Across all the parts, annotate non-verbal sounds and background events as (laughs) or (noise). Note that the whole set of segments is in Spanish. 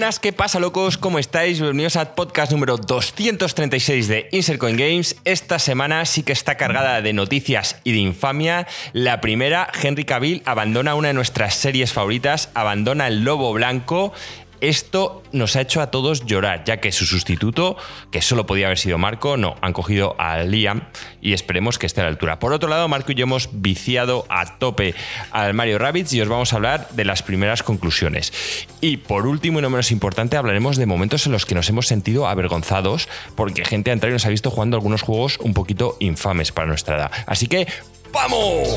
Buenas, ¿qué pasa, locos? ¿Cómo estáis? Bienvenidos al podcast número 236 de Insert Coin Games. Esta semana sí que está cargada de noticias y de infamia. La primera, Henry Cavill abandona una de nuestras series favoritas, abandona el Lobo Blanco. Esto nos ha hecho a todos llorar, ya que su sustituto, que solo podía haber sido Marco, no, han cogido a Liam y esperemos que esté a la altura. Por otro lado, Marco y yo hemos viciado a tope al Mario Rabbits y os vamos a hablar de las primeras conclusiones. Y por último y no menos importante, hablaremos de momentos en los que nos hemos sentido avergonzados porque gente anterior nos ha visto jugando algunos juegos un poquito infames para nuestra edad. Así que, ¡vamos!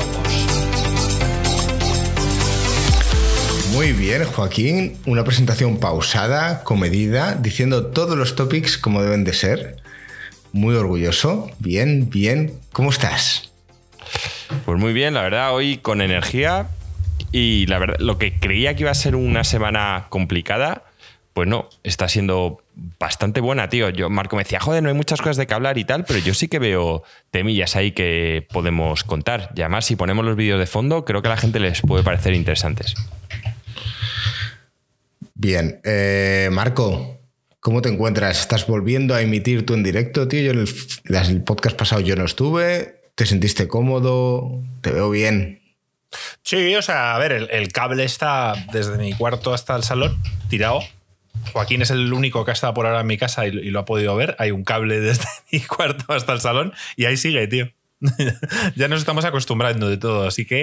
Muy bien, Joaquín. Una presentación pausada, comedida, diciendo todos los topics como deben de ser. Muy orgulloso. Bien, bien. ¿Cómo estás? Pues muy bien, la verdad, hoy con energía y la verdad, lo que creía que iba a ser una semana complicada, pues no, está siendo bastante buena, tío. Yo, Marco me decía, joder, no hay muchas cosas de que hablar y tal, pero yo sí que veo temillas ahí que podemos contar. Y además, si ponemos los vídeos de fondo, creo que a la gente les puede parecer interesantes. Bien, eh, Marco, ¿cómo te encuentras? ¿Estás volviendo a emitir tú en directo, tío? Yo en el, podcast pasado yo no estuve. ¿Te sentiste cómodo? ¿Te veo bien? Sí, o sea, a ver, el, cable está desde mi cuarto hasta el salón tirado. Joaquín es el único que ha estado por ahora en mi casa y, lo ha podido ver. Hay un cable (laughs) desde mi cuarto hasta el salón y ahí sigue, tío. (laughs) ya nos estamos acostumbrando de todo, así que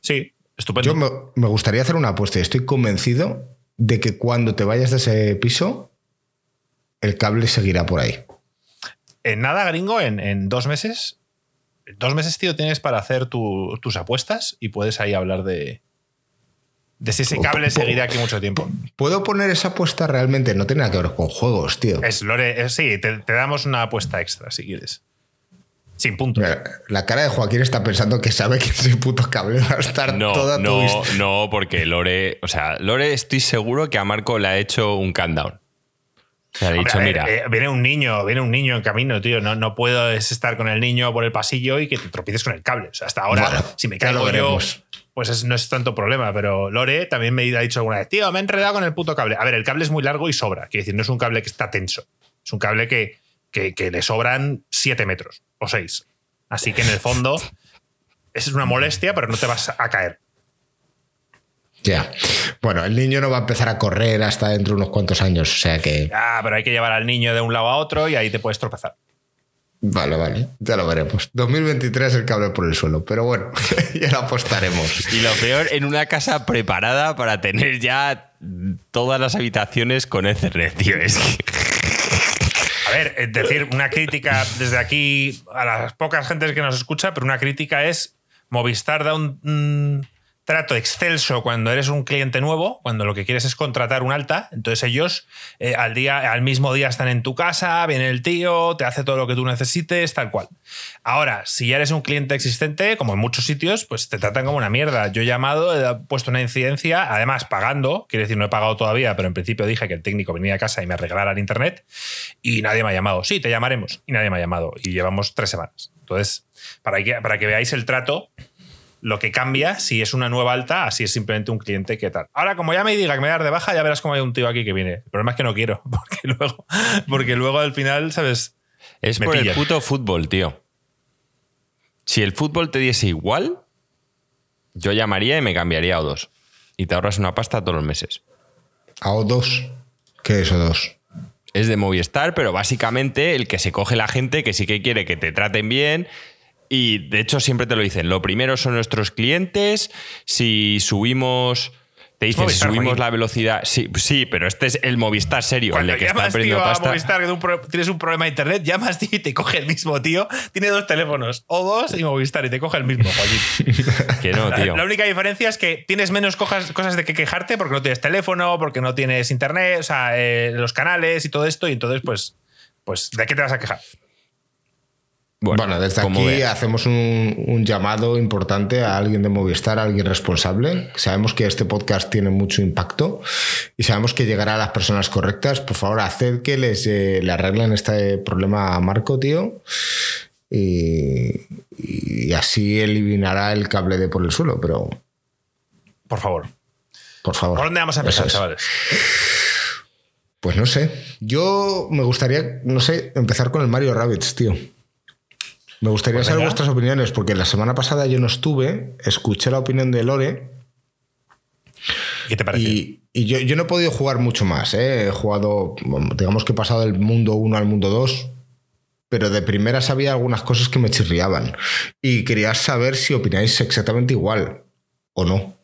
sí, estupendo. Yo me gustaría hacer una apuesta y estoy convencido de que cuando te vayas de ese piso, el cable seguirá por ahí. En nada, gringo, en, dos meses. Dos meses, tío, tienes para hacer tus apuestas y puedes ahí hablar de, de si ese cable seguirá aquí mucho tiempo. ¿Puedo poner esa apuesta realmente? No tiene nada que ver con juegos, tío. Es Lore, sí, te, damos una apuesta extra si quieres. Sin punto. la cara de Joaquín está pensando que sabe que ese puto cable va a estar no, toda No, no, porque Lore, o sea, Lore estoy seguro que a Marco le ha hecho un countdown. Se ha dicho, mira. Eh, viene un niño, viene un niño en camino, tío. No, no puedo estar con el niño por el pasillo y que te tropieces con el cable. O sea, hasta ahora, si me caigo yo, pues no es tanto problema. Pero Lore también me ha dicho alguna vez, tío, me he enredado con el puto cable. A ver, el cable es muy largo y sobra. Quiere decir, no es un cable que está tenso. Es un cable que, que, le sobran 7 metros o 6. Así que en el fondo es una molestia, pero no te vas a caer. Ya. Bueno, el niño no va a empezar a correr hasta dentro de unos cuantos años, o sea que. Ah, pero hay que llevar al niño de un lado a otro y ahí te puedes tropezar. Vale, vale, ya lo veremos. 2023 el cable por el suelo, pero bueno, (laughs) ya lo apostaremos. Y lo peor, en una casa preparada para tener ya todas las habitaciones con Ethernet, tío. Es que ver, es decir, una crítica desde aquí a las pocas gentes que nos escucha, pero una crítica es Movistar da un, trato excelso cuando eres un cliente nuevo, cuando lo que quieres es contratar un alta. Entonces ellos eh, al, día, al mismo día están en tu casa, viene el tío, te hace todo lo que tú necesites, tal cual. Ahora, si ya eres un cliente existente, como en muchos sitios, pues te tratan como una mierda. Yo he llamado, he puesto una incidencia, además pagando, quiere decir, no he pagado todavía, pero en principio dije que el técnico venía a casa y me arreglara el internet y nadie me ha llamado. Sí, te llamaremos. Y nadie me ha llamado. Y llevamos tres semanas. Entonces, para que, para que veáis el trato, lo que cambia, si es una nueva alta, así es simplemente un cliente que tal. Ahora, como ya me diga que me dar de baja, ya verás cómo hay un tío aquí que viene. El problema es que no quiero, (laughs) porque luego, porque luego al final, ¿sabes? Es por el puto fútbol, tío. Si el fútbol te diese igual, yo llamaría y me cambiaría a O2. Y te ahorras una pasta todos los meses. ¿A O2? ¿Qué es O2? Es de Movistar, pero básicamente el que se coge la gente que sí que quiere que te traten bien, y de hecho siempre te lo dicen. Lo primero son nuestros clientes. Si subimos... Te dicen, si subimos la velocidad. Sí, sí, pero este es el Movistar serio, el de que está perdiendo pasta. Movistar, que tienes un problema de internet, llamas tío, y te coge el mismo tío. Tiene dos teléfonos, o dos y Movistar, y te coge el mismo, (laughs) que no, tío. La, única diferencia es que tienes menos cosas de que quejarte porque no tienes teléfono, porque no tienes internet, o sea, eh, los canales y todo esto, y entonces, pues, pues, ¿de qué te vas a quejar? Bueno, desde aquí hacemos un, llamado importante a alguien de Movistar, a alguien responsable. Sabemos que este podcast tiene mucho impacto y sabemos que llegará a las personas correctas. Por favor, haced que les eh, le arreglen este problema a Marco, tío. Y, así eliminará el cable de por el suelo, pero. Por favor. Por favor. ¿Por dónde vamos a empezar, chavales? Pues no sé. Yo me gustaría, no sé, empezar con el Mario Rabbits, tío. Me gustaría pues saber vuestras opiniones, porque la semana pasada yo no estuve, escuché la opinión de Lore. ¿Qué te pareció? Y, yo, no he podido jugar mucho más. ¿eh? He jugado, digamos que he pasado del mundo 1 al mundo 2, pero de primeras había algunas cosas que me chirriaban. Y quería saber si opináis exactamente igual o no.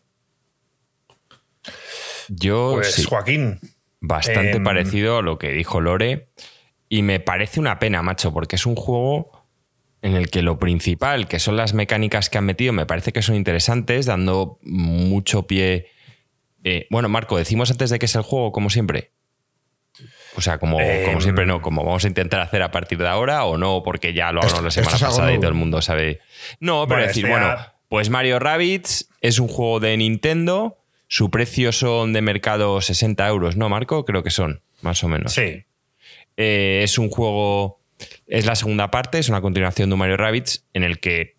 Yo. Pues Joaquín. Bastante em, parecido a lo que dijo Lore. Y me parece una pena, macho, porque es un juego en el que lo principal, que son las mecánicas que han metido, me parece que son interesantes, dando mucho pie. Eh, bueno, Marco, decimos antes de que es el juego, como siempre. O sea, como, como siempre, no, como vamos a intentar hacer a partir de ahora o no, porque ya lo hablamos la semana pasada y todo el mundo sabe. No, pero decir, bueno, pues Mario Rabbits es un juego de Nintendo, su precio son de mercado 60 euros, ¿no, Marco? Creo que son, más o menos. Sí. Eh, es un juego es la segunda parte, es una continuación de Mario Rabbids en el que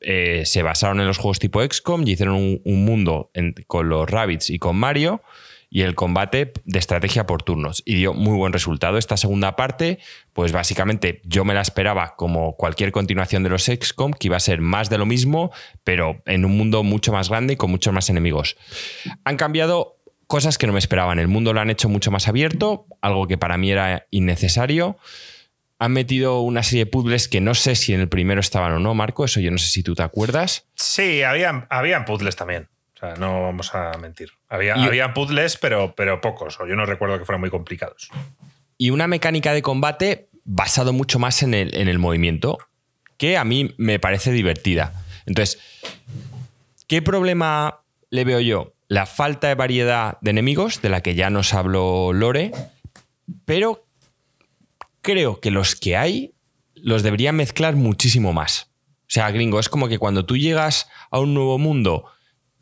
eh, se basaron en los juegos tipo XCOM y hicieron un, mundo con los Rabbids y con Mario y el combate de estrategia por turnos. Y dio muy buen resultado. Esta segunda parte, pues básicamente yo me la esperaba como cualquier continuación de los XCOM, que iba a ser más de lo mismo, pero en un mundo mucho más grande y con muchos más enemigos. Han cambiado cosas que no me esperaban. El mundo lo han hecho mucho más abierto, algo que para mí era innecesario han metido una serie de puzzles que no sé si en el primero estaban o no, Marco. Eso yo no sé si tú te acuerdas. Sí, habían, habían puzzles también. O sea, no vamos a mentir. Había, puzzles, pero, pero pocos. O yo no recuerdo que fueran muy complicados. Y una mecánica de combate basado mucho más en el, en el movimiento, que a mí me parece divertida. Entonces, ¿qué problema le veo yo? La falta de variedad de enemigos, de la que ya nos habló Lore, pero creo que los que hay los deberían mezclar muchísimo más. O sea, gringo, es como que cuando tú llegas a un nuevo mundo,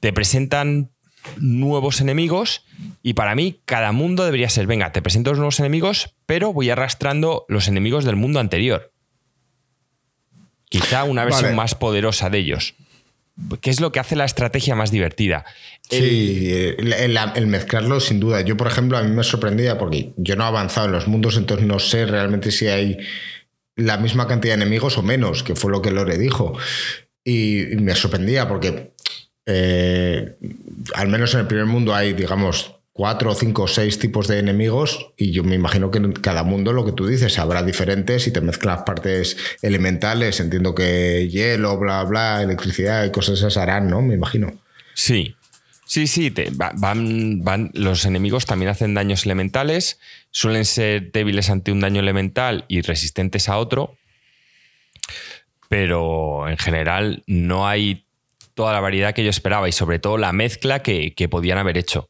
te presentan nuevos enemigos y para mí cada mundo debería ser, venga, te presento los nuevos enemigos, pero voy arrastrando los enemigos del mundo anterior. Quizá una versión más poderosa de ellos. ¿Qué es lo que hace la estrategia más divertida? Sí, el, mezclarlo sin duda. Yo, por ejemplo, a mí me sorprendía porque yo no he avanzado en los mundos, entonces no sé realmente si hay la misma cantidad de enemigos o menos, que fue lo que Lore dijo. Y, me sorprendía porque eh, al menos en el primer mundo hay, digamos, cuatro, cinco, seis tipos de enemigos y yo me imagino que en cada mundo lo que tú dices habrá diferentes y te mezclas partes elementales, entiendo que hielo, bla, bla, electricidad y cosas esas harán, ¿no? Me imagino. Sí, sí, sí, van, van, los enemigos también hacen daños elementales, suelen ser débiles ante un daño elemental y resistentes a otro, pero en general no hay toda la variedad que yo esperaba y sobre todo la mezcla que podían haber hecho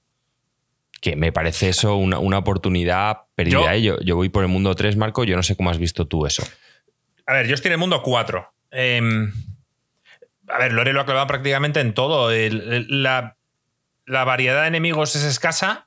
que me parece eso una, oportunidad perdida. ¿eh? Yo, yo, voy por el mundo 3, Marco, yo no sé cómo has visto tú eso. A ver, yo estoy en el mundo 4. Em, a ver, Lore lo ha clavado prácticamente en todo. la, variedad de enemigos es escasa,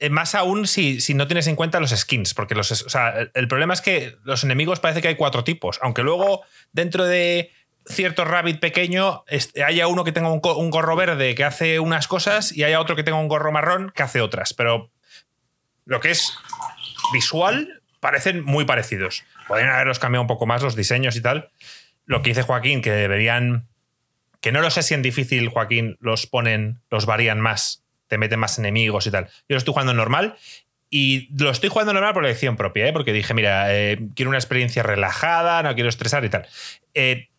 eh, más aún si, si, no tienes en cuenta los skins, porque los, el problema es que los enemigos parece que hay cuatro tipos, aunque luego dentro de cierto rabbit pequeño haya uno que tenga un, gorro verde que hace unas cosas y haya otro que tenga un gorro marrón que hace otras. Pero lo que es visual parecen muy parecidos. Podrían haberlos cambiado un poco más los diseños y tal. Lo que dice Joaquín, que deberían. Que no lo sé si en difícil, Joaquín, los ponen, los varían más, te meten más enemigos y tal. Yo lo estoy jugando normal y lo estoy jugando normal por elección propia, ¿eh? porque dije, mira, eh, quiero una experiencia relajada, no quiero estresar y tal. Eh,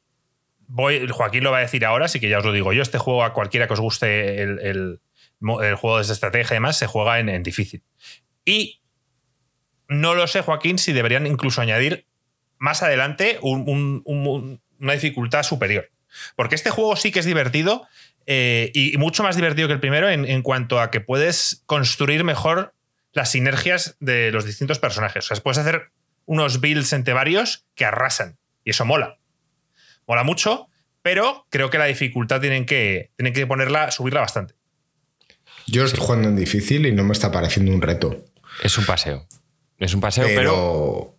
voy, Joaquín lo va a decir ahora, así que ya os lo digo yo. Este juego, a cualquiera que os guste el, juego de estrategia y demás, se juega en, difícil. Y no lo sé, Joaquín, si deberían incluso añadir más adelante una dificultad superior. Porque este juego sí que es divertido eh, y mucho más divertido que el primero en, en, cuanto a que puedes construir mejor las sinergias de los distintos personajes. O sea, puedes hacer unos builds entre varios que arrasan. Y eso mola mola mucho, pero creo que la dificultad tienen que, tienen que ponerla, subirla bastante. Yo estoy jugando en difícil y no me está pareciendo un reto. Es un paseo. Es un paseo, pero...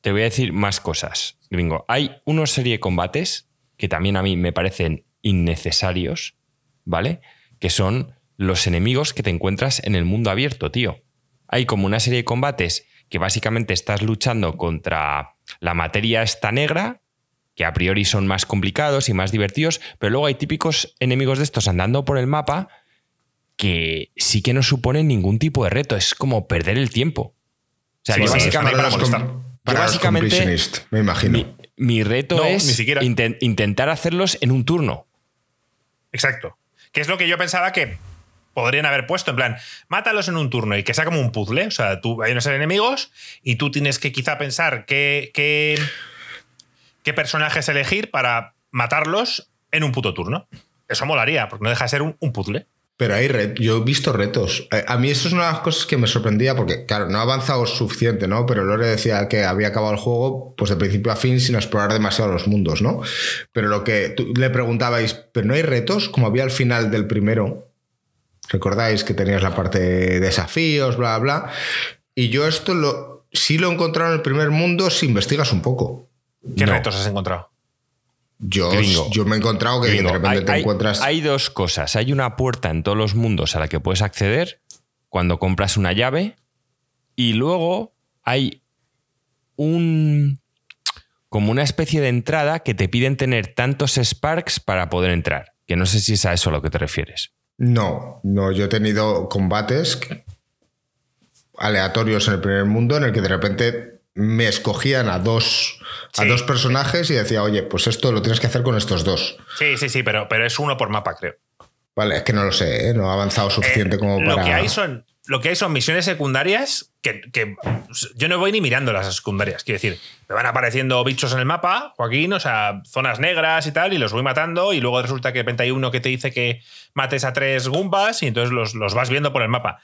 Te voy a decir más cosas, gringo. Hay una serie de combates que también a mí me parecen innecesarios, ¿vale? Que son los enemigos que te encuentras en el mundo abierto, tío. Hay como una serie de combates que básicamente estás luchando contra la materia esta negra, que a priori son más complicados y más divertidos, pero luego hay típicos enemigos de estos andando por el mapa que sí que no suponen ningún tipo de reto, es como perder el tiempo. O sea, básicamente, para, básicamente me imagino. Mi, reto es intentar hacerlos en un turno. Exacto. Que es lo que yo pensaba que podrían haber puesto, en plan, mátalos en un turno y que sea como un puzzle. O sea, tú hay unos enemigos y tú tienes que quizá pensar qué, qué, personajes elegir para matarlos en un puto turno. Eso molaría, porque no deja de ser un, puzzle. Pero hay yo he visto retos. A mí eso es una de las cosas que me sorprendía porque, claro, no ha avanzado suficiente, ¿no? Pero Lore decía que había acabado el juego, pues de principio a fin, sin explorar demasiado los mundos, ¿no? Pero lo que le preguntabais, ¿pero no hay retos como había al final del primero? Recordáis que tenías la parte de desafíos, bla, bla. Y yo esto lo, sí lo he encontrado en el primer mundo si investigas un poco. ¿Qué retos has encontrado? Yo, yo me he encontrado que de repente te encuentras. Hay dos cosas. Hay una puerta en todos los mundos a la que puedes acceder cuando compras una llave. Y luego hay un. como una especie de entrada que te piden tener tantos Sparks para poder entrar. Que no sé si es a eso a lo que te refieres. No, no, yo he tenido combates aleatorios en el primer mundo en el que de repente me escogían a dos, a dos personajes y decía, oye, pues esto lo tienes que hacer con estos dos. Sí, sí, sí, pero, pero es uno por mapa, creo. Vale, es que no lo sé, ¿eh? no ha avanzado suficiente eh, como para. Lo que hay son lo que hay son misiones secundarias que, yo no voy ni mirando las secundarias. Quiero decir, me van apareciendo bichos en el mapa, Joaquín, o sea, zonas negras y tal, y los voy matando, y luego resulta que de repente hay uno que te dice que mates a tres Gumbas y entonces los, vas viendo por el mapa.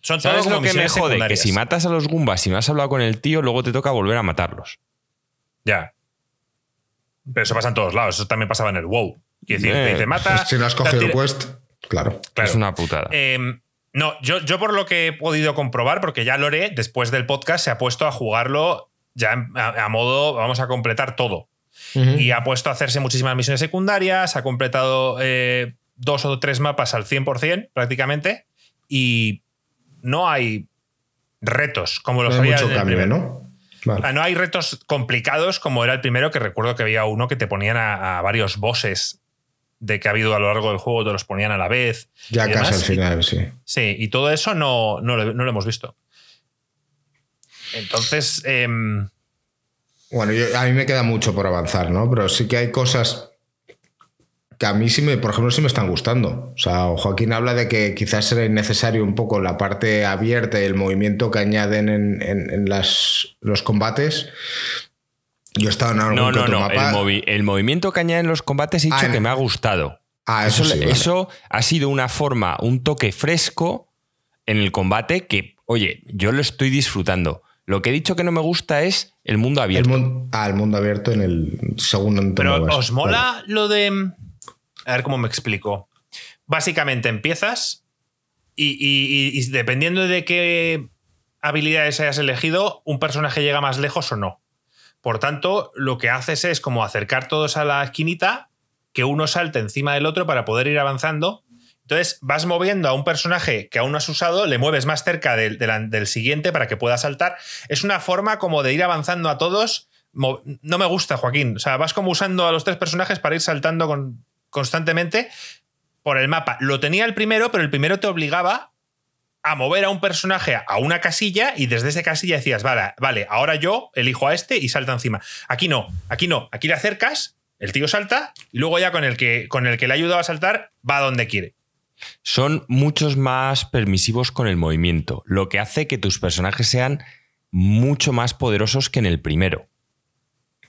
Son ¿Sabes lo que me jode? Que si matas a los Gumbas y no has hablado con el tío, luego te toca volver a matarlos. Ya. Pero eso pasa en todos lados. Eso también pasaba en el WoW. Quiero decir, te dice, mata. (laughs) Si no has cogido el quest, claro. Es una putada. Eh, no, yo, yo por lo que he podido comprobar, porque ya Lore, después del podcast, se ha puesto a jugarlo ya a, modo, vamos a completar todo. Y ha puesto a hacerse muchísimas misiones secundarias, ha completado eh, dos o tres mapas al 100% prácticamente, y no hay retos como los no había mucho cambio, ¿no? no hay retos complicados como era el primero, que recuerdo que había uno que te ponían a, a varios bosses de que ha habido a lo largo del juego, te los ponían a la vez. Ya casi al final, sí. Sí, y todo eso no, no, lo, hemos visto. Entonces. Em, bueno, a mí me queda mucho por avanzar, ¿no? Pero sí que hay cosas que a mí sí me, por ejemplo, sí me están gustando. O sea, Joaquín habla de que quizás será innecesario un poco la parte abierta y el movimiento que añaden en, en las, los combates. Yo he estado en algún no, no, no. El, movimiento que añaden los combates he dicho ah, que me ha gustado. Ah, eso, eso, ha sido una forma, un toque fresco en el combate que, oye, yo lo estoy disfrutando. Lo que he dicho que no me gusta es el mundo abierto. El ah, el mundo abierto en el segundo. Pero ¿os mola lo de... A ver cómo me explico. Básicamente empiezas y dependiendo de qué habilidades hayas elegido, un personaje llega más lejos o no. Por tanto, lo que haces es como acercar todos a la esquinita, que uno salte encima del otro para poder ir avanzando. Entonces vas moviendo a un personaje que aún no has usado, le mueves más cerca del, siguiente para que pueda saltar. Es una forma como de ir avanzando a todos. No me gusta, Joaquín. O sea, vas como usando a los tres personajes para ir saltando constantemente por el mapa. Lo tenía el primero, pero el primero te obligaba a mover a un personaje a una casilla y desde esa casilla decías, vale, vale, ahora yo elijo a este y salta encima. Aquí no, aquí no, aquí le acercas, el tío salta y luego ya con el que, con el que le ha ayudado a saltar va donde quiere. Son muchos más permisivos con el movimiento, lo que hace que tus personajes sean mucho más poderosos que en el primero.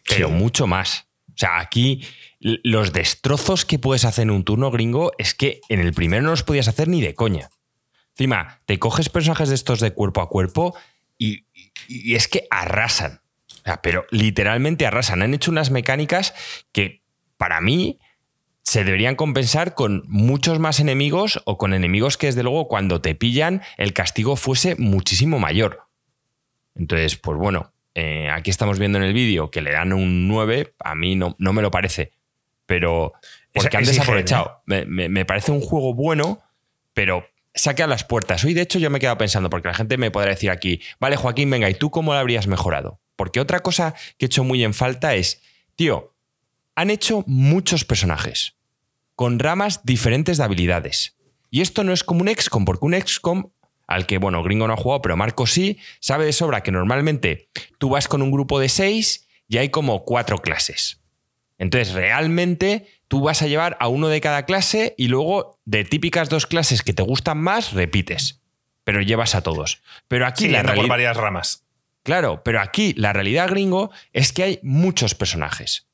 Pero mucho más. O sea, aquí los destrozos que puedes hacer en un turno gringo es que en el primero no los podías hacer ni de coña. Encima, te coges personajes de estos de cuerpo a cuerpo y, es que arrasan. pero literalmente arrasan. Han hecho unas mecánicas que para mí se deberían compensar con muchos más enemigos o con enemigos que desde luego cuando te pillan el castigo fuese muchísimo mayor. Entonces, pues bueno, eh, aquí estamos viendo en el vídeo que le dan un 9, a mí no, no me lo parece, pero porque han desaprovechado. Me, me, parece un juego bueno, pero saque a las puertas. Hoy, de hecho, yo me he quedado pensando, porque la gente me podrá decir aquí, vale, Joaquín, venga, ¿y tú cómo lo habrías mejorado? Porque otra cosa que he hecho muy en falta es, tío, han hecho muchos personajes con ramas diferentes de habilidades. Y esto no es como un XCOM, porque un XCOM al que, bueno, Gringo no ha jugado, pero Marco sí, sabe de sobra que normalmente tú vas con un grupo de seis y hay como cuatro clases. Entonces, realmente tú vas a llevar a uno de cada clase y luego de típicas dos clases que te gustan más, repites. Pero llevas a todos. Pero aquí la por varias ramas. Claro, pero aquí la realidad gringo es que hay muchos personajes.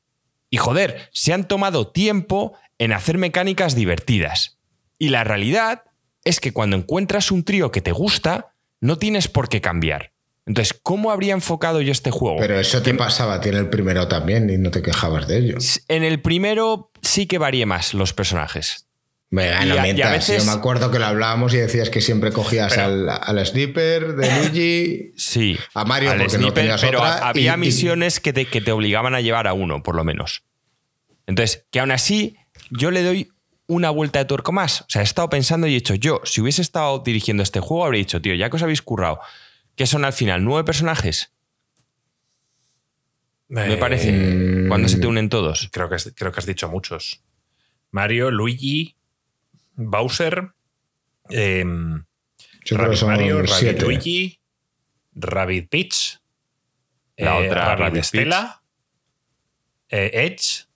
Y joder, se han tomado tiempo en hacer mecánicas divertidas. Y la realidad es que cuando encuentras un trío que te gusta, no tienes por qué cambiar. Entonces, ¿cómo habría enfocado yo este juego? Pero eso te pasaba tiene el primero también y no te quejabas de ello. En el primero sí que varíe más los personajes. Me gana Yo me acuerdo que lo hablábamos y decías que siempre cogías al, al, sniper de Luigi. Sí. A Mario porque no tenías pero había misiones que, te, que te obligaban a llevar a uno, por lo menos. Entonces, que aún así yo le doy una vuelta de tuerco más. O sea, he estado pensando y he dicho, yo, si hubiese estado dirigiendo este juego, habría dicho, tío, ya que os habéis currado, que son al final nueve personajes. Me parece. Mm. Cuando se te unen todos. Creo que, creo que has dicho muchos. Mario, Luigi, Bowser, eh, Mario, Rabbit Luigi, Rabbit Peach, la eh, otra Rabbit, Stella, eh, Edge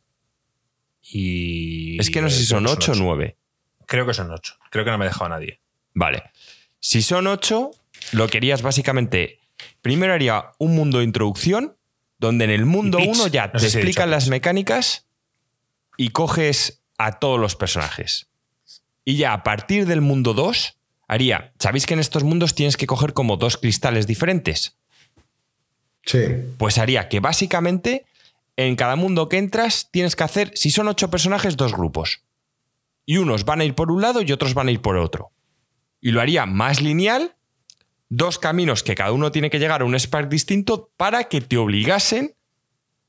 y. Es que no sé si son 8 o 9. Creo que son 8. Creo que no me ha dejado nadie. Vale. Si son 8, lo querías básicamente. Primero haría un mundo de introducción, donde en el mundo 1 ya te explican las mecánicas y coges a todos los personajes. Y ya a partir del mundo 2, haría. ¿Sabéis que en estos mundos tienes que coger como dos cristales diferentes? Sí. Pues haría que básicamente en cada mundo que entras tienes que hacer, si son ocho personajes, dos grupos. Y unos van a ir por un lado y otros van a ir por otro. Y lo haría más lineal, dos caminos que cada uno tiene que llegar a un spark distinto para que te obligasen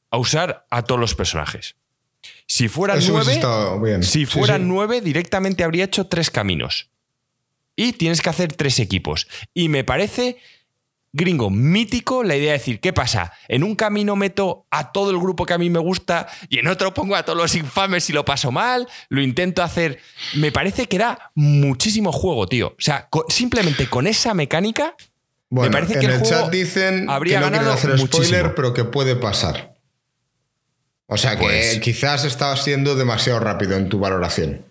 a usar a todos los personajes. Si fueran nueve, si fueran nueve, directamente habría hecho tres caminos. Y tienes que hacer tres equipos. Y me parece gringo mítico la idea de decir, ¿qué pasa? En un camino meto a todo el grupo que a mí me gusta y en otro pongo a todos los infames y lo paso mal, lo intento hacer. Me parece que da muchísimo juego, tío. O sea, simplemente con esa mecánica, me parece que en el, chat dicen que no quieren hacer spoiler, pero que puede pasar. O sea que pues quizás estabas siendo demasiado rápido en tu valoración.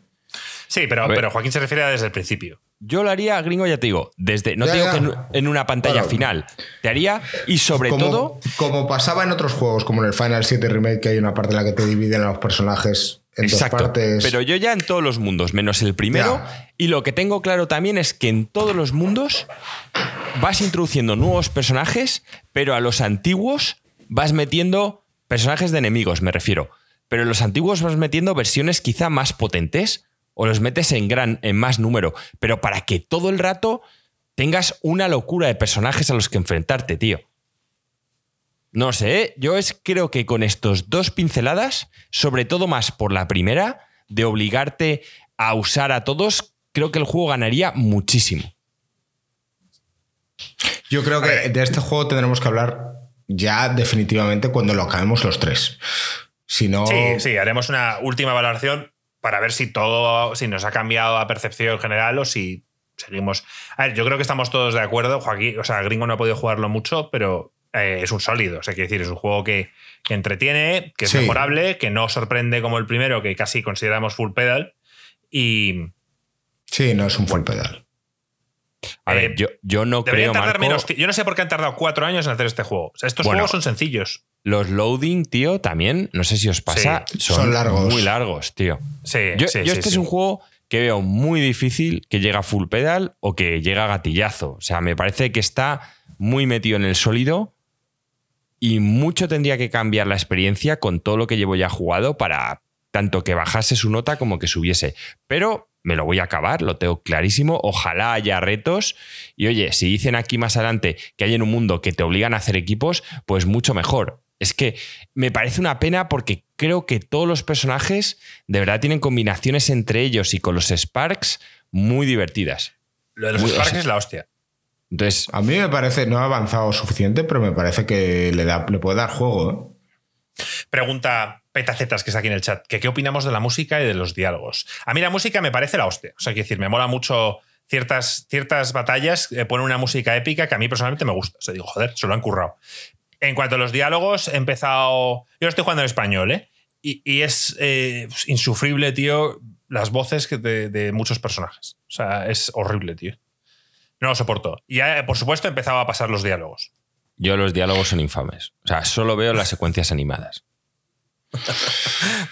Sí, pero, pero Joaquín se refiere a desde el principio. Yo lo haría, gringo, ya te digo, desde. No te digo que en, una pantalla final. Te haría, y sobre todo. Como pasaba en otros juegos, como en el Final 7 Remake, que hay una parte en la que te dividen a los personajes en dos partes. Pero yo ya en todos los mundos, menos el primero. Y lo que tengo claro también es que en todos los mundos vas introduciendo nuevos personajes, pero a los antiguos vas metiendo personajes de enemigos, me refiero. Pero en los antiguos vas metiendo versiones quizá más potentes o los metes en gran, en más número, pero para que todo el rato tengas una locura de personajes a los que enfrentarte, tío. No sé, ¿eh? yo es, creo que con estos dos pinceladas, sobre todo más por la primera, de obligarte a usar a todos, creo que el juego ganaría muchísimo. Yo creo que de este juego tendremos que hablar ya definitivamente cuando lo acabemos los tres. Si no... Sí, sí, haremos una última valoración para ver si todo, si nos ha cambiado la percepción general o si seguimos. A ver, yo creo que estamos todos de acuerdo. Joaquín, o sea, Gringo no ha podido jugarlo mucho, pero eh, es un sólido. O sea, quiere decir, es un juego que, entretiene, que es mejorable, que no sorprende como el primero, que casi consideramos full pedal. Y. Sí, no es un full pedal. A ver, yo, yo no creo. Menos, yo no sé por qué han tardado cuatro años en hacer este juego. O sea, estos juegos son sencillos. Los loading, tío, también, no sé si os pasa, son, largos. muy largos, tío. Sí, yo, sí, este es un juego que veo muy difícil que llegue a full pedal o que llegue a gatillazo. O sea, me parece que está muy metido en el sólido y mucho tendría que cambiar la experiencia con todo lo que llevo ya jugado para tanto que bajase su nota como que subiese. Pero me lo voy a acabar, lo tengo clarísimo. Ojalá haya retos. Y oye, si dicen aquí más adelante que hay en un mundo que te obligan a hacer equipos, pues mucho mejor. Es que me parece una pena porque creo que todos los personajes de verdad tienen combinaciones entre ellos y con los Sparks muy divertidas. Lo de los Sparks es la hostia. Entonces, a mí me parece, no ha avanzado suficiente, pero me parece que le, da, le puede dar juego. ¿eh? Pregunta Petacetas que está aquí en el chat, que qué opinamos de la música y de los diálogos. A mí la música me parece la hostia. O sea, quiero decir, me mola mucho ciertas, ciertas batallas, eh, ponen una música épica que a mí personalmente me gusta. O sea, digo, joder, se lo han currado. En cuanto a los diálogos, he empezado. Yo estoy jugando en español, ¿eh? Y, es eh, insufrible, tío, las voces de, de, muchos personajes. O sea, es horrible, tío. No lo soporto. Y ya, por supuesto, he empezado a pasar los diálogos. Yo los diálogos son infames. O sea, solo veo las secuencias animadas.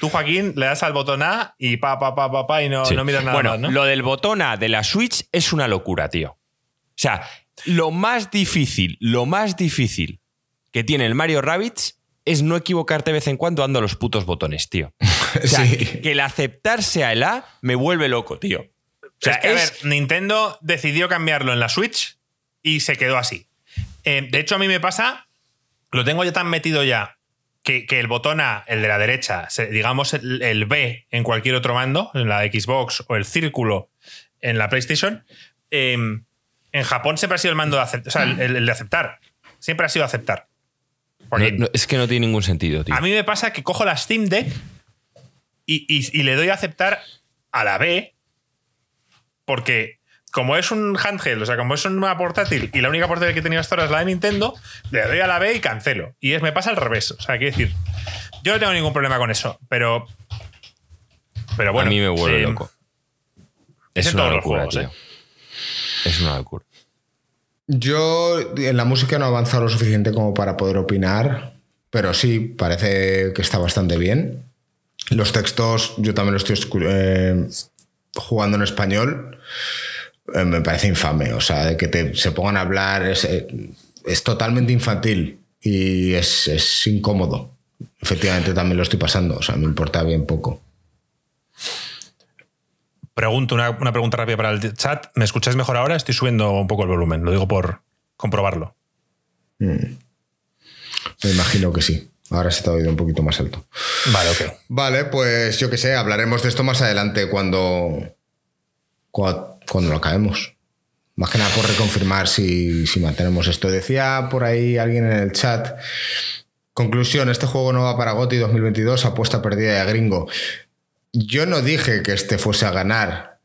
Tú, Joaquín, le das al botón A y pa, pa, pa, pa, pa y no, no miras nada bueno, más, ¿no? Lo del botón A de la Switch es una locura, tío. O sea, lo más difícil, lo más difícil que tiene el Mario Rabbits es no equivocarte de vez en cuando dando los putos botones, tío. (laughs) O sea, que el aceptarse a el A me vuelve loco, tío. O sea, a ver, Nintendo decidió cambiarlo en la Switch y se quedó así. Eh, de hecho, a mí me pasa, lo tengo ya tan metido ya que, el botón A, el de la derecha, digamos el, B en cualquier otro mando, en la Xbox o el círculo en la PlayStation, em, en Japón siempre ha sido el mando de aceptar, o sea, el, de aceptar. Siempre ha sido aceptar. es que no tiene ningún sentido, tío. A mí me pasa que cojo la Steam Deck y le doy a aceptar a la B porque como es un handheld, o sea, como es una portátil y la única portátil que he tenido hasta ahora es la de Nintendo, le doy a la B y cancelo. Y es, me pasa al revés. O sea, quiero decir, yo no tengo ningún problema con eso, pero. Pero bueno. A mí me vuelve loco. Es, una locura, tío. ¿eh? Es una locura. Yo en la música no he avanzado lo suficiente como para poder opinar, pero sí, parece que está bastante bien. Los textos, yo también los estoy eh, jugando en español. Eh, me parece infame. O sea, que se pongan a hablar es, eh, totalmente infantil y es, incómodo. Efectivamente, también lo estoy pasando. O sea, me importa bien poco. Pregunto, una, pregunta rápida para el chat. ¿Me escucháis mejor ahora? Estoy subiendo un poco el volumen. Lo digo por comprobarlo. Mm. Me imagino que sí. Ahora se está oído un poquito más alto. Vale, ok. Vale, pues yo qué sé, hablaremos de esto más adelante cuando, cuando, lo acabemos. Más que nada por reconfirmar si, si mantenemos esto. Decía por ahí alguien en el chat. Conclusión, este juego no va para GOTI 2022, apuesta perdida de gringo. Yo no dije que este fuese a ganar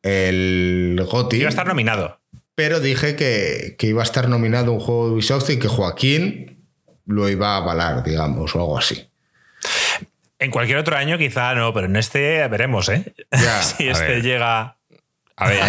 el GOTI. Iba a estar nominado. Pero dije que, que iba a estar nominado un juego de Ubisoft y que Joaquín lo iba a avalar, digamos, o algo así. En cualquier otro año quizá no, pero en este veremos, ¿eh? (laughs) si este llega... A ver,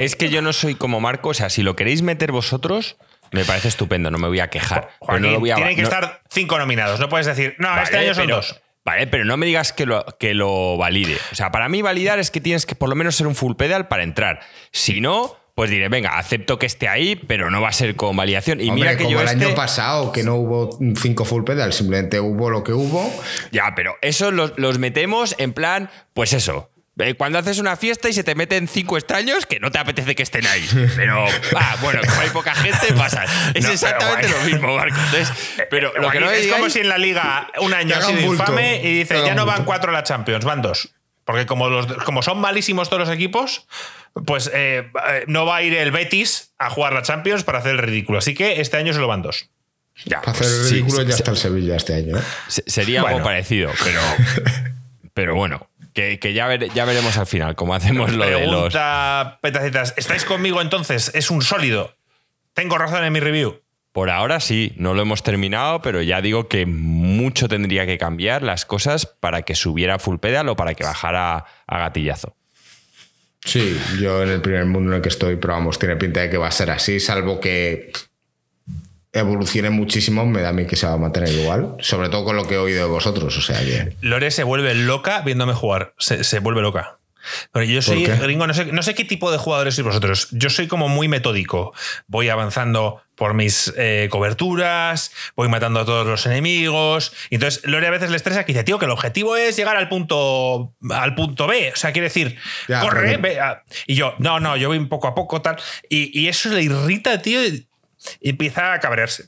es, que, yo no soy como Marco, o sea, si lo queréis meter vosotros, me parece estupendo, no me voy a quejar. tienen que estar cinco nominados, no puedes decir, no, este año son dos. Vale, pero no me digas que lo, que lo valide. O sea, para mí validar es que tienes que por lo menos ser un full pedal para entrar. Si no, pues diré, venga, acepto que esté ahí, pero no va a ser con validación. Y mira que como el año este pasado, que no hubo cinco full pedal, simplemente hubo lo que hubo. Ya, pero eso los, metemos en plan, pues eso, cuando haces una fiesta y se te meten cinco extraños que no te apetece que estén ahí. Pero, ah, bueno, como hay poca gente, pasa. Es exactamente lo mismo, Marco. pero lo que no es como si en la liga un año ha sido infame y dice, ya no van cuatro a la Champions, van dos. Porque como, los, como son malísimos todos los equipos, pues eh, eh, no va a ir el Betis a jugar la Champions para hacer el ridículo. Así que este año se lo van dos. Ya, para hacer el ridículo ya está el Sevilla este año. ¿eh? Sería algo parecido, pero, (laughs) pero bueno, que, ya, ya, veremos al final cómo hacemos lo de los. Petacetas, ¿estáis conmigo entonces? Es un sólido. ¿Tengo razón en mi review? Por ahora sí, no lo hemos terminado, pero ya digo que mucho tendría que cambiar las cosas para que subiera full pedal o para que bajara a gatillazo. Sí, yo en el primer mundo en el que estoy, pero vamos, tiene pinta de que va a ser así, salvo que evolucione muchísimo, me da a mí que se va a mantener igual, sobre todo con lo que he oído de vosotros, o sea que... Lore se vuelve loca viéndome jugar, se, vuelve loca. Pero yo soy gringo, no sé, no sé qué tipo de jugadores sois vosotros. Yo soy como muy metódico. Voy avanzando por mis eh, coberturas, voy matando a todos los enemigos. Y entonces Lore a veces le estresa que dice, tío, que el objetivo es llegar al punto, al punto B. O sea, quiere decir, corre, ve. Y yo, no, no, yo voy poco a poco, tal. Y, eso le irrita, tío, y empieza a cabrearse.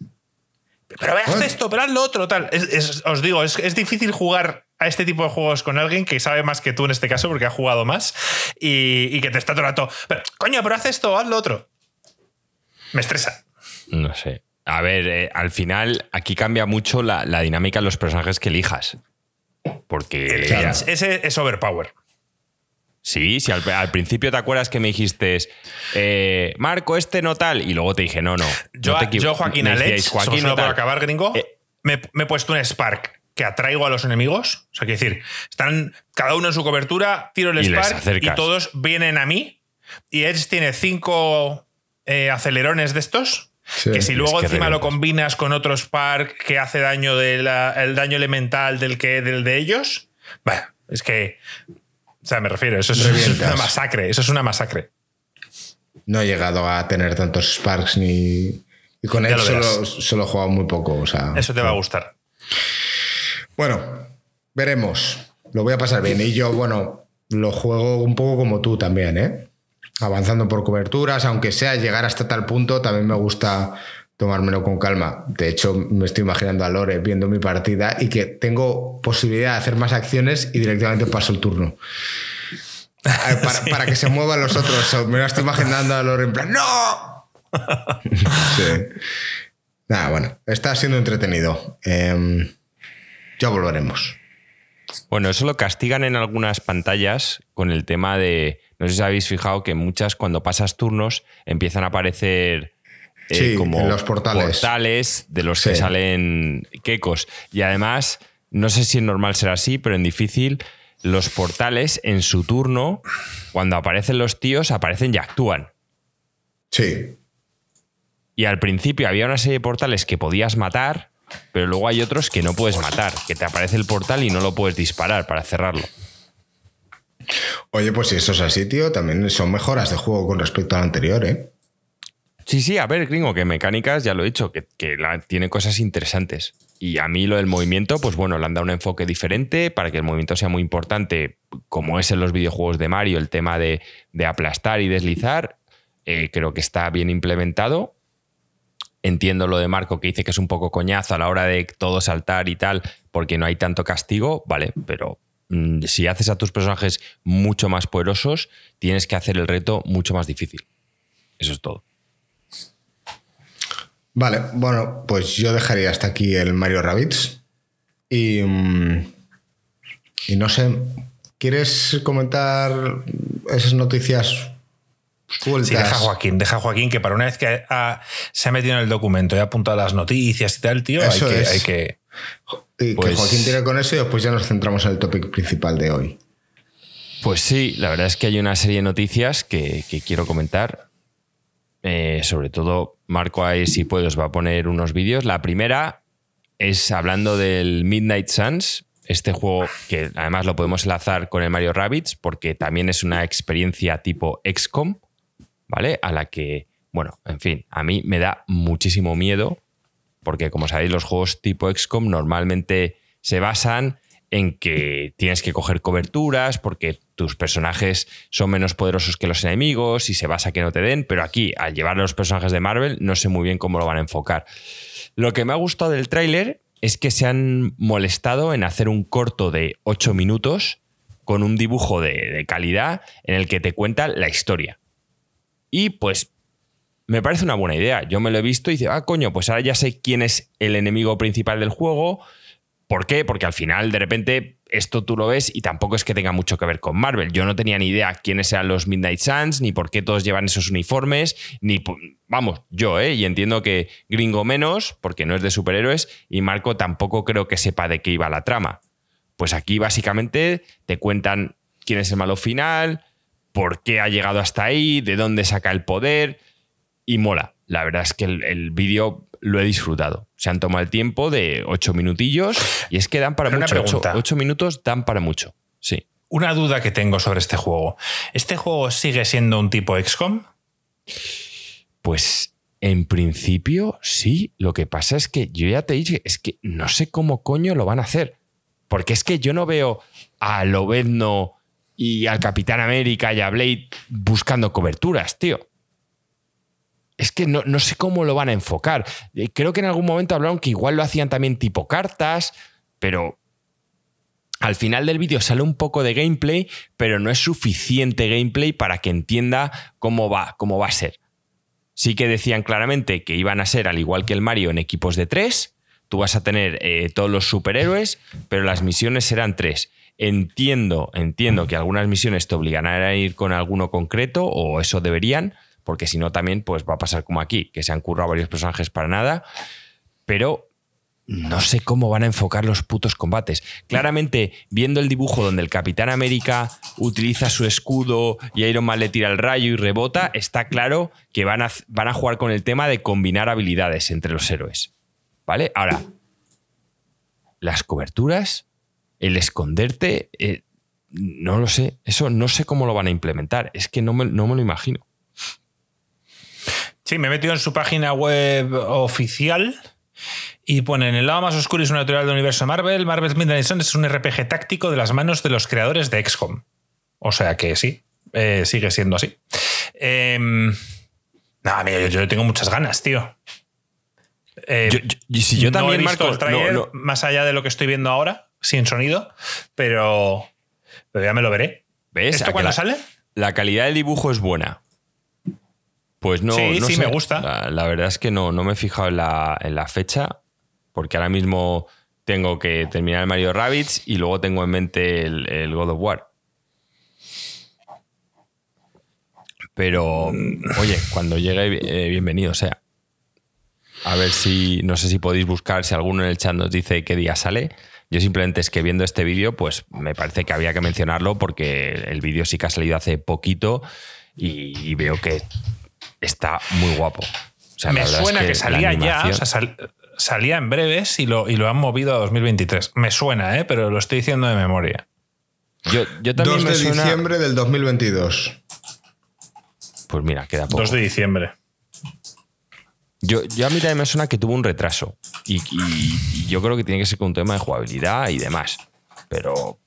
Pero ve, haz esto, pero haz lo otro, tal. os digo, es, es difícil jugar a este tipo de juegos con alguien que sabe más que tú en este caso, porque ha jugado más, y, que te está todo el rato, pero, coño, pero haz esto, haz lo otro. Me estresa. No sé. A ver, eh, al final aquí cambia mucho la, dinámica de los personajes que elijas. Porque. ese es overpower. Sí, si al, principio te acuerdas que me dijiste, eh, Marco, este no tal, y luego te dije, no, no. Yo, yo Joaquín Alex, Joaquín no puedo acabar, gringo, eh, me, he puesto un Spark que atraigo a los enemigos. O sea, quiero decir, están cada uno en su cobertura, tiro el Spark y todos vienen a mí. Y Edge tiene cinco eh, acelerones de estos. que si luego encima lo combinas con otro Spark que hace daño del daño elemental del que del de ellos, bueno, es que o sea, me refiero, eso es, una (laughs) masacre, eso es una masacre. No he llegado a tener tantos Sparks ni. Y con él solo, he jugado muy poco. O sea, eso te va a gustar. Bueno, veremos. Lo voy a pasar bien. Y yo, bueno, lo juego un poco como tú también, ¿eh? Avanzando por coberturas, aunque sea llegar hasta tal punto, también me gusta tomármelo con calma. De hecho, me estoy imaginando a Lore viendo mi partida y que tengo posibilidad de hacer más acciones y directamente paso el turno. (laughs) Para, que se muevan los otros. Me lo estoy imaginando a Lore en plan, ¡No! (laughs) Nada, bueno, está siendo entretenido. Em, ya volveremos. Bueno, eso lo castigan en algunas pantallas con el tema de. No sé si habéis fijado que muchas, cuando pasas turnos, empiezan a aparecer eh, como los portales. de los que salen quecos. Y además, no sé si es normal ser así, pero en difícil, los portales en su turno, cuando aparecen los tíos, aparecen y actúan. Sí. Y al principio había una serie de portales que podías matar, pero luego hay otros que no puedes matar, que te aparece el portal y no lo puedes disparar para cerrarlo. Oye, pues si eso es así, tío, también son mejoras de juego con respecto al anterior, ¿eh? Sí, sí, a ver, gringo, que mecánicas, ya lo he dicho, que, tiene cosas interesantes. Y a mí lo del movimiento, pues bueno, le han dado un enfoque diferente para que el movimiento sea muy importante, como es en los videojuegos de Mario, el tema de, aplastar y deslizar. Eh, creo que está bien implementado. Entiendo lo de Marco que dice que es un poco coñazo a la hora de todo saltar y tal, porque no hay tanto castigo, vale, pero mm, si haces a tus personajes mucho más poderosos, tienes que hacer el reto mucho más difícil. Eso es todo. Vale, bueno, pues yo dejaría hasta aquí el Mario Rabbits. Y, mm, y no sé, ¿quieres comentar esas noticias? Sí, deja a Joaquín, deja a Joaquín, que para una vez que se ha metido en el documento y ha apuntado las noticias y tal, tío, hay que, hay que, Y que pues Joaquín tire con eso y después ya nos centramos en el topic principal de hoy. Pues sí, la verdad es que hay una serie de noticias que, que quiero comentar. Eh, sobre todo, Marco ahí si puedes va a poner unos vídeos. La primera es hablando del Midnight Suns, este juego que además lo podemos enlazar con el Mario Rabbits porque también es una experiencia tipo XCOM, ¿vale? A la que, bueno, en fin, a mí me da muchísimo miedo porque como sabéis los juegos tipo XCOM normalmente se basan en que tienes que coger coberturas porque tus personajes son menos poderosos que los enemigos y se basa que no te den, pero aquí al llevar a los personajes de Marvel no sé muy bien cómo lo van a enfocar. Lo que me ha gustado del tráiler es que se han molestado en hacer un corto de 8 minutos con un dibujo de, de calidad en el que te cuenta la historia. Y pues me parece una buena idea. Yo me lo he visto y dice, ah, coño, pues ahora ya sé quién es el enemigo principal del juego, ¿Por qué? Porque al final, de repente, esto tú lo ves y tampoco es que tenga mucho que ver con Marvel. Yo no tenía ni idea quiénes eran los Midnight Suns, ni por qué todos llevan esos uniformes, ni. Vamos, yo, ¿eh? Y entiendo que Gringo menos, porque no es de superhéroes, y Marco tampoco creo que sepa de qué iba la trama. Pues aquí básicamente te cuentan quién es el malo final, por qué ha llegado hasta ahí, de dónde saca el poder, y mola. La verdad es que el, el vídeo lo he disfrutado. Se han tomado el tiempo de ocho minutillos y es que dan para mucho. Ocho, minutos dan para mucho. Sí. Una duda que tengo sobre este juego. ¿Este juego sigue siendo un tipo XCOM? Pues en principio sí. Lo que pasa es que yo ya te dije, es que no sé cómo coño lo van a hacer. Porque es que yo no veo a Lobezno y al Capitán América y a Blade buscando coberturas, tío es que no, sé cómo lo van a enfocar. Eh, creo que en algún momento hablaron que igual lo hacían también tipo cartas, pero Al final del vídeo sale un poco de gameplay, pero no es suficiente gameplay para que entienda cómo va, cómo va a ser. Sí que decían claramente que iban a ser, al igual que el Mario, en equipos de tres. Tú vas a tener eh, todos los superhéroes, pero las misiones serán tres. Entiendo, entiendo que algunas misiones te obligarán a ir con alguno concreto, o eso deberían, porque si no también pues va a pasar como aquí, que se han currado varios personajes para nada, pero no sé cómo van a enfocar los putos combates. Claramente, viendo el dibujo donde el Capitán América utiliza su escudo y Iron Man le tira el rayo y rebota, está claro que van a, van a jugar con el tema de combinar habilidades entre los héroes. ¿Vale? Ahora, las coberturas, el esconderte, eh, no lo sé. Eso no sé cómo lo van a implementar. Es que no me, no me lo imagino. Sí, me he metido en su página web oficial y pone en el lado más oscuro y natural del universo Marvel, Marvel's Midnight Suns es un RPG táctico de las manos de los creadores de XCOM. O sea que sí, eh, sigue siendo así. Eh, nada, yo, yo, tengo muchas ganas, tío. Eh, si yo también, he visto el trailer, más allá de lo que estoy viendo ahora, sin sonido, pero, pero ya me lo veré. ¿Ves? ¿Esto cuándo sale? La calidad del dibujo es buena. Pues no. Sí, sí, me gusta. La, verdad es que no, no me he fijado en la, fecha, porque ahora mismo tengo que terminar el Mario Rabbits y luego tengo en mente el, God of War. Pero, oye, cuando llegue, eh, bienvenido sea. A ver si, no sé si podéis buscar, si alguno en el chat nos dice qué día sale. Yo simplemente es que viendo este vídeo, pues me parece que había que mencionarlo porque el vídeo sí que ha salido hace poquito y veo que está muy guapo. me suena que, salía ya, o sea, salía en breves y lo, y lo han movido a 2023. Me suena, ¿eh? pero lo estoy diciendo de memoria. Yo, yo también 2 de diciembre del 2022. Pues mira, queda poco. 2 de diciembre. Yo, yo a mí también me suena que tuvo un retraso. Y, y, yo creo que tiene que ser con un tema de jugabilidad y demás. Pero,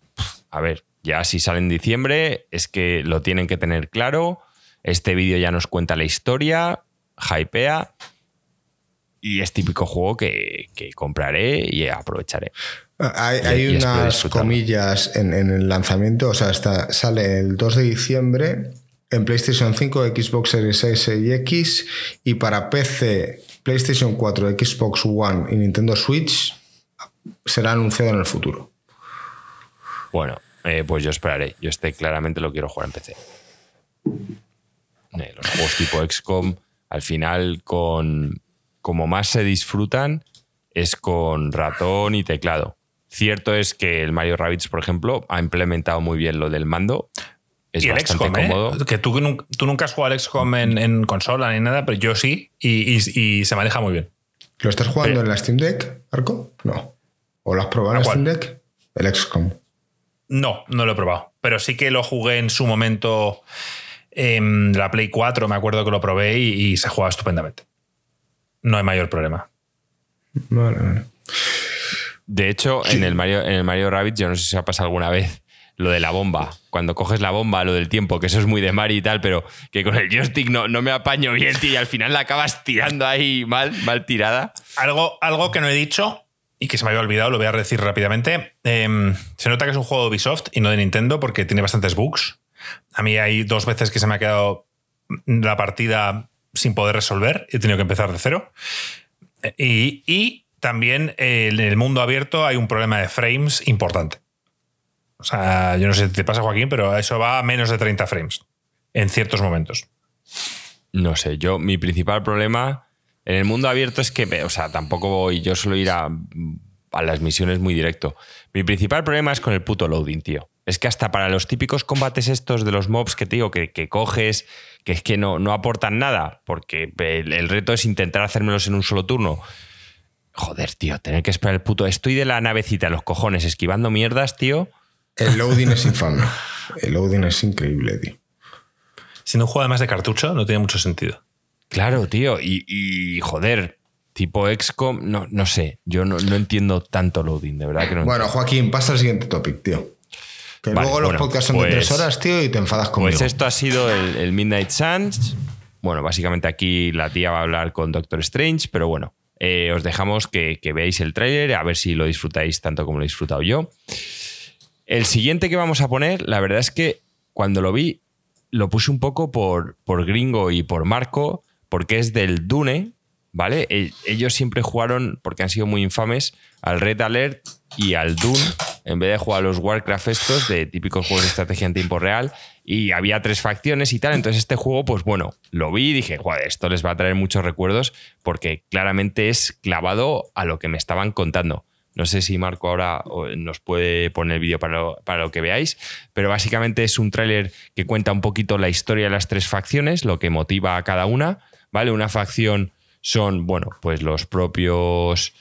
a ver, ya si sale en diciembre, es que lo tienen que tener claro este vídeo ya nos cuenta la historia, hypea y es típico juego que, compraré y aprovecharé. Hay, unas comillas en, el lanzamiento, o sea, sale el 2 de diciembre en PlayStation 5, Xbox Series S y X y para PC, PlayStation 4, Xbox One y Nintendo Switch será anunciado en el futuro. Bueno, eh, pues yo esperaré. Yo este claramente lo quiero jugar en PC. Eh, los juegos tipo XCOM, al final, con como más se disfrutan es con ratón y teclado. Cierto es que el Mario Rabbids, por ejemplo, ha implementado muy bien lo del mando. Es bastante ¿eh? cómodo. Que tú, tú, nunca has jugado al XCOM en, consola ni nada, pero yo sí, y, se maneja muy bien. ¿Lo estás jugando en la Steam Deck, Arco? No. ¿O lo has probado en la Steam Deck? El XCOM. No, no lo he probado. Pero sí que lo jugué en su momento en la Play 4 me acuerdo que lo probé y, se juega estupendamente. No hay mayor problema. De hecho, en, el Mario, en el Mario Rabbit, yo no sé si se ha pasado alguna vez lo de la bomba. Cuando coges la bomba, lo del tiempo, que eso es muy de Mario y tal, pero que con el joystick no, no me apaño bien, tío, y al final la acabas tirando ahí mal, mal tirada. Algo, algo que no he dicho y que se me había olvidado, lo voy a decir rápidamente. Em, se nota que es un juego de Ubisoft y no de Nintendo porque tiene bastantes bugs. A mí hay dos veces que se me ha quedado la partida sin poder resolver y he tenido que empezar de cero. Y, también en el mundo abierto hay un problema de frames importante. O sea, yo no sé si te pasa, Joaquín, pero eso va a menos de 30 frames en ciertos momentos. No sé, yo, mi principal problema en el mundo abierto es que, o sea, tampoco voy, yo suelo ir a, a las misiones muy directo. Mi principal problema es con el puto loading, tío. Es que hasta para los típicos combates estos de los mobs que te digo que, coges, que es que no, no aportan nada, porque el, reto es intentar hacérmelos en un solo turno. Joder, tío, tener que esperar el puto. Estoy de la navecita, los cojones, esquivando mierdas, tío. El loading es infame. El loading es increíble, tío. Si no juega más de cartucho, no tiene mucho sentido. Claro, tío. Y, joder, tipo XCOM, no, no sé. Yo no, entiendo tanto loading, de verdad que no. Bueno, Joaquín, pasa al siguiente topic, tío. Que luego los podcasts son de tres pues horas, tío, y te enfadas conmigo. Pues esto ha sido el, Midnight Suns. Bueno, básicamente aquí la tía va a hablar con Doctor Strange, pero bueno, eh, os dejamos que, veáis el tráiler, a ver si lo disfrutáis tanto como lo he disfrutado yo. El siguiente que vamos a poner, la verdad es que cuando lo vi, lo puse un poco por, por gringo y por Marco, porque es del Dune, ¿vale? E, ellos siempre jugaron, porque han sido muy infames, al Red Alert y al Dune, en vez de jugar los Warcraft estos, de típicos juegos de estrategia en tiempo real, y había tres facciones y tal. Entonces, este juego, pues bueno, lo vi y dije, joder, esto les va a traer muchos recuerdos, porque claramente es clavado a lo que me estaban contando. No sé si Marco ahora nos puede poner el vídeo para lo, para lo que veáis, pero básicamente es un tráiler que cuenta un poquito la historia de las tres facciones, lo que motiva a cada una, ¿vale? Una facción son, bueno, pues los propios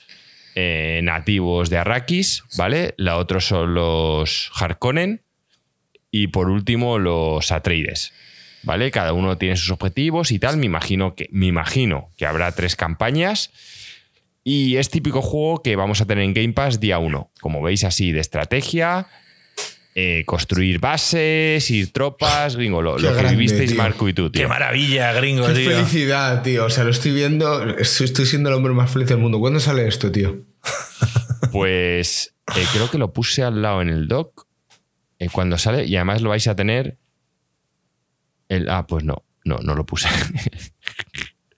eh, nativos de Arrakis, ¿vale? La otra son los Harkonnen y por último los Atreides, ¿vale? Cada uno tiene sus objetivos y tal. Me imagino que, me imagino que habrá tres campañas. Y es típico juego que vamos a tener en Game Pass día uno. Como veis, así de estrategia, eh, construir bases, ir tropas, gringo, lo, que vivisteis Marco y tú, tío. Qué maravilla, gringo, Qué felicidad, tío. O sea, lo estoy viendo, estoy siendo el hombre más feliz del mundo. ¿Cuándo sale esto, tío? (laughs) Pues eh, creo que lo puse al lado en el doc eh, cuando sale y además lo vais a tener. El, ah, pues no, no, no lo puse.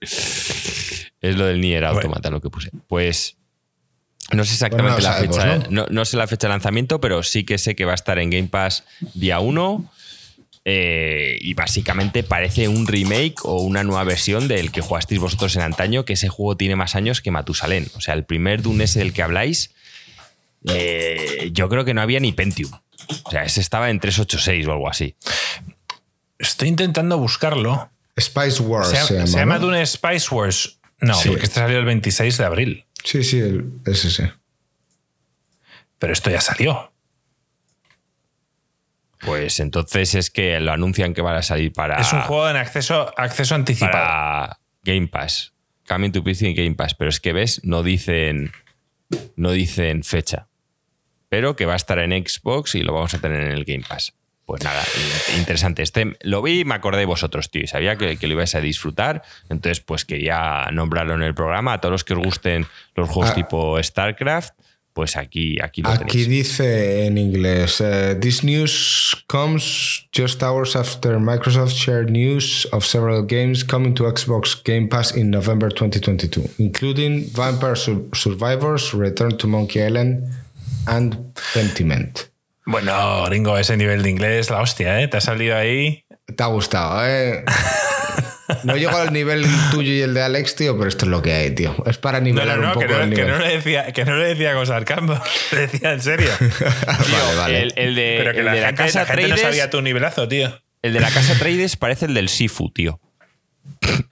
(laughs) es lo del Nier Automata lo que puse. Pues no sé exactamente la fecha, ¿no? sé la fecha de lanzamiento, pero sí que sé que va a estar en Game Pass día 1. Eh, y básicamente parece un remake o una nueva versión del que jugasteis vosotros en antaño, que ese juego tiene más años que Matusalén. O sea, el primer Dune ese del que habláis, eh, yo creo que no había ni Pentium. O sea, ese estaba en 386 o algo así. Estoy intentando buscarlo. Spice Wars. Se, llama, Dune Spice Wars. No, porque este salió el 26 de abril. Sí, sí, es ese. Pero esto ya salió. Pues entonces es que lo anuncian que van a salir para. Es un juego en acceso, acceso anticipado. Para Game Pass. Coming to PC en Game Pass. Pero es que ves, no dicen. No dicen fecha. Pero que va a estar en Xbox y lo vamos a tener en el Game Pass. Pues nada, interesante. Este lo vi y me acordé de vosotros, tío. Y sabía que, lo ibais a disfrutar. Entonces, pues quería nombrarlo en el programa. A todos los que os gusten los juegos ah. tipo StarCraft, pues aquí, aquí lo Aquí dice en inglés: eh, This news comes just hours after Microsoft shared news of several games coming to Xbox Game Pass in November 2022, including Vampire Survivors, Return to Monkey Island, and Pentiment. Bueno, Ringo, ese nivel de inglés, la hostia, ¿eh? Te ha salido ahí. Te ha gustado, ¿eh? (laughs) No llego al nivel tuyo y el de Alex, tío, pero esto es lo que hay, tío. Es para nivelar un poco que no, el nivel. Que no, le decía, que no le decía con sarcasmo, (laughs) le decía en serio. (laughs) vale, vale. El, de, pero que la, de la casa la no sabía tu nivelazo, tío. El de la casa Trades parece el del Sifu, tío.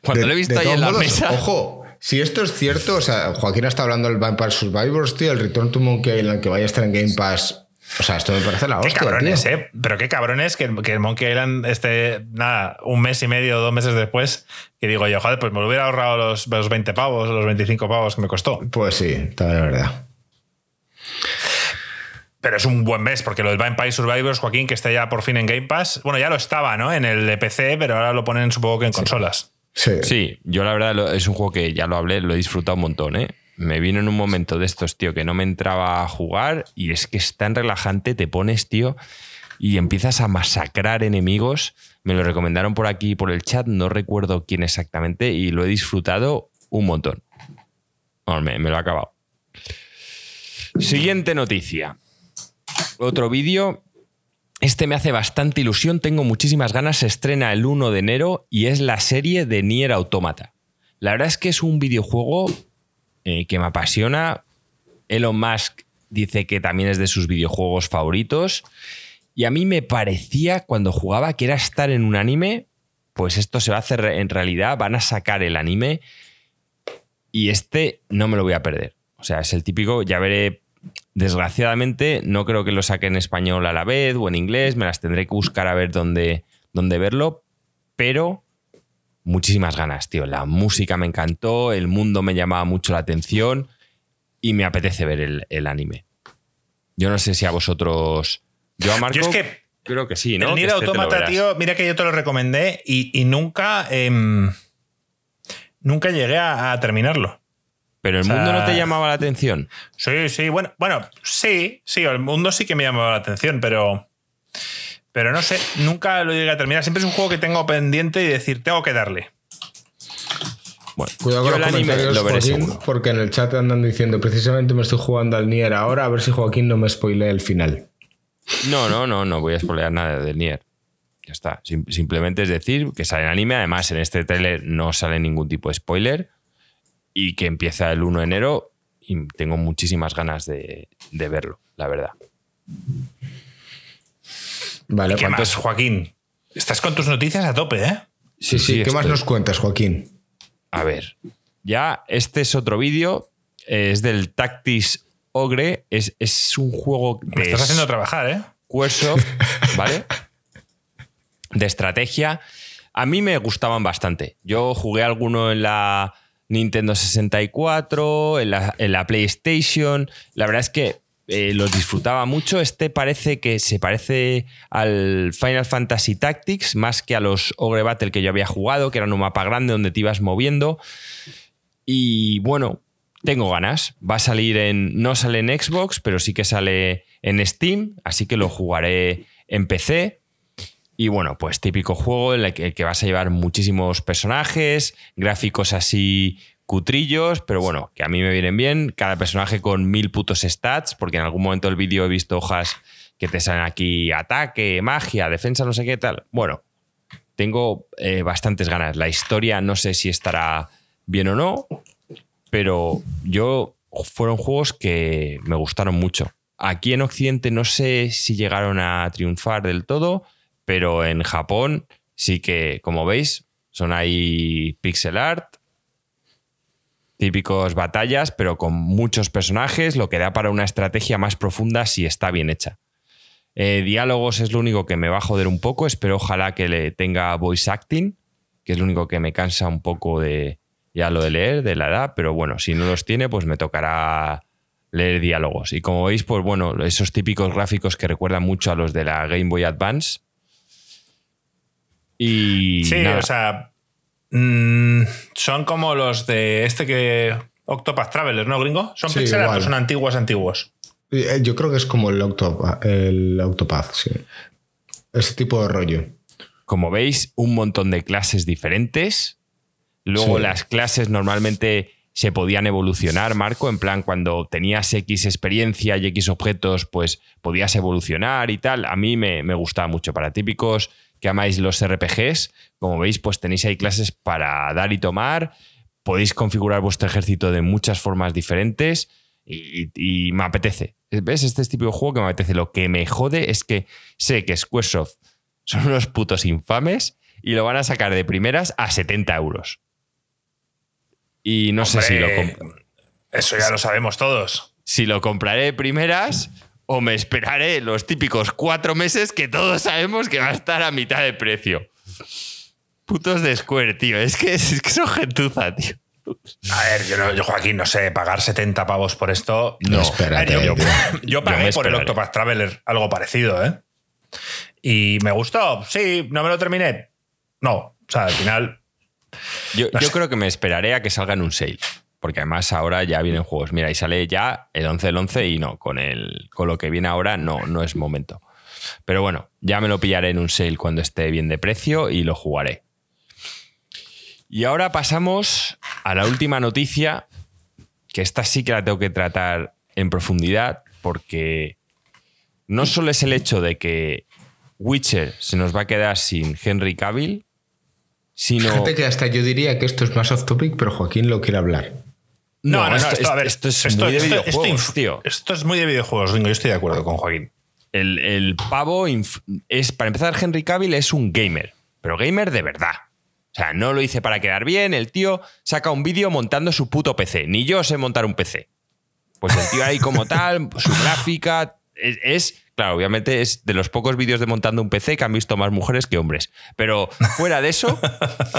Cuando lo he visto ahí en la mesa. Ojo, si esto es cierto, o sea, Joaquín está hablando del Vampire Survivors, tío, el Return to Monkey Island que vaya a estar en Game Pass o sea, esto me parece la hostia. Qué cabrones, ¿eh? Pero qué cabrones que, que el Monkey Island esté, nada, un mes y medio, dos meses después, que digo yo, joder, pues me lo hubiera ahorrado los, los 20 pavos, los 25 pavos que me costó. Pues sí, está de verdad. Pero es un buen mes, porque lo del Vampire Survivors, Joaquín, que está ya por fin en Game Pass. Bueno, ya lo estaba, ¿no? En el de PC, pero ahora lo ponen supongo que en consolas. Sí. sí, yo la verdad es un juego que ya lo hablé, lo he disfrutado un montón, ¿eh? Me vino en un momento de estos, tío, que no me entraba a jugar y es que es tan relajante, te pones, tío, y empiezas a masacrar enemigos. Me lo recomendaron por aquí, por el chat, no recuerdo quién exactamente, y lo he disfrutado un montón. me, me lo he acabado. Siguiente noticia. Otro vídeo. Este me hace bastante ilusión, tengo muchísimas ganas. Se estrena el 1 de enero y es la serie de Nier Automata. La verdad es que es un videojuego eh, que me apasiona. Elon Musk dice que también es de sus videojuegos favoritos. Y a mí me parecía cuando jugaba que era estar en un anime, pues esto se va a hacer en realidad, van a sacar el anime y este no me lo voy a perder. O sea, es el típico, ya veré, desgraciadamente no creo que lo saque en español a la vez o en inglés, me las tendré que buscar a ver dónde, dónde verlo, pero muchísimas ganas, tío. La música me encantó, el mundo me llamaba mucho la atención y me apetece ver el, anime. Yo no sé si a vosotros. Yo a Marco. es que creo que sí, ¿no? El Nier este Automata, tío, mira que yo te lo recomendé y, nunca. Em, nunca llegué a, terminarlo. Pero el mundo no te llamaba la atención. Sí, sí, bueno, bueno, sí, sí, el mundo sí que me llamaba la atención, pero. Pero no sé, nunca lo llegué a terminar. Siempre es un juego que tengo pendiente y decir, tengo que darle. Bueno, Cuidado con los comentarios, lo Joaquín, porque en el chat andan diciendo, precisamente me estoy jugando al Nier ahora, a ver si Joaquín no me spoilea el final. No, no, no, no voy a spoilear nada del Nier. Ya está. simplemente es decir que sale en anime. Además, en este trailer no sale ningún tipo de spoiler y que empieza el 1 de enero y tengo muchísimas ganas de, verlo, la verdad. Vale, ¿qué más, Joaquín? Estás con tus noticias a tope, ¿eh? Sí, sí. ¿Qué más nos cuentas, Joaquín? A ver, ya este es otro vídeo, es del Tactics Ogre, es, es un juego... Me estás haciendo trabajar, ¿eh? (laughs) ¿vale? De estrategia. A mí me gustaban bastante. Yo jugué alguno en la Nintendo 64, en la, PlayStation. La verdad es que eh, los disfrutaba mucho. Este parece que se parece al Final Fantasy Tactics más que a los Ogre Battle que yo había jugado, que eran un mapa grande donde te ibas moviendo. Y bueno, tengo ganas. Va a salir en. No sale en Xbox, pero sí que sale en Steam, así que lo jugaré en PC. Y bueno, pues típico juego en el que, vas a llevar muchísimos personajes, gráficos así cutrillos, pero bueno, que a mí me vienen bien. Cada personaje con mil putos stats, porque en algún momento del vídeo he visto hojas que te salen aquí ataque, magia, defensa, no sé qué tal. Bueno, tengo eh, bastantes ganas. La historia no sé si estará bien o no, pero yo fueron juegos que me gustaron mucho. Aquí en Occidente no sé si llegaron a triunfar del todo, pero en Japón sí que, como veis, son ahí pixel art, típicos batallas, pero con muchos personajes, lo que da para una estrategia más profunda si está bien hecha. Eh, diálogos es lo único que me va a joder un poco, espero ojalá que le tenga voice acting, que es lo único que me cansa un poco de ya lo de leer, de la edad, pero bueno, si no los tiene, pues me tocará leer diálogos. Y como veis, pues bueno, esos típicos gráficos que recuerdan mucho a los de la Game Boy Advance, y sí, o sea, mm, son como los de este que Octopath Traveler, ¿no, gringo? Son sí, son antiguos, antiguos. Eh, yo creo que es como el, Octopath, el Octopath, sí. Ese tipo de rollo. Como veis, un montón de clases diferentes. Luego las clases normalmente se podían evolucionar, Marco, en plan cuando tenías X experiencia y X objetos, pues podías evolucionar y tal. A mí me, me gustaba mucho. Para típicos que amáis los RPGs, como veis, pues tenéis ahí clases para dar y tomar, podéis configurar vuestro ejército de muchas formas diferentes y, me apetece. ¿Ves? Este es tipo de juego que me apetece. Lo que me jode es que sé que Squaresoft son unos putos infames y lo van a sacar de primeras a 70 euros. Y no sé si lo Eso ya lo sabemos todos. Si lo compraré de primeras o me esperaré los típicos cuatro meses que todos sabemos que va a estar a mitad de precio. Putos de Square, tío. Es que, es que son gentuza, tío. A ver, yo, yo, Joaquín, no sé, pagar 70 pavos por esto. No, espérate. (laughs) yo, yo, pagué por el Octopath Traveler algo parecido, ¿eh? Y me gustó. Sí, no me lo terminé. No, o sea, al final. Yo, yo creo que me esperaré a que salga en un sale porque además ahora ya vienen juegos. Mira, y sale ya el 11 del 11 y no, con, el, con lo que viene ahora no, no es momento. Pero bueno, ya me lo pillaré en un sale cuando esté bien de precio y lo jugaré. Y ahora pasamos a la última noticia, que esta sí que la tengo que tratar en profundidad, porque no solo es el hecho de que Witcher se nos va a quedar sin Henry Cavill, sino... Fíjate que hasta yo diría que esto es más off topic, pero Joaquín lo quiere hablar. No, no, esto, a ver, esto es muy de videojuegos, tío. Esto es muy de videojuegos, Yo estoy de acuerdo con Joaquín. El, pavo es, para empezar, Henry Cavill es un gamer, pero gamer de verdad. O sea, no lo hice para quedar bien. El tío saca un vídeo montando su puto PC. Ni yo sé montar un PC. Pues el tío ahí como (laughs) tal, su gráfica, es Claro, obviamente es de los pocos vídeos de montando un PC que han visto más mujeres que hombres. Pero fuera de eso,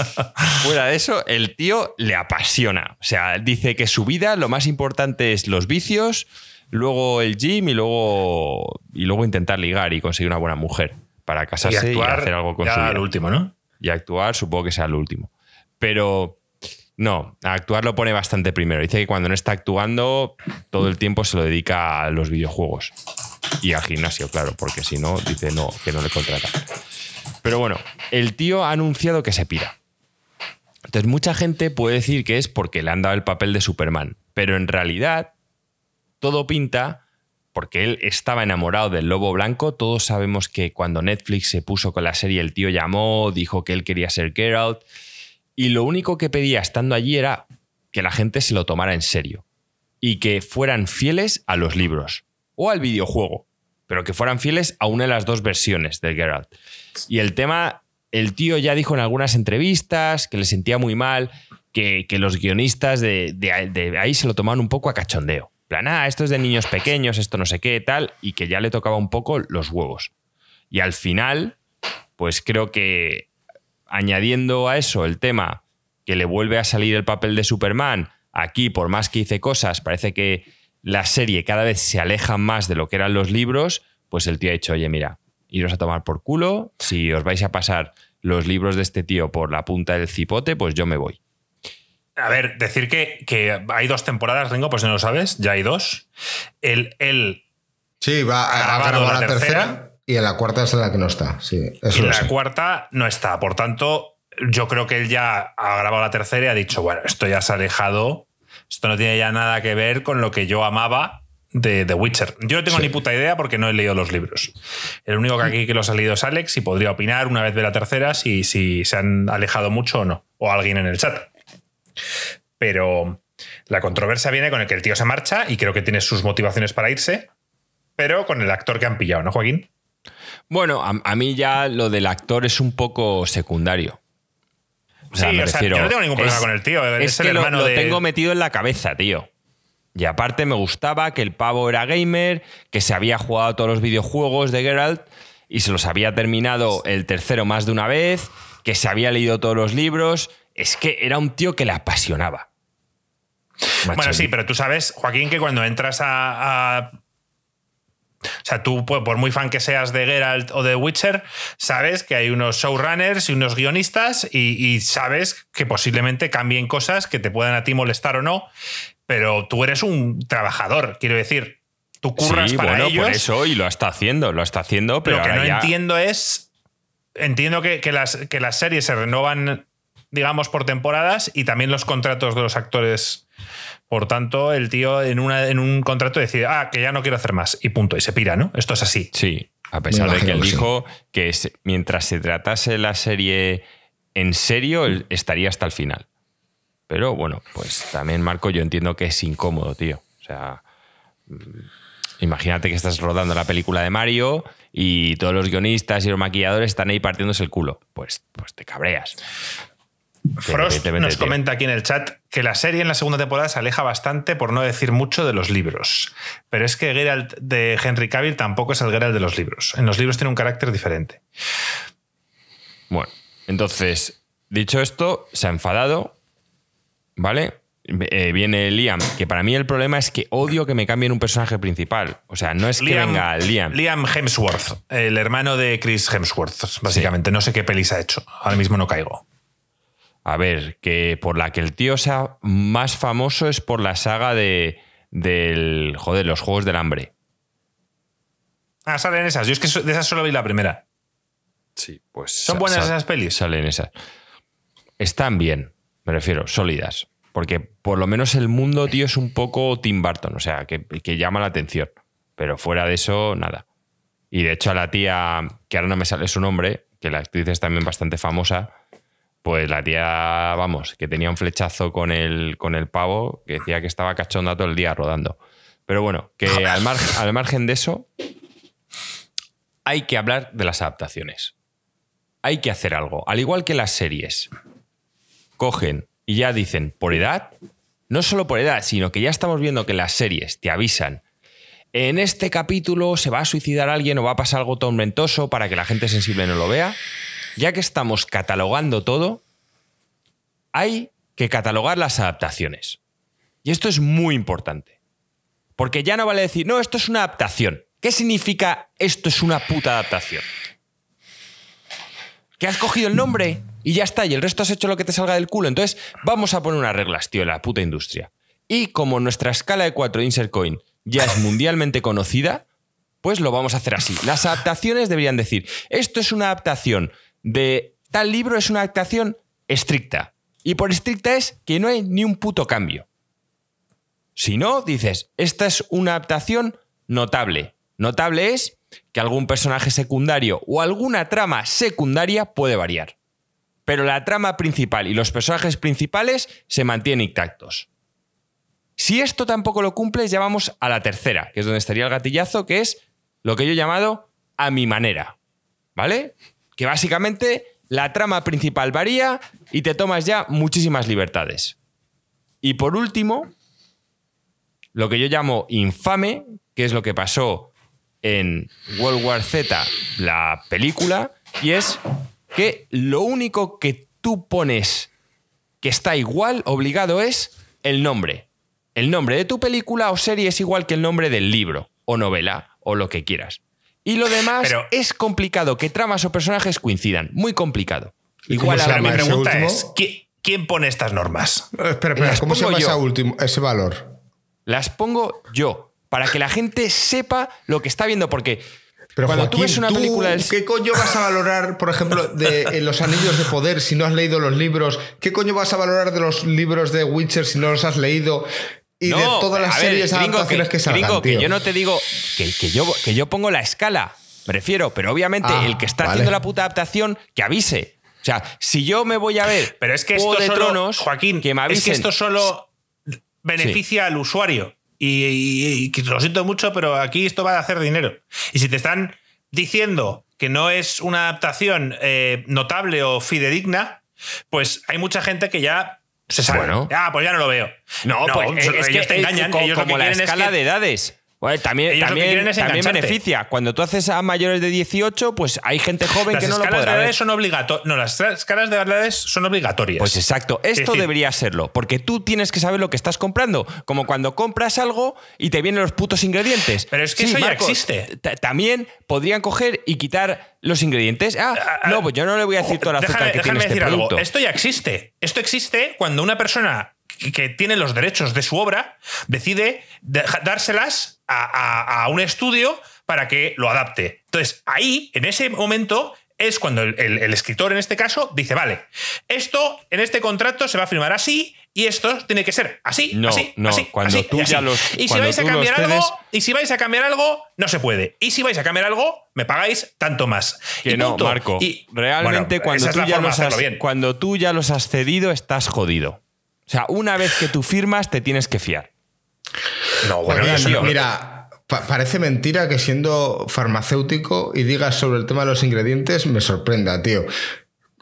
(laughs) fuera de eso, el tío le apasiona. O sea, dice que su vida lo más importante es los vicios, luego el gym y luego, y luego intentar ligar y conseguir una buena mujer para casarse y, hacer algo con su vida. último, ¿no? Y actuar, supongo que sea el último. Pero No, actuar lo pone bastante primero. Dice que cuando no está actuando, todo el tiempo se lo dedica a los videojuegos. Y al gimnasio, claro, porque si no, dice no, que no le contrata. Pero bueno, el tío ha anunciado que se pira. Entonces, mucha gente puede decir que es porque le han dado el papel de Superman. Pero en realidad, todo pinta porque él estaba enamorado del Lobo Blanco. Todos sabemos que cuando Netflix se puso con la serie, el tío llamó, dijo que él quería ser Geralt y lo único que pedía estando allí era que la gente se lo tomara en serio y que fueran fieles a los libros o al videojuego, pero que fueran fieles a una de las dos versiones de Geralt. Y el tema, el tío ya dijo en algunas entrevistas que le sentía muy mal, que, los guionistas de, ahí se lo tomaban un poco a cachondeo. plan, ah, esto es de niños pequeños, esto no sé qué, tal, y que ya le tocaba un poco los huevos. Y al final, pues creo que añadiendo a eso el tema que le vuelve a salir el papel de Superman, aquí por más que hice cosas, parece que la serie cada vez se aleja más de lo que eran los libros, pues el tío ha dicho, oye, mira, iros a tomar por culo, si os vais a pasar los libros de este tío por la punta del cipote, pues yo me voy. A ver, decir que, que hay dos temporadas, Ringo, pues si no lo sabes, ya hay dos. El, el sí, va a, grabar la, tercera y en la cuarta es en la que no está, sí. y en la cuarta no está. Por tanto, yo creo que él ya ha grabado la tercera y ha dicho, bueno, esto ya se ha alejado, esto no tiene ya nada que ver con lo que yo amaba de The Witcher. Yo no tengo ni puta idea porque no he leído los libros. El único que aquí que los ha leído es Alex y podría opinar una vez de la tercera si, si se han alejado mucho o no. O alguien en el chat. Pero la controversia viene con el que el tío se marcha y creo que tiene sus motivaciones para irse, pero con el actor que han pillado, ¿no, Joaquín? Bueno, a, mí ya lo del actor es un poco secundario. O sea, sí, o sea, yo no tengo ningún problema con el tío. Es, que lo, tengo metido en la cabeza, tío. Y aparte me gustaba que el pavo era gamer, que se había jugado todos los videojuegos de Geralt y se los había terminado el tercero más de una vez, que se había leído todos los libros. Es que era un tío que le apasionaba. Bueno, sí, pero tú sabes, Joaquín, que cuando entras a o sea, tú, por muy fan que seas de Geralt o de Witcher, sabes que hay unos showrunners y unos guionistas y, sabes que posiblemente cambien cosas que te puedan a ti molestar o no, pero tú eres un trabajador, quiero decir. Tú curras para bueno, ellos. por eso y lo está haciendo, lo está haciendo, pero. Lo que no entiendo es. Entiendo que, las, que las series se renovan, digamos, por temporadas y también los contratos de los actores por tanto, el tío en, una, en un contrato decide, ah, que ya no quiero hacer más, y punto, y se pira, ¿no? Esto es así. Sí, a pesar de que él dijo que mientras se tratase la serie en serio, él estaría hasta el final. Pero bueno, pues también, Marco, yo entiendo que es incómodo, tío. O sea, mm, imagínate que estás rodando la película de Mario y todos los guionistas y los maquilladores están ahí partiéndose el culo. Pues, pues te cabreas. Frost nos comenta aquí en el chat que la serie en la segunda temporada se aleja bastante, por no decir mucho, de los libros. Pero es que Geralt de Henry Cavill tampoco es el Geralt de los libros. En los libros tiene un carácter diferente. Bueno, entonces, dicho esto, se ha enfadado, ¿vale? Eh, viene Liam, que para mí el problema es que odio que me cambien un personaje principal. O sea, no es que venga Liam. Liam Hemsworth, el hermano de Chris Hemsworth, básicamente. No sé qué pelis ha hecho. Ahora mismo no caigo. A ver, que por la que el tío sea más famoso es por la saga de del joder, los juegos del hambre. Ah, salen esas. Yo es que de esas solo vi la primera. Sí, pues. ¿Son buenas esas pelis? Salen esas. Están bien, me refiero, sólidas. Porque por lo menos el mundo, tío, es un poco Tim Burton, o sea, que, que llama la atención. Pero fuera de eso, nada. Y de hecho, a la tía, que ahora no me sale su nombre, que la actriz es también bastante famosa, pues la tía, vamos, que tenía un flechazo con el, con el pavo, que decía que estaba cachonda todo el día rodando. Pero bueno, que (laughs) al, al margen de eso, hay que hablar de las adaptaciones. Hay que hacer algo. Al igual que las series. Cogen y ya dicen, por edad, no solo por edad, sino que ya estamos viendo que las series te avisan. En este capítulo se va a suicidar alguien o va a pasar algo tormentoso para que la gente sensible no lo vea ya que estamos catalogando todo, hay que catalogar las adaptaciones. Y esto es muy importante. Porque ya no vale decir, no, esto es una adaptación. ¿Qué significa esto es una puta adaptación? Que has cogido el nombre Y ya está, y el resto has hecho lo que te salga del culo. Entonces, vamos a poner unas reglas, tío, en la puta industria. Y como nuestra escala de 4 Insert Coin ya es mundialmente conocida, pues lo vamos a hacer así. Las adaptaciones deberían decir, esto es una adaptación de tal libro, es una adaptación estricta. Y por estricta es que no hay ni un puto cambio. Si no, dices, esta es una adaptación notable. Notable es que algún personaje secundario o alguna trama secundaria puede variar. Pero la trama principal y los personajes principales se mantienen intactos. Si esto tampoco lo cumples, ya vamos a la tercera, que es donde estaría el gatillazo, que es lo que yo he llamado a mi manera. ¿Vale? Que básicamente la trama principal varía y te tomas ya muchísimas libertades. Y por último, lo que yo llamo infame, que es lo que pasó en World War Z, la película, y es que lo único que tú pones que está igual, obligado, es el nombre. El nombre de tu película o serie es igual que el nombre del libro, o novela, o lo que quieras. Y lo demás es complicado, que tramas o personajes coincidan. Muy complicado. Igual ahora mi pregunta es: ¿quién pone estas normas? espera, espera, ¿cómo se llama último, ese valor? Las pongo yo, para que la gente sepa lo que está viendo, porque pero cuando tú ves una película ¿Qué coño vas a valorar, por ejemplo, de Los Anillos de Poder si no has leído los libros? ¿Qué coño vas a valorar de los libros de Witcher si no los has leído? Y de todas las series adaptaciones que, salgan, que yo no te digo que, yo, que yo pongo la escala, me refiero, pero obviamente ah, el que está haciendo la puta adaptación, que avise. O sea, si yo me voy a ver pero es que esto de solo, Tronos, Joaquín, que me avisen. Es que esto solo beneficia al usuario. Y, lo siento mucho, pero aquí esto va a hacer dinero. Y si te están diciendo que no es una adaptación eh, notable o fidedigna, pues hay mucha gente que ya se sabe. Bueno. Ah, pues ya no lo veo. No, pues es ellos que, te engañan. Como, ellos como la escala de edades también, también, también beneficia. Cuando tú haces a mayores de 18, pues hay gente joven que no lo podrá de edades son obligatorias. No, las escalas de edades son obligatorias. Pues exacto. Esto debería serlo. Porque tú tienes que saber lo que estás comprando. Como cuando compras algo y te vienen los putos ingredientes. Pero es que eso ya existe. También podrían coger y quitar los ingredientes. Ah, ah, ah, no, pues yo no le voy a decir toda la azúcar que tiene este producto. Esto ya existe. Esto existe cuando una persona que tiene los derechos de su obra decide dárselas a, un estudio para que lo adapte. Entonces, ahí, en ese momento, es cuando el, escritor, en este caso, dice, vale, esto en este contrato se va a firmar así y esto tiene que ser así, no, así, no, así, cuando tú ya los Y si vais a cambiar algo, y si vais a cambiar algo, no se puede. Y si vais a cambiar algo, me pagáis tanto más. Que no, Marco. Y, realmente cuando, tú ya los has, cuando tú ya los has cedido, estás jodido. O sea, una vez que tú firmas, te tienes que fiar. No, bueno, mira, parece mentira que siendo farmacéutico y digas sobre el tema de los ingredientes me sorprenda, tío.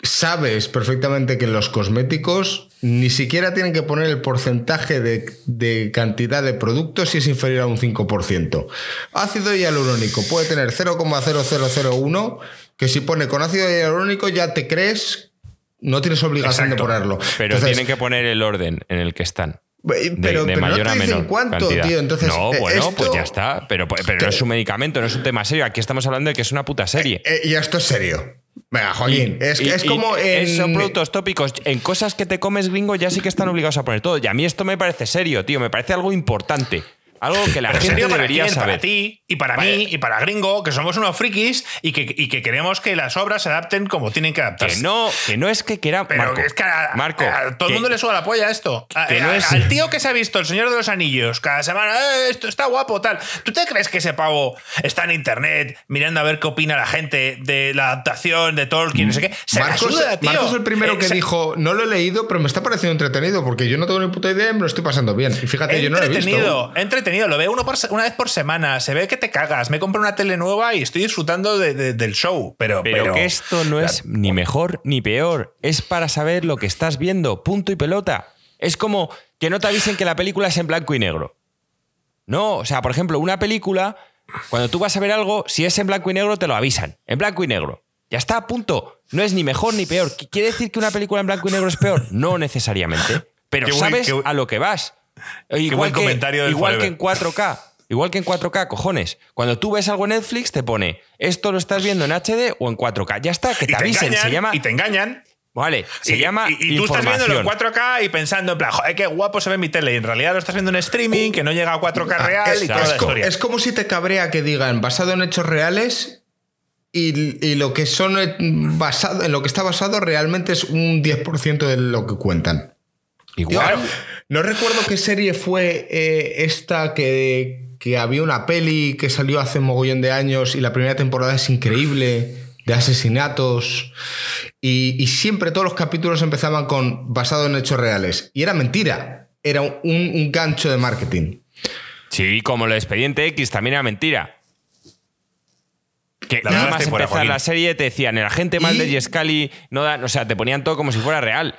Sabes perfectamente que en los cosméticos ni siquiera tienen que poner el porcentaje de, cantidad de productos si es inferior a un 5%. Ácido hialurónico puede tener 0,0001, que si pone con ácido hialurónico ya te crees, no tienes obligación de ponerlo. Pero tienen que poner el orden en el que están. Pero, de, mayor a menor cuánto, tío. Entonces, no, eh, bueno, pues ya está. Pero, pero no es un medicamento, no es un tema serio. Aquí estamos hablando de que es una puta serie. Eh, y esto es serio. Venga, Joaquín. es, es como en. Son productos tópicos. En cosas que te comes gringo ya sí que están obligados a poner todo. Y a mí esto me parece serio, tío. Me parece algo importante. Algo que la gente debería saber. Para ti y para mí y para Gringo, que somos unos frikis y que, y que, queremos que las obras se adapten como tienen que adaptarse. Que no, que no es que quiera. Pero Marco, es que a, todo el mundo le suba la polla esto. Al tío que se ha visto El Señor de los Anillos cada semana, eh, esto está guapo, tal. ¿Tú te crees que ese pavo está en internet mirando a ver qué opina la gente de la adaptación de Tolkien? No sé qué. Se Marcos, tío. Marcos es el primero que dijo, no lo he leído, pero me está pareciendo entretenido porque yo no tengo ni puta idea y me lo estoy pasando bien. Y fíjate, yo no lo he visto. Entretenido, entretenido. Lo veo uno por una vez por semana, se ve que te cagas, me compro una tele nueva y estoy disfrutando del show. Pero, pero, que esto no es ni mejor ni peor, es para saber lo que estás viendo, punto y pelota. Es como que no te avisen que la película es en blanco y negro. No, o sea, por ejemplo, una película, cuando tú vas a ver algo, si es en blanco y negro, te lo avisan. En blanco y negro. Ya está, a punto. No es ni mejor ni peor. ¿Quiere decir que una película en blanco y negro es peor? No necesariamente. Pero sabes a lo que vas. Igual, que, igual que en 4K. Igual que en 4K, cojones. Cuando tú ves algo en Netflix, te pone esto lo estás viendo en HD o en 4K. Ya está, que te, avisen. se llama. Y te engañan. Vale, se llama. Y, tú estás viendo en 4K y pensando, en plan, joder, qué guapo se ve mi tele. Y en realidad lo estás viendo en streaming, que no llega a 4K ah, real es, y toda la historia. Es como si te cabrea que digan basado en hechos reales y, lo que son eh, basado, en lo que está basado realmente es un 10% de lo que cuentan. Igual. No recuerdo qué serie fue eh, esta que, que había una peli que salió hace un mogollón de años y la primera temporada es increíble de asesinatos y, siempre todos los capítulos empezaban con basado en hechos reales. Y era mentira, era un, gancho de marketing. Sí, como el expediente X también era mentira. Que nada más empezar la serie te decían, el agente mal de Yescali no da, o sea, te ponían todo como si fuera real.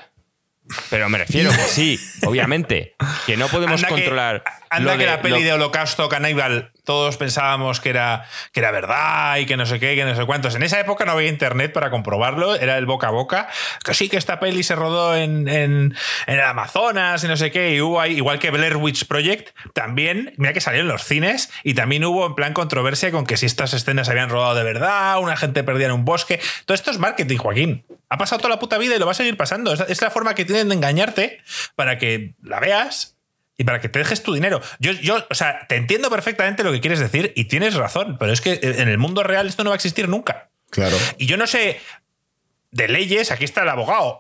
Pero me refiero que sí, obviamente, que no podemos controlar. anda que la peli de Holocausto Caníbal todos pensábamos que era, que era verdad y que no sé qué, que no sé cuántos. En esa época no había internet para comprobarlo, era el boca a boca. Que sí, que esta peli se rodó en, en, el Amazonas y no sé qué, y hubo ahí, igual que Blair Witch Project, también, mira que salió en los cines, y también hubo en plan controversia con que si estas escenas habían rodado de verdad, una gente perdía en un bosque. Todo esto es marketing, Joaquín. Ha pasado toda la puta vida y lo va a seguir pasando. Es la forma que tienen de engañarte para que la veas y para que te dejes tu dinero. Yo, yo, o sea, te entiendo perfectamente lo que quieres decir y tienes razón, pero es que en el mundo real esto no va a existir nunca. Claro. Y yo no sé de leyes, aquí está el abogado,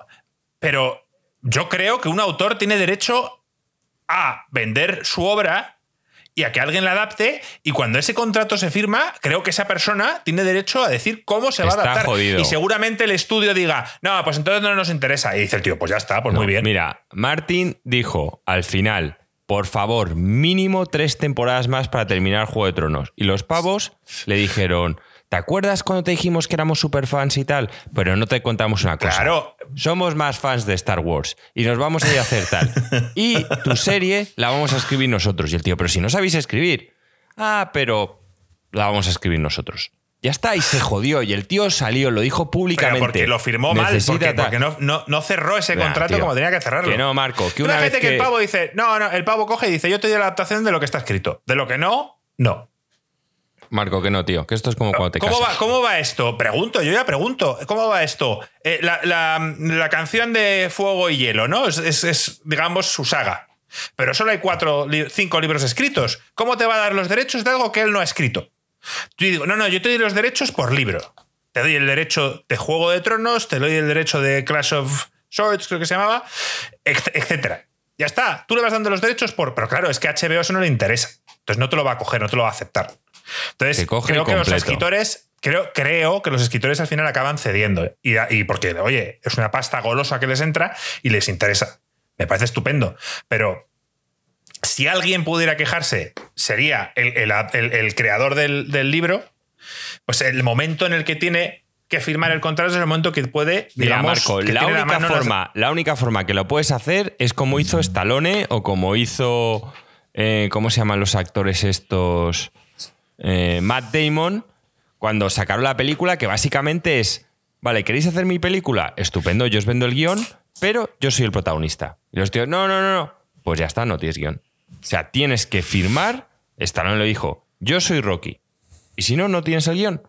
pero yo creo que un autor tiene derecho a vender su obra y a que alguien la adapte y cuando ese contrato se firma, creo que esa persona tiene derecho a decir cómo se va a adaptar. Y seguramente el estudio diga, no, pues entonces no nos interesa. Y dice el tío, pues ya está, pues muy bien. Mira, Martin dijo al final, por favor, mínimo tres temporadas más para terminar Juego de Tronos. Y los pavos le dijeron, ¿te acuerdas cuando te dijimos que éramos super fans y tal? Pero no te contamos una cosa. Claro. Somos más fans de Star Wars y nos vamos a ir a hacer tal. (laughs) Y tu serie la vamos a escribir nosotros. Y el tío, pero si no sabéis escribir. Ah, pero la vamos a escribir nosotros. Ya está, y se jodió. Y el tío salió, lo dijo públicamente. porque lo firmó mal, porque, no, cerró ese contrato como tenía que cerrarlo. Que no, Marco. Que una, gente que... el pavo dice, no, no, el pavo coge y dice, yo te doy la adaptación de lo que está escrito. De lo que no, no. Marco, que no, tío. Que esto es como cuando te ¿Cómo casas. Va, ¿Cómo va esto? Pregunto, yo ya pregunto. ¿Cómo va esto? Eh, la, canción de Fuego y Hielo, ¿no? Es, digamos, su saga. Pero solo hay cuatro, cinco libros escritos. ¿Cómo te va a dar los derechos de algo que él no ha escrito? Yo digo, no, no, yo te doy los derechos por libro. Te doy el derecho de Juego de Tronos, te doy el derecho de Clash of Swords, creo que se llamaba, etcétera. Ya está, tú le vas dando los derechos por. Pero claro, es que a HBO eso no le interesa. Entonces no te lo va a coger, no te lo va a aceptar. Entonces, creo que los escritores. Creo, creo que los escritores al final acaban cediendo. Y, y porque, oye, es una pasta golosa que les entra y les interesa. Me parece estupendo. Pero si alguien pudiera quejarse, sería el, creador del, libro, pues el momento en el que tiene que firmar el contrato es el momento que puede, digamos, Marco, la, única forma, la única forma que lo puedes hacer es como hizo Stallone o como hizo, eh, ¿cómo se llaman los actores estos? Eh, Matt Damon, cuando sacaron la película, que básicamente es, vale, ¿queréis hacer mi película? Estupendo, yo os vendo el guion, pero yo soy el protagonista. Y los tíos, no, no, no, no. Pues ya está, no tienes guion. O sea, tienes que firmar. Stallone lo dijo. Yo soy Rocky. Y si no, no tienes el guion.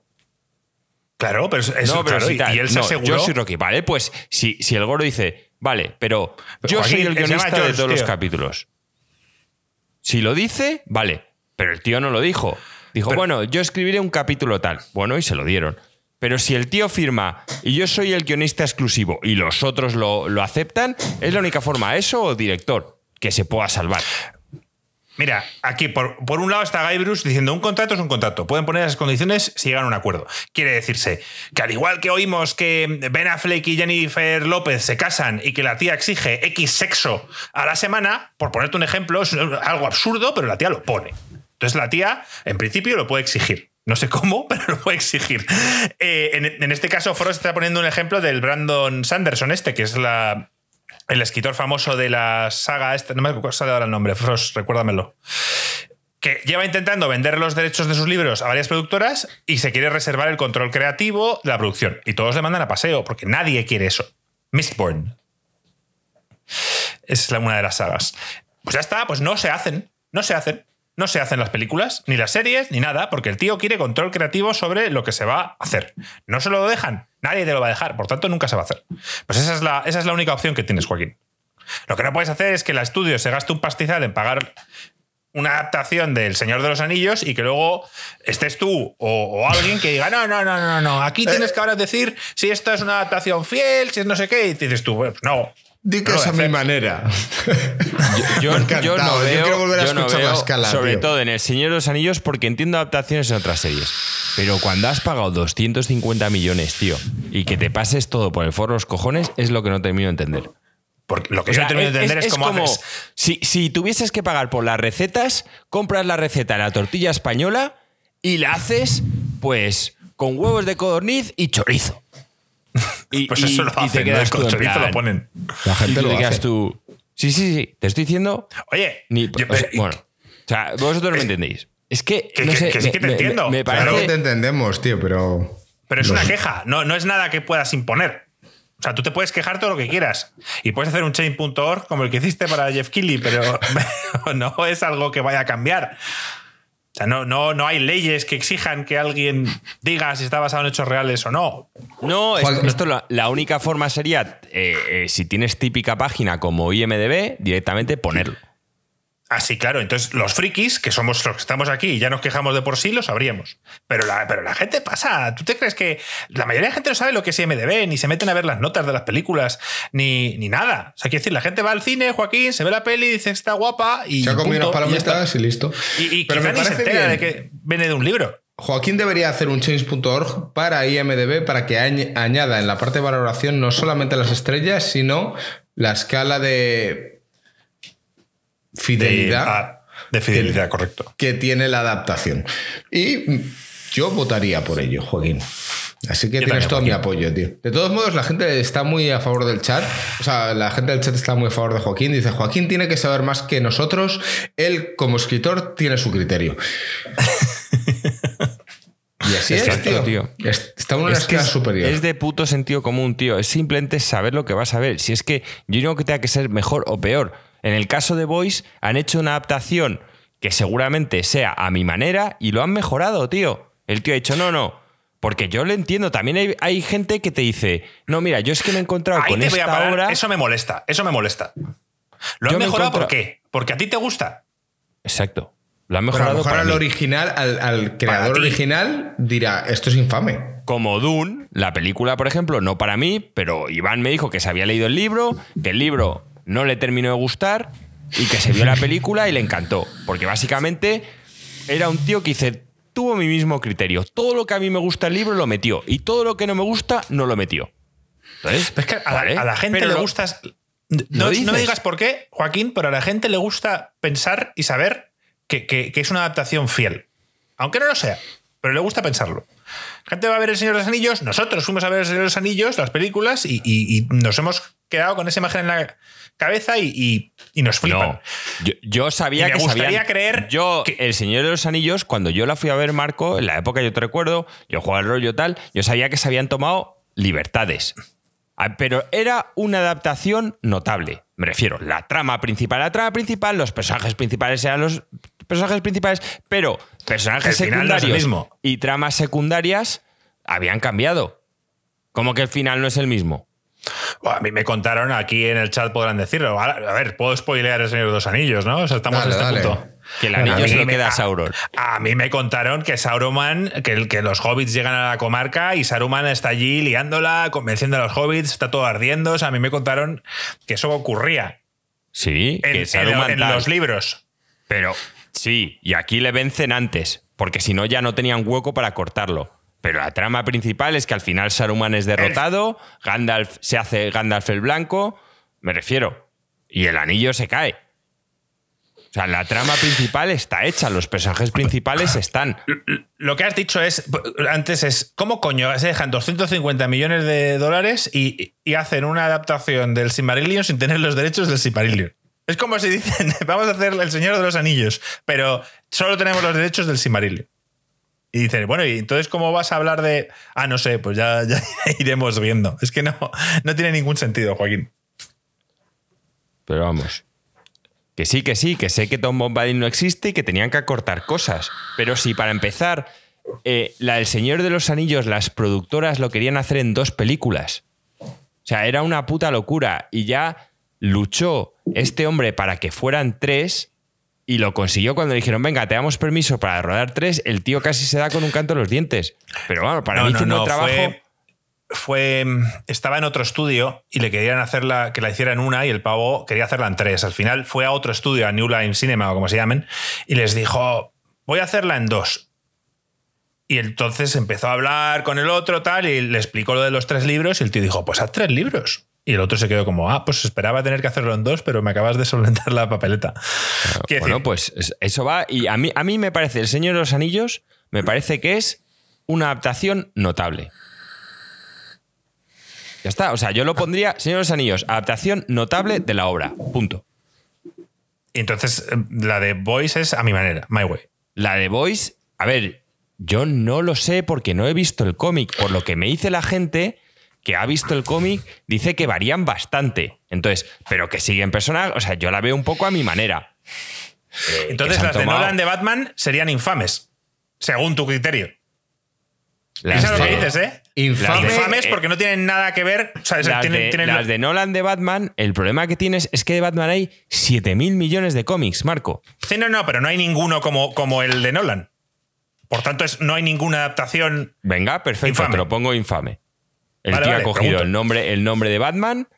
Claro, pero eso claro, y, él se aseguró. Yo soy Rocky. Vale, pues si, si el Goro dice, vale, pero, yo soy el guionista de todos los capítulos. Si lo dice, vale, pero el tío no lo dijo. Dijo, bueno, yo escribiré un capítulo tal. Bueno, y se lo dieron. Pero si el tío firma y yo soy el guionista exclusivo y los otros lo, lo aceptan, es la única forma, eso o director, que se pueda salvar. Mira, aquí por, por, un lado está Guy Bruce diciendo un contrato es un contrato. Pueden poner esas condiciones si llegan a un acuerdo. Quiere decirse que al igual que oímos que Ben Affleck y Jennifer López se casan y que la tía exige X sexo a la semana, por ponerte un ejemplo, es algo absurdo, pero la tía lo pone. Entonces la tía, en principio, lo puede exigir. No sé cómo, (laughs) pero lo puede exigir. Eh, en, en, este caso, Frost está poniendo un ejemplo del Brandon Sanderson, este, que es la, el escritor famoso de la saga, este, no me sale ahora el nombre, Frost, recuérdamelo. Que lleva intentando vender los derechos de sus libros a varias productoras y se quiere reservar el control creativo de la producción. Y todos le mandan a paseo, porque nadie quiere eso. Mistborn. Es una de las sagas. Pues ya está, pues no se hacen. No se hacen. No se hacen las películas, ni las series, ni nada, porque el tío quiere control creativo sobre lo que se va a hacer. No se lo dejan, nadie te lo va a dejar, por tanto nunca se va a hacer. Pues esa es la, esa es la única opción que tienes, Joaquín. Lo que no puedes hacer es que el estudio se gaste un pastizal en pagar una adaptación del Señor de los Anillos y que luego estés tú o, alguien que diga, no, no, no, no, no, aquí tienes que ahora decir si esto es una adaptación fiel, si es no sé qué, y dices tú, pues no, Di que es a mi manera. (laughs) Yo, no veo, quiero volver a escuchar la escala. Sobre todo en El Señor de los Anillos, porque entiendo adaptaciones en otras series. Pero cuando has pagado 250 millones, tío, y que te pases todo por el forro los cojones, es lo que no termino de entender. Porque lo que yo no termino de entender es, como si, si tuvieses que pagar por las recetas, compras la receta de la tortilla española y la haces, pues, con huevos de codorniz y chorizo. (laughs) Y, pues eso lo hacen, te quedas ¿no? chorizo lo ponen. La gente lo hace. Tú, sí, sí, sí. Te estoy diciendo. Oye. bueno. O sea, vosotros no me entendéis. Es que. Que, sí que te entiendo. Me, parece... Claro que te entendemos, tío, pero. Pero es una queja. No, no es nada que puedas imponer. O sea, tú te puedes quejar todo lo que quieras. Y puedes hacer un chain.org como el que hiciste para Jeff Kelly, pero (laughs) no es algo que vaya a cambiar. O sea, no, no, no hay leyes que exijan que alguien diga si está basado en hechos reales o no. No, esto, la, única forma sería, eh, eh, si tienes típica página como IMDB, directamente ponerlo. Ah, sí, claro. Entonces, los frikis, que somos los que estamos aquí y ya nos quejamos de por sí, lo sabríamos. Pero la, pero la gente pasa. ¿Tú te crees que la mayoría de la gente no sabe lo que es IMDB, ni se meten a ver las notas de las películas, ni, ni nada? O sea, quiero decir, la gente va al cine, Joaquín, se ve la peli, dice está guapa y. Se ha comido unas palomitas y, listo. Y, pero me parece se de que viene de un libro. Joaquín debería hacer un change.org para IMDB para que añada en la parte de valoración no solamente las estrellas, sino la escala de fidelidad. De, fidelidad, correcto. Que tiene la adaptación. Y yo votaría por ello, Joaquín. Así que tienes todo mi apoyo, tío. De todos modos, la gente está muy a favor del chat. O sea, la gente del chat está muy a favor de Joaquín. Dice, Joaquín tiene que saber más que nosotros. Él, como escritor, tiene su criterio. (laughs) y así es, tío. Está en una escala superior. Es de puto sentido común, tío. Es simplemente saber lo que vas a ver. Si es que yo no que tenga que ser mejor o peor. En el caso de Voice, han hecho una adaptación que seguramente sea a mi manera y lo han mejorado, tío. El tío ha dicho, no, no. Porque yo lo entiendo. También hay, gente que te dice, no, mira, yo es que me he encontrado con esta obra. Eso me molesta, eso me molesta. ¿Lo han mejorado por qué? Porque a ti te gusta. Exacto. Lo han mejorado. para al original, al, creador original, dirá, esto es infame. Como Dune, la película, por ejemplo, no para mí, pero Iván me dijo que se había leído el libro, que el libro no le terminó de gustar y que se vio la película y le encantó. Porque básicamente era un tío que dice, tuvo mi mismo criterio. Todo lo que a mí me gusta el libro lo metió y todo lo que no me gusta no lo metió. es que a, la, gente le gusta... No, no, me digas por qué, Joaquín, pero a la gente le gusta pensar y saber que, es una adaptación fiel. Aunque no lo sea, pero le gusta pensarlo. La gente va a ver El Señor de los Anillos, nosotros fuimos a ver El Señor de los Anillos, las películas, y nos hemos quedado con esa imagen en la cabeza y, nos flipan. yo, sabía que gustaría creer. Yo, El Señor de los Anillos, cuando yo la fui a ver, Marco, en la época yo te recuerdo, yo jugaba el rollo tal, yo sabía que se habían tomado libertades. Ah, pero era una adaptación notable. Me refiero, la trama principal, la trama principal, los personajes principales eran los personajes principales, pero personajes secundarios y tramas secundarias habían cambiado. Como que el final no es el mismo a mí me contaron, aquí en el chat podrán decirlo. A ver, puedo spoilear el Señor de los Anillos, ¿no? O sea, estamos en este punto. Que el anillo se lo queda a Sauron. A, mí me contaron que Sauron, que, que los hobbits llegan a la comarca y Saruman está allí liándola, convenciendo a los hobbits, está todo ardiendo. O sea, a mí me contaron que eso ocurría. Sí, en, en los libros. Pero sí, y aquí le vencen antes, porque si no ya no tenían hueco para cortarlo. Pero la trama principal es que al final Saruman es derrotado, Gandalf se hace Gandalf el blanco, me refiero, y el anillo se cae. O sea, la trama principal está hecha, los personajes principales están. Lo que has dicho es, antes es, ¿cómo coño se dejan 250 millones de dólares y, hacen una adaptación del Silmarillion sin tener los derechos del Silmarillion? Es como si dicen, (laughs) vamos a hacer El Señor de los Anillos, pero solo tenemos los derechos del Silmarillion. Y dices, bueno, ¿y entonces cómo vas a hablar de.? Ah, no sé, pues ya, (laughs) iremos viendo. Es que no, no tiene ningún sentido, Joaquín. Pero vamos. Que sí, que sí, que sé que Tom Bombadil no existe y que tenían que acortar cosas. Pero si para empezar, eh, la del Señor de los Anillos, las productoras lo querían hacer en dos películas. O sea, era una puta locura. Y ya luchó este hombre para que fueran tres y lo consiguió cuando le dijeron, venga, te damos permiso para rodar tres, el tío casi se da con un canto en los dientes. Pero bueno, para mí no, trabajo... Fue, estaba en otro estudio y le querían hacerla, que la hiciera en una y el pavo quería hacerla en tres. Al final fue a otro estudio, a New Line Cinema o como se llamen, y les dijo, voy a hacerla en dos. Y entonces empezó a hablar con el otro tal y le explicó lo de los tres libros y el tío dijo, pues haz tres libros. Y el otro se quedó como, ah, pues esperaba tener que hacerlo en dos, pero me acabas de solventar la papeleta. bueno, pues eso va. Y a mí, a mí me parece, El Señor de los Anillos, me parece que es una adaptación notable. Ya está. O sea, yo lo pondría, Señor de los Anillos, adaptación notable de la obra. Punto. Y entonces, eh, la de Voice es a mi manera, my way. La de Voice, a ver, yo no lo sé porque no he visto el cómic. Por lo que me dice la gente que ha visto el cómic dice que varían bastante. Entonces, pero que siguen personas, o sea, yo la veo un poco a mi manera. Eh, Entonces, las de Nolan de Batman serían infames, según tu criterio. Las es lo que dices, ¿eh? infames eh, porque no tienen nada que ver. O sea, las, tienen, de, las de Nolan de Batman, el problema que tienes es que de Batman hay 7.000 millones de cómics, Marco. Sí, no, no, pero no hay ninguno como, como el de Nolan. Por tanto, es, no hay ninguna adaptación. Venga, perfecto, te lo pongo infame. El tío ha cogido el nombre, el nombre de Batman,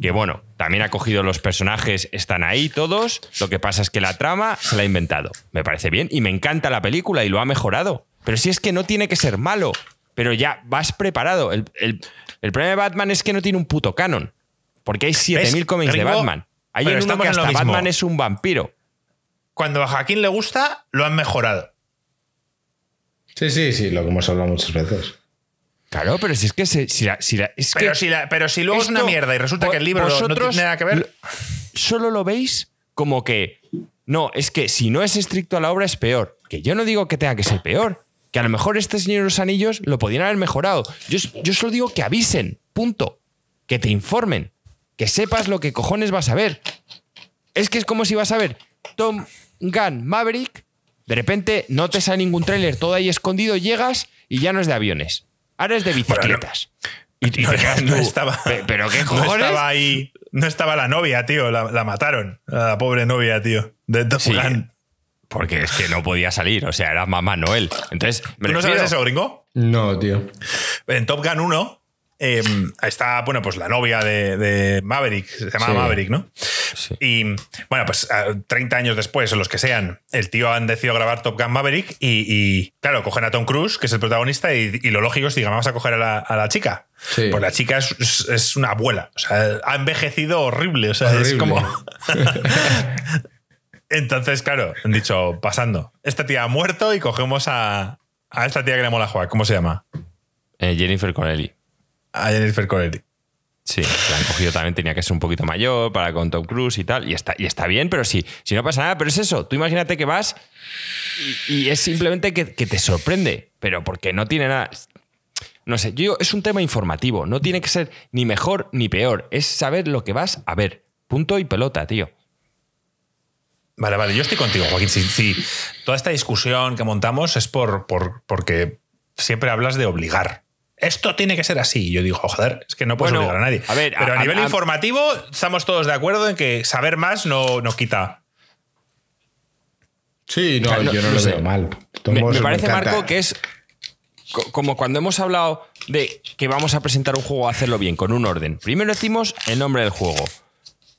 que bueno, también ha cogido los personajes, están ahí todos. Lo que pasa es que la trama se la ha inventado. Me parece bien y me encanta la película y lo ha mejorado. Pero si es que no tiene que ser malo, pero ya vas preparado. El, problema de Batman es que no tiene un puto canon. Porque hay 7000 cómics de Batman. Hay uno que hasta Batman es un vampiro. Cuando a Joaquín le gusta, lo han mejorado. Sí, sí, sí, lo que hemos hablado muchas veces. Claro, pero si es que. Si, pero, si luego es una mierda y resulta que el libro no tiene nada que ver. Solo lo veis como que. No, es que si no es estricto a la obra es peor. Que yo no digo que tenga que ser peor. Que a lo mejor este Señor de los Anillos lo podrían haber mejorado. Yo, yo solo digo que avisen. Punto. Que te informen. Que sepas lo que cojones vas a ver. Es que es como si vas a ver Tom Gunn Maverick. De repente no te sale ningún tráiler, todo ahí escondido, llegas y ya no es de aviones Ahora es de bicicletas. y, no, estaba, pero qué cojones? No estaba ahí. No estaba la novia, tío. La, mataron. La pobre novia, tío. De Top Gun. Porque es que no podía salir. O sea, era mamá Noel. Entonces. ¿Tú no sabes eso, gringo? No, tío. En Top Gun 1 Em, está, bueno, pues la novia de, Maverick, se llama Maverick, ¿no? Y bueno, pues 30 años después, o los que sean, el tío han decidido grabar Top Gun Maverick y, claro, cogen a Tom Cruise, que es el protagonista, y, lo lógico es, digan, vamos a coger a la, chica. Pues la chica es, una abuela, o sea, ha envejecido horrible, o sea, es como... (laughs) Entonces, claro, han dicho, pasando, esta tía ha muerto y cogemos a, a esta tía que le mola jugar, ¿cómo se llama? Eh, Jennifer Connelly a Jennifer Connelly. Sí, la han cogido también, tenía que ser un poquito mayor para con Tom Cruise y tal. Y está, y está bien, pero sí, si no pasa nada, pero es eso. Tú imagínate que vas y, es simplemente que, te sorprende, pero porque no tiene nada. No sé, yo es un tema informativo. No tiene que ser ni mejor ni peor. Es saber lo que vas a ver. Punto y pelota, tío. Vale, vale, yo estoy contigo, Joaquín. Si, toda esta discusión que montamos es por, por, porque siempre hablas de obligar esto tiene que ser así. Y yo digo, joder, es que no puedo obligar a nadie. A ver, Pero a, nivel informativo, estamos todos de acuerdo en que saber más no nos quita. Sí, no, yo no, lo veo mal. Me, parece, Marco, que es como cuando hemos hablado de que vamos a presentar un juego a hacerlo bien, con un orden. Primero decimos el nombre del juego,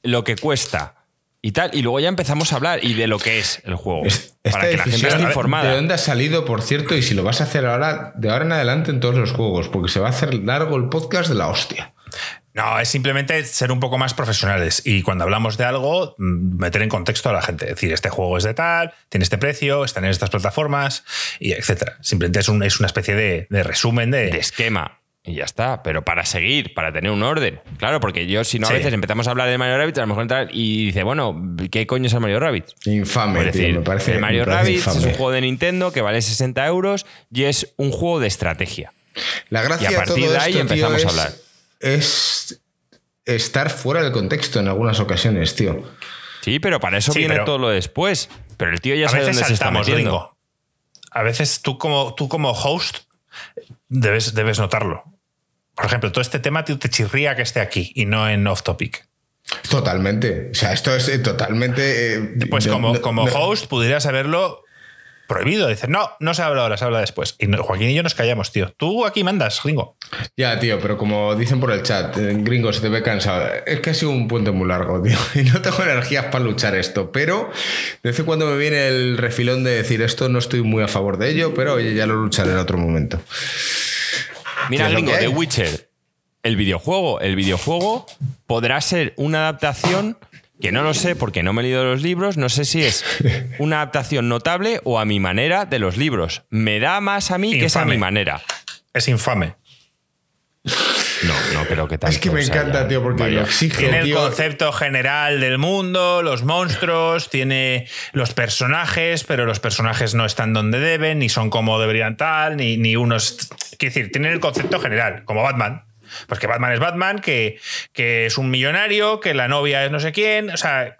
lo que cuesta, y tal. Y luego ya empezamos a hablar y de lo que es el juego. para que la gente esté informada. ¿De dónde ha salido, por cierto? Y si lo vas a hacer ahora, de ahora en adelante en todos los juegos, porque se va a hacer largo el podcast de la hostia. No, es simplemente ser un poco más profesionales y cuando hablamos de algo, mm, meter en contexto a la gente. Es decir, este juego es de tal, tiene este precio, están en estas plataformas, y etcétera. Simplemente es, es una especie de, de resumen de, de esquema y ya está, pero para seguir, para tener un orden. Claro, porque yo, si no, a veces empezamos a hablar de Mario Rabbit, a lo mejor entrar y dice, bueno, ¿qué coño es el Mario Rabbit? Infame, decir, me parece. El Mario Rabbit es un juego de Nintendo que vale 60 euros y es un juego de estrategia. La gracia y a partir de, ahí empezamos a hablar. Es estar fuera del contexto en algunas ocasiones, tío. Sí, pero para eso viene todo lo después. Pero el tío ya sabe dónde se está metiendo. A veces tú como, tú como host debes, debes notarlo. Por ejemplo, todo este tema te chirría que esté aquí y no en off topic. Totalmente. O sea, esto es eh, totalmente. Eh, pues como, como host pudieras haberlo prohibido. Dice, no, no se habla ahora, se habla después. Y Joaquín y yo nos callamos, tío. Tú aquí mandas, gringo. Ya, tío, pero como dicen por el chat, eh, gringo, se te ve cansado. Es que ha sido un puente muy largo, tío. (laughs) Y no tengo energías para luchar esto. Pero de vez en cuando me viene el refilón de decir esto, no estoy muy a favor de ello, pero oye, ya lo lucharé en otro momento. Mira, gringo, The Witcher, el videojuego. El videojuego podrá ser una adaptación que no lo sé porque no me he leído los libros, no sé si es una adaptación notable o a mi manera de los libros. Me da más a mí que es a mi manera. Es infame. No, no creo que tanto. (laughs) Es que me encanta, tío, porque lo exige. Tiene el concepto general del mundo, los monstruos, tiene los personajes, pero los personajes no están donde deben, ni son como deberían tal, ni, ni unos. Quiero decir, tiene el concepto general, como Batman. Pues que Batman es Batman, que, que es un millonario, que la novia es no sé quién. O sea,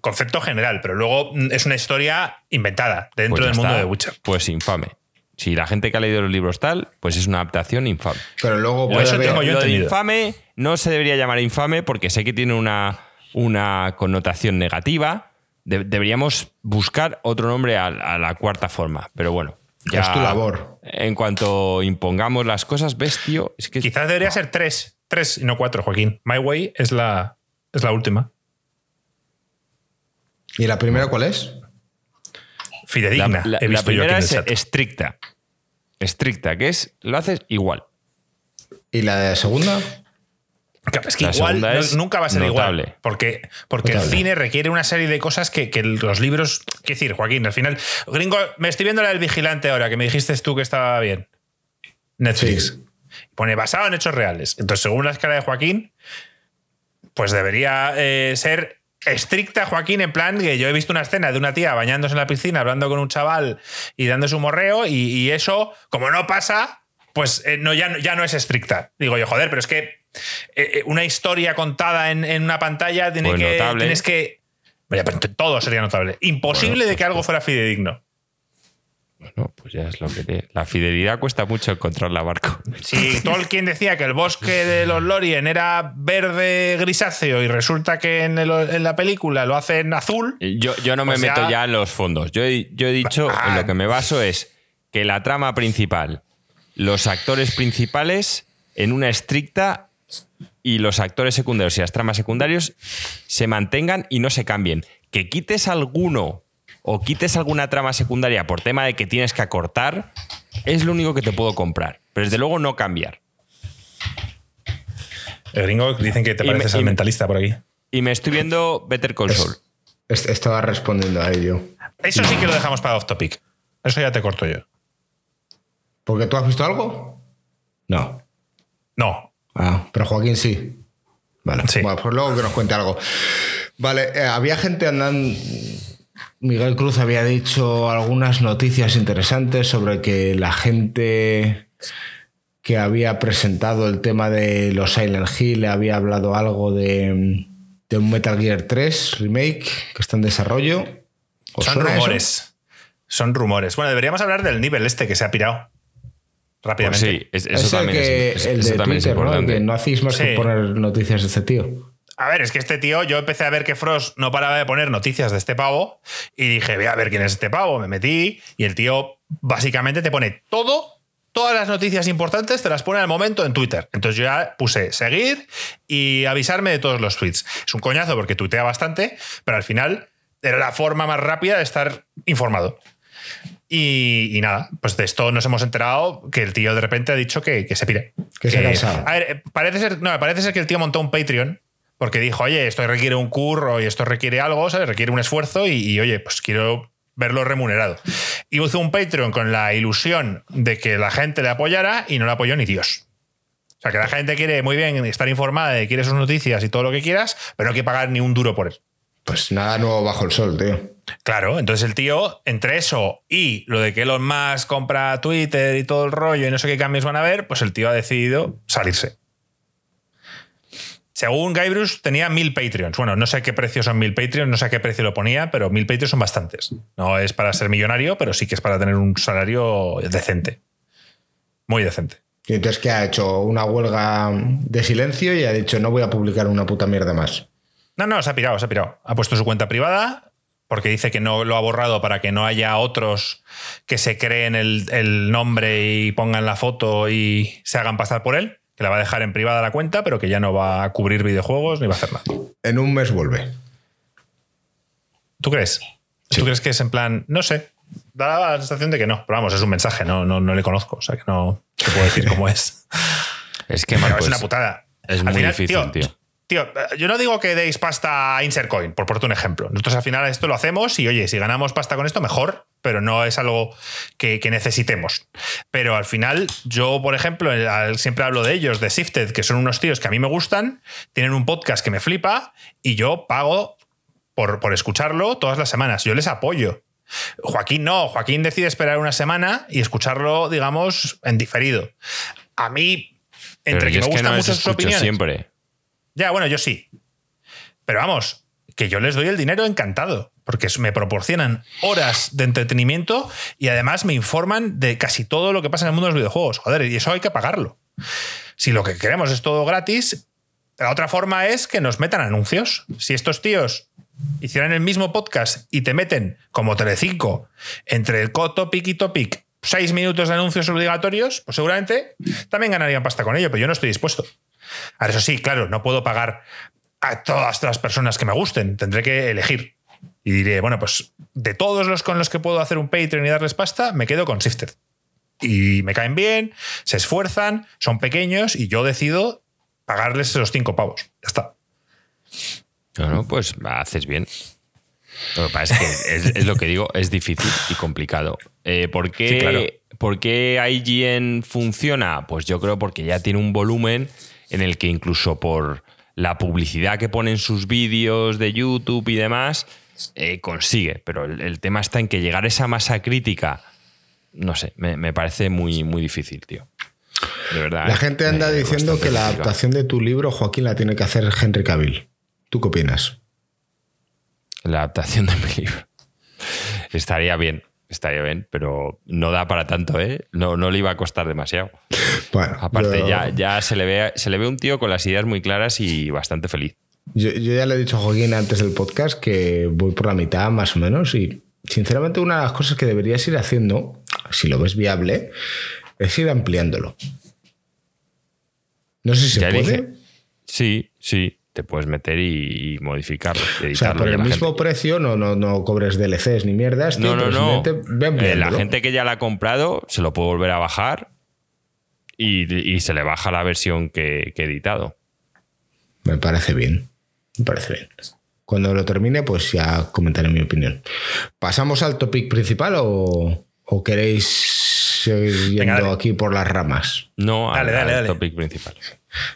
concepto general, pero luego es una historia inventada dentro pues del mundo de Witcher. Pues infame. Si la gente que ha leído los libros tal, pues es una adaptación infame. Pero luego puede eso tengo yo infame no se debería llamar infame porque sé que tiene una, una connotación negativa. deberíamos buscar otro nombre a, la cuarta forma. Pero bueno, ya es tu labor. En cuanto impongamos las cosas, ves, tío. Es que, Quizás debería ser tres, tres y no cuatro, Joaquín. My Way es la, es la última. ¿Y la primera cuál es? Fidedigna. La, primera es estricta. Estricta, que es lo haces igual. ¿Y la segunda? Es que igual nunca va a ser igual. Porque, porque el cine requiere una serie de cosas que, los libros. ¿Qué decir, Joaquín? Al final. Gringo, me estoy viendo la del vigilante ahora, que me dijiste tú que estaba bien. Netflix. Pone basado en hechos reales. Entonces, según la escala de Joaquín, pues debería eh, ser estricta, Joaquín, en plan que yo he visto una escena de una tía bañándose en la piscina, hablando con un chaval y dando su morreo, y, eso, como no pasa, pues eh, no, ya, ya no es estricta. Digo yo, joder, pero es que eh, eh, una historia contada en, una pantalla tiene pues que, tienes que. todo sería notable. Imposible de que pues algo fuera fidedigno. Bueno, pues ya es lo que La fidelidad cuesta mucho encontrarla, Barco. Si Tolkien decía que el bosque de los Lorien era verde grisáceo y resulta que en, la película lo hacen azul. Yo, yo no me meto ya en los fondos. Yo he, yo he dicho, en lo que me baso es que la trama principal, los actores principales, en una estricta y los actores secundarios y las tramas secundarios se mantengan y no se cambien. Que quites alguno o quites alguna trama secundaria por tema de que tienes que acortar, es lo único que te puedo comprar. Pero desde luego no cambiar. El gringo dicen que te pareces al mentalista por aquí. Y me estoy viendo Better Call Saul. estaba respondiendo a ello. Eso sí que lo dejamos para off topic. Eso ya te corto yo. ¿Porque tú has visto algo? No. No. Ah, pero Joaquín sí. Vale. Bueno, pues luego que nos cuente algo. Vale, eh, había gente andando. Miguel Cruz había dicho algunas noticias interesantes sobre que la gente que había presentado el tema de los Silent Hill le había hablado algo de, un Metal Gear 3 remake que está en desarrollo. Son rumores. Son rumores. Bueno, deberíamos hablar del nivel este que se ha pirado rápidamente. Pues sí, eso, también, es, el de Twitter, ¿no? no hacéis más que poner noticias de este tío. A ver, es que este tío, yo empecé a ver que Frost no paraba de poner noticias de este pavo y dije, voy a ver quién es este pavo. Me metí y el tío básicamente te pone todo, todas las noticias importantes te las pone al momento en Twitter. Entonces yo ya puse seguir y avisarme de todos los tweets. Es un coñazo porque tuitea bastante, pero al final era la forma más rápida de estar informado. Y, nada, pues de esto nos hemos enterado que el tío de repente ha dicho que, se pire. Que, se A ver, parece ser, no, parece ser que el tío montó un Patreon porque dijo, oye, esto requiere un curro y esto requiere algo, ¿sabes? Requiere un esfuerzo y, oye, pues quiero verlo remunerado. Y hizo un Patreon con la ilusión de que la gente le apoyara y no le apoyó ni Dios. O sea, que la gente quiere muy bien estar informada y quiere sus noticias y todo lo que quieras, pero no hay que pagar ni un duro por él. Pues nada nuevo bajo el sol, tío. Claro, entonces el tío, entre eso y lo de que Elon Musk compra Twitter y todo el rollo y no sé qué cambios van a haber, pues el tío ha decidido salirse. Según Guybrush tenía mil Patreons. Bueno, no sé qué precio son mil Patreons, no sé a qué precio lo ponía, pero mil Patreons son bastantes. No es para ser millonario, pero sí que es para tener un salario decente. Muy decente. Y entonces, ¿qué ha hecho? Una huelga de silencio y ha dicho, no voy a publicar una puta mierda más. No, no, se ha pirado, se ha pirado. Ha puesto su cuenta privada porque dice que no lo ha borrado para que no haya otros que se creen el, nombre y pongan la foto y se hagan pasar por él, que la va a dejar en privada la cuenta, pero que ya no va a cubrir videojuegos ni va a hacer nada. En un mes vuelve. ¿Tú crees? ¿Tú crees que es en plan, no sé, da la sensación de que no, pero vamos, es un mensaje, no, no, no le conozco, o sea que no te puedo decir cómo es. (laughs) Es que, es una putada. Es muy difícil, tío Tío, yo no digo que deis pasta a Insercoin, por ponerte un ejemplo. Nosotros al final esto lo hacemos y, oye, si ganamos pasta con esto, mejor, pero no es algo que, necesitemos. Pero al final, yo, por ejemplo, siempre hablo de ellos, de Sifted, que son unos tíos que a mí me gustan, tienen un podcast que me flipa y yo pago por, por escucharlo todas las semanas. Yo les apoyo. Joaquín no, Joaquín decide esperar una semana y escucharlo, digamos, en diferido. A mí, entre que me gustan mucho sus opiniones. Siempre. Ya, bueno, yo sí. Pero vamos, que yo les doy el dinero encantado, porque me proporcionan horas de entretenimiento y además me informan de casi todo lo que pasa en el mundo de los videojuegos. Joder, y eso hay que pagarlo. Si lo que queremos es todo gratis, la otra forma es que nos metan anuncios. Si estos tíos hicieran el mismo podcast y te meten, como Telecinco, entre el topic y topic, seis minutos de anuncios obligatorios, pues seguramente también ganarían pasta con ello, pero yo no estoy dispuesto. Ahora, eso sí, claro, no puedo pagar a todas las personas que me gusten, tendré que elegir. Y diré, bueno, pues de todos los con los que puedo hacer un Patreon y darles pasta, me quedo con Sifted. Y me caen bien, se esfuerzan, son pequeños y yo decido pagarles esos cinco pavos. Ya está. Bueno, pues haces bien. Lo que pasa es que es, lo que digo, es difícil y complicado. Eh, ¿por, qué, ¿Por qué IGN funciona? Pues yo creo porque ya tiene un volumen en el que incluso por la publicidad que ponen sus vídeos de YouTube y demás, eh, consigue. Pero el, tema está en que llegar a esa masa crítica, no sé, me, parece muy, muy difícil, tío. De verdad. La gente anda diciendo que la adaptación de tu libro, Joaquín, la tiene que hacer Henry Cavill. ¿Tú qué opinas? La adaptación de mi libro. (laughs) Estaría bien estaría bien, pero no da para tanto, ¿eh? No, no le iba a costar demasiado. (laughs) Bueno, Aparte, ya, ya se, le ve, se le ve un tío con las ideas muy claras y bastante feliz. Yo, ya le he dicho a Joaquín antes del podcast que voy por la mitad más o menos y sinceramente una de las cosas que deberías ir haciendo, si lo ves viable, es ir ampliándolo. No sé si se puede. Sí, sí te puedes meter y, modificarlo. o sea, por el mismo precio no, no, no, cobres DLCs ni mierdas. no, no, no. Eh, la gente que ya la ha comprado se lo puede volver a bajar y, se le baja la versión que, he editado. Me parece bien. Me parece bien. Cuando lo termine, pues ya comentaré mi opinión. ¿Pasamos al topic principal o, queréis seguir yendo aquí por las ramas? No, dale, al, al topic principal.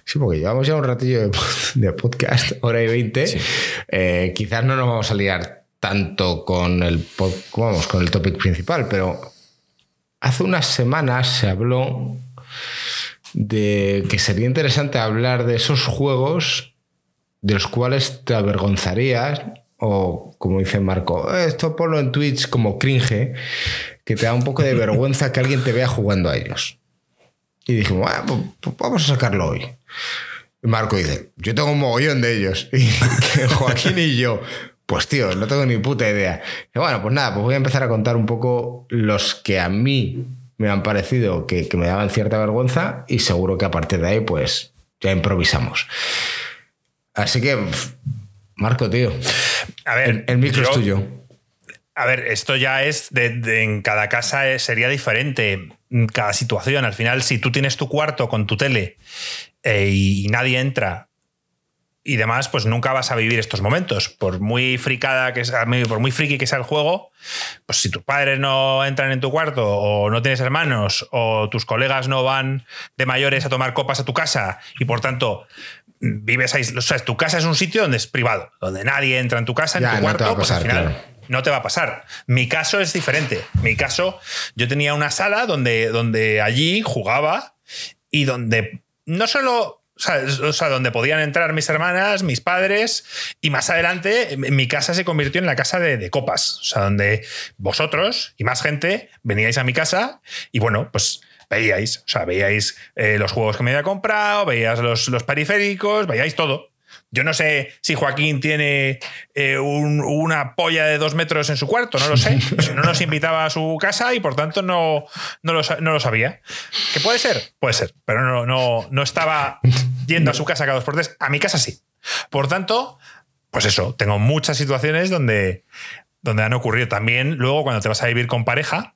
Sí, porque llevamos ya un ratillo de, (laughs) podcast, hora y veinte. Eh, quizás no nos vamos a liar tanto con el, vamos, con el topic principal, pero hace unas semanas se habló de que sería interesante hablar de esos juegos de los cuales te avergonzarías o como dice Marco, esto ponlo en Twitch como cringe, que te da un poco de (laughs) vergüenza que alguien te vea jugando a ellos. Y dijimos, pues, pues vamos a sacarlo hoy. Y Marco dice, yo tengo un mogollón de ellos. (laughs) Y Joaquín y yo, pues tío, no tengo ni puta idea. Y bueno, pues nada, pues voy a empezar a contar un poco los que a mí me han parecido que, me daban cierta vergüenza y seguro que a partir de ahí pues ya improvisamos. Así que, Marco, tío. A ver, el, micro es tuyo. A ver, esto ya es de, en cada casa sería diferente cada situación. Al final, si tú tienes tu cuarto con tu tele eh, y nadie entra y demás, pues nunca vas a vivir estos momentos. Por muy fricada que sea, por muy friki que sea el juego, pues si tus padres no entran en tu cuarto, o no tienes hermanos, o tus colegas no van de mayores a tomar copas a tu casa, y por tanto vives ahí. O sea, tu casa es un sitio donde es privado, donde nadie entra en tu casa, en tu cuarto, pues al final no te va a pasar. Mi caso es diferente. Mi caso, yo tenía una sala donde, donde allí jugaba y donde no solo o sea, donde podían entrar mis hermanas, mis padres, y más adelante mi casa se convirtió en la casa de, copas, o sea, donde vosotros y más gente veníais a mi casa y bueno, pues veíais, o sea, veíais eh, los juegos que me había comprado, veíais los, los periféricos, veíais todo. Yo no sé si Joaquín tiene eh, una polla de dos metros en su cuarto, no lo sé. (laughs) No nos invitaba a su casa y por tanto no, no, lo, sabía. ¿Qué puede ser? Puede ser, pero no, no, no estaba yendo a su casa cada dos por tres. A mi casa sí. Por tanto, pues eso, tengo muchas situaciones donde, donde han ocurrido. También luego cuando te vas a vivir con pareja,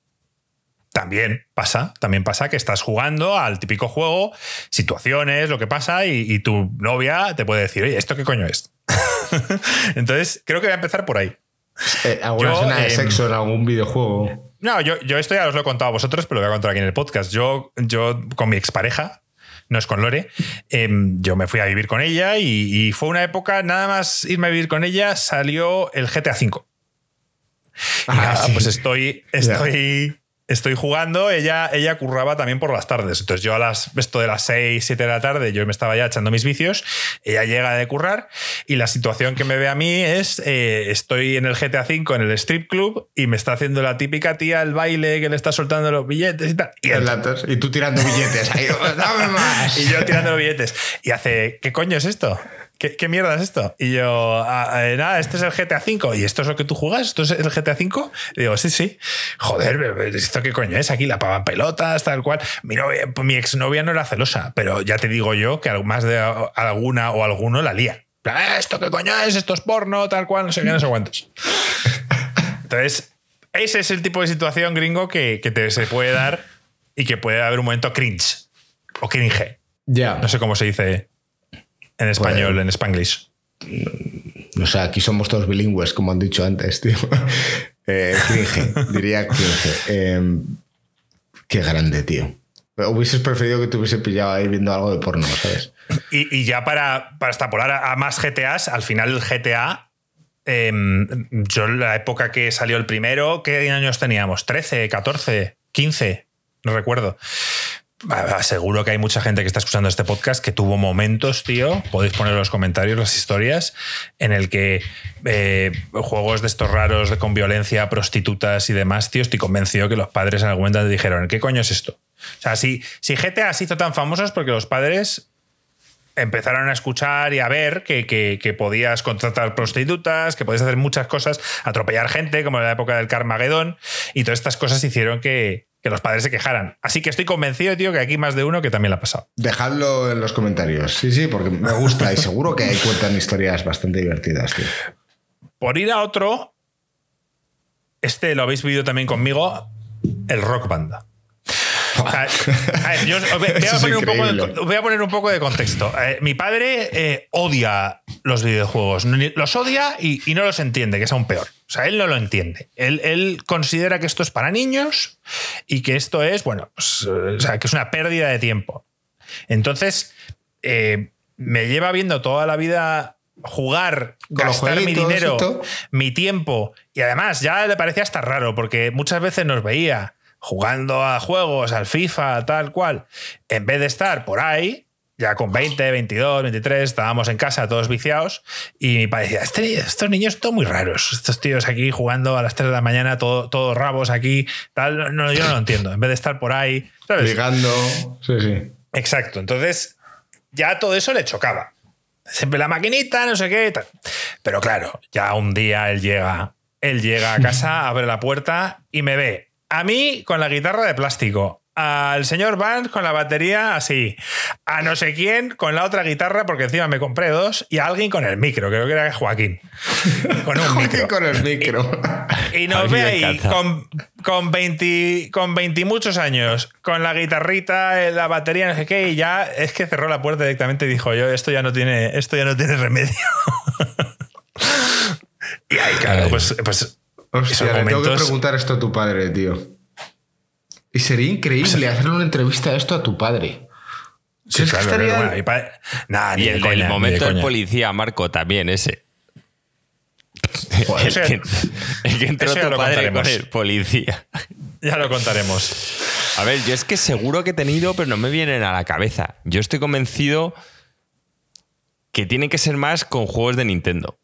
también pasa, también pasa que estás jugando al típico juego, situaciones, lo que pasa, y, tu novia te puede decir, oye, ¿esto qué coño es? (laughs) Entonces, creo que voy a empezar por ahí. Eh, ¿Alguna escena de em, sexo en algún videojuego? No, yo, yo esto ya os lo he contado a vosotros, pero lo voy a contar aquí en el podcast. Yo, yo con mi expareja, no es con Lore, em, yo me fui a vivir con ella y, fue una época, nada más irme a vivir con ella, salió el GTA V. Ah, pues estoy, estoy estoy jugando, ella, ella curraba también por las tardes. Entonces yo a las, esto de las 6, 7 de la tarde, yo me estaba ya echando mis vicios, ella llega de currar y la situación que me ve a mí es, eh, estoy en el GTA V, en el strip club y me está haciendo la típica tía el baile que le está soltando los billetes y tal. Y, y tú tirando billetes, ahí, (laughs) dame más. y yo tirando los billetes. Y hace, ¿qué coño es esto? ¿Qué, mierda es esto? Y yo, ah, eh, nada, este es el GTA V. ¿Y esto es lo que tú jugas? ¿Esto es el GTA V? Y digo, sí, sí. Joder, ¿esto qué coño es? Aquí la pavan pelotas, tal cual. Mi, novia, mi exnovia no era celosa, pero ya te digo yo que más de alguna o alguno la lía. Ah, ¿Esto qué coño es? Esto es porno, tal cual, no sé qué, no sé cuántos. Entonces, ese es el tipo de situación gringo que, te, se puede dar y que puede haber un momento cringe o cringe. Ya. No sé cómo se dice en español, en spanglish. No sé, aquí somos todos bilingües, como han dicho antes, tío. (laughs) Eh, diría cringe. Em, qué grande, tío. Hubieses preferido que te hubiese pillado ahí viendo algo de porno, ¿sabes? Y, ya para, para extrapolar a, más GTAs, al final el GTA em, yo la época que salió el primero, ¿qué años teníamos? ¿13, 14, 15? No recuerdo. Seguro que hay mucha gente que está escuchando este podcast que tuvo momentos, tío. Podéis poner en los comentarios las historias en el que eh, juegos de estos raros de, con violencia, prostitutas y demás, tío. Estoy convencido que los padres en algún momento dijeron: ¿Qué coño es esto? O sea, si, si GTA se hizo tan famoso porque los padres empezaron a escuchar y a ver que, que, podías contratar prostitutas, que podías hacer muchas cosas, atropellar gente, como en la época del Carmageddon, y todas estas cosas hicieron que, que los padres se quejaran. Así que estoy convencido, tío, que aquí más de uno que también la ha pasado. Dejadlo en los comentarios. Sí, sí, porque me gusta y seguro que ahí cuentan historias bastante divertidas, tío. Por ir a otro, este lo habéis vivido también conmigo, el Rock Banda voy, a poner un poco de, contexto. Eh, mi padre eh, odia los videojuegos. Los odia y, no los entiende, que es aún peor. O sea, él no lo entiende. Él, considera que esto es para niños y que esto es, bueno, pues, o sea, que es una pérdida de tiempo. Entonces, eh, me lleva viendo toda la vida jugar, gastar mi dinero, mi tiempo. Y además, ya le parecía hasta raro, porque muchas veces nos veía jugando a juegos, al FIFA, tal cual, en vez de estar por ahí, ya con 20, 22, 23, estábamos en casa todos viciados y mi padre decía, este, estos niños son muy raros, estos tíos aquí jugando a las 3 de la mañana, todos rabos aquí, tal, no, yo no lo entiendo, en vez de estar por ahí, ¿sabes? Ligando, sí, sí. Exacto, entonces ya todo eso le chocaba. Siempre la maquinita, no sé qué, tal. Pero claro, ya un día él llega, él llega a casa, (laughs) abre la puerta y me ve a mí con la guitarra de plástico. Al señor Vance con la batería así. A no sé quién con la otra guitarra, porque encima me compré dos. Y a alguien con el micro, creo que era Joaquín. (laughs) Con un micro. con el micro. Y, nos ve ahí con, con, 20, con 20 muchos años, con la guitarrita, la batería, no sé qué. Y ya es que cerró la puerta directamente y dijo: Yo, esto ya no tiene, esto ya no tiene remedio. (laughs) y ahí, claro, pues, pues Hostia, le tengo que preguntar esto a tu padre, tío. Y sería increíble hacerle una entrevista a esto a tu padre. Sí, claro, estaría... y, el, momento del policía, Marco, también ese. el, que, el, que, entró tu padre con el policía. Ya lo contaremos. A ver, yo es que seguro que he tenido, pero no me vienen a la cabeza. Yo estoy convencido que tiene que ser más con juegos de Nintendo.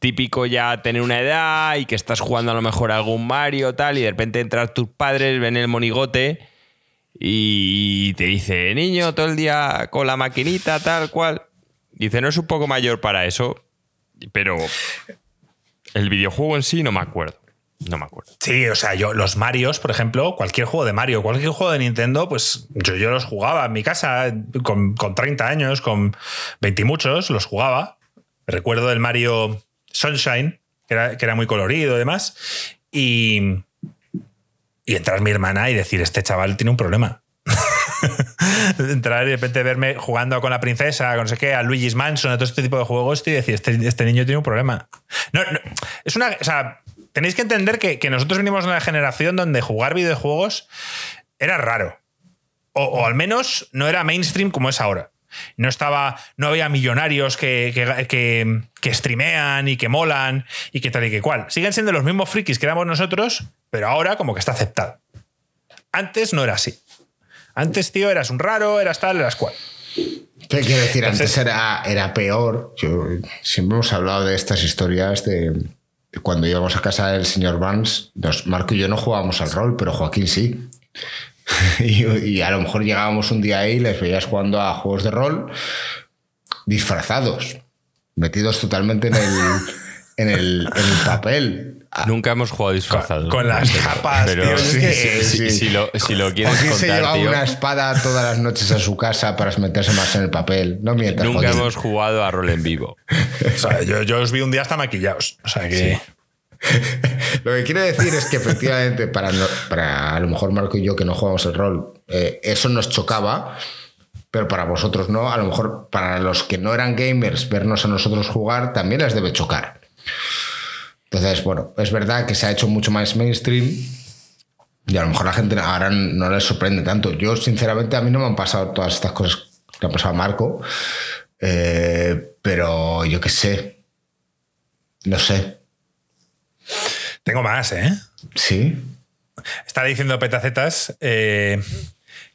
Típico ya tener una edad y que estás jugando a lo mejor algún Mario tal y de repente entran tus padres, ven el monigote y te dice, niño, todo el día con la maquinita tal cual. Dice, no es un poco mayor para eso, pero el videojuego en sí no me acuerdo. No me acuerdo. Sí, o sea, yo, los Marios, por ejemplo, cualquier juego de Mario, cualquier juego de Nintendo, pues yo, yo los jugaba en mi casa con, con 30 años, con 20 y muchos, los jugaba. Recuerdo el Mario Sunshine, que era, que muy colorido y demás. Y, y entrar mi hermana y decir, este chaval tiene un problema. (laughs) entrar y de repente verme jugando con la princesa, con no sé qué, a Luigi's Mansion, a todo este tipo de juegos y decir, este, este niño tiene un problema. No, es una. O sea, tenéis que entender que, nosotros venimos de una generación donde jugar videojuegos era raro. O, al menos no era mainstream como es ahora. No estaba, no había millonarios que, que, que, streamean y que molan y que tal y que cual. Siguen siendo los mismos frikis que éramos nosotros, pero ahora como que está aceptado. Antes no era así. Antes, tío, eras un raro, eras tal, eras cual. ¿Qué quiero decir? Antes era, era peor. Yo, siempre hemos hablado de estas historias de, cuando íbamos a casa del señor Vance, Marco y yo no jugábamos al rol, pero Joaquín sí. (laughs) y, a lo mejor llegábamos un día ahí y les veías jugando a juegos de rol disfrazados, metidos totalmente en el, en el, papel. Nunca hemos jugado disfrazados. Con, las capas, pero si, lo, si lo quieres Joaquín se llevaba una espada todas las noches a su casa para meterse más en el papel. No mientas, Nunca hemos jugado a rol en vivo. yo, os vi un día hasta maquillados. O sea que. (laughs) lo que quiero decir es que efectivamente, para, a lo mejor Marco y yo que no jugamos el rol, eh, eso nos chocaba, pero para vosotros no. A lo mejor para los que no eran gamers, vernos a nosotros jugar también les debe chocar. Entonces, bueno, es verdad que se ha hecho mucho más mainstream y a lo mejor la gente ahora no les sorprende tanto. Yo, sinceramente, a mí no me han pasado todas estas cosas que ha pasado Marco, eh, pero yo qué sé, no sé. Tengo más, ¿eh? Sí. Está diciendo Petacetas eh,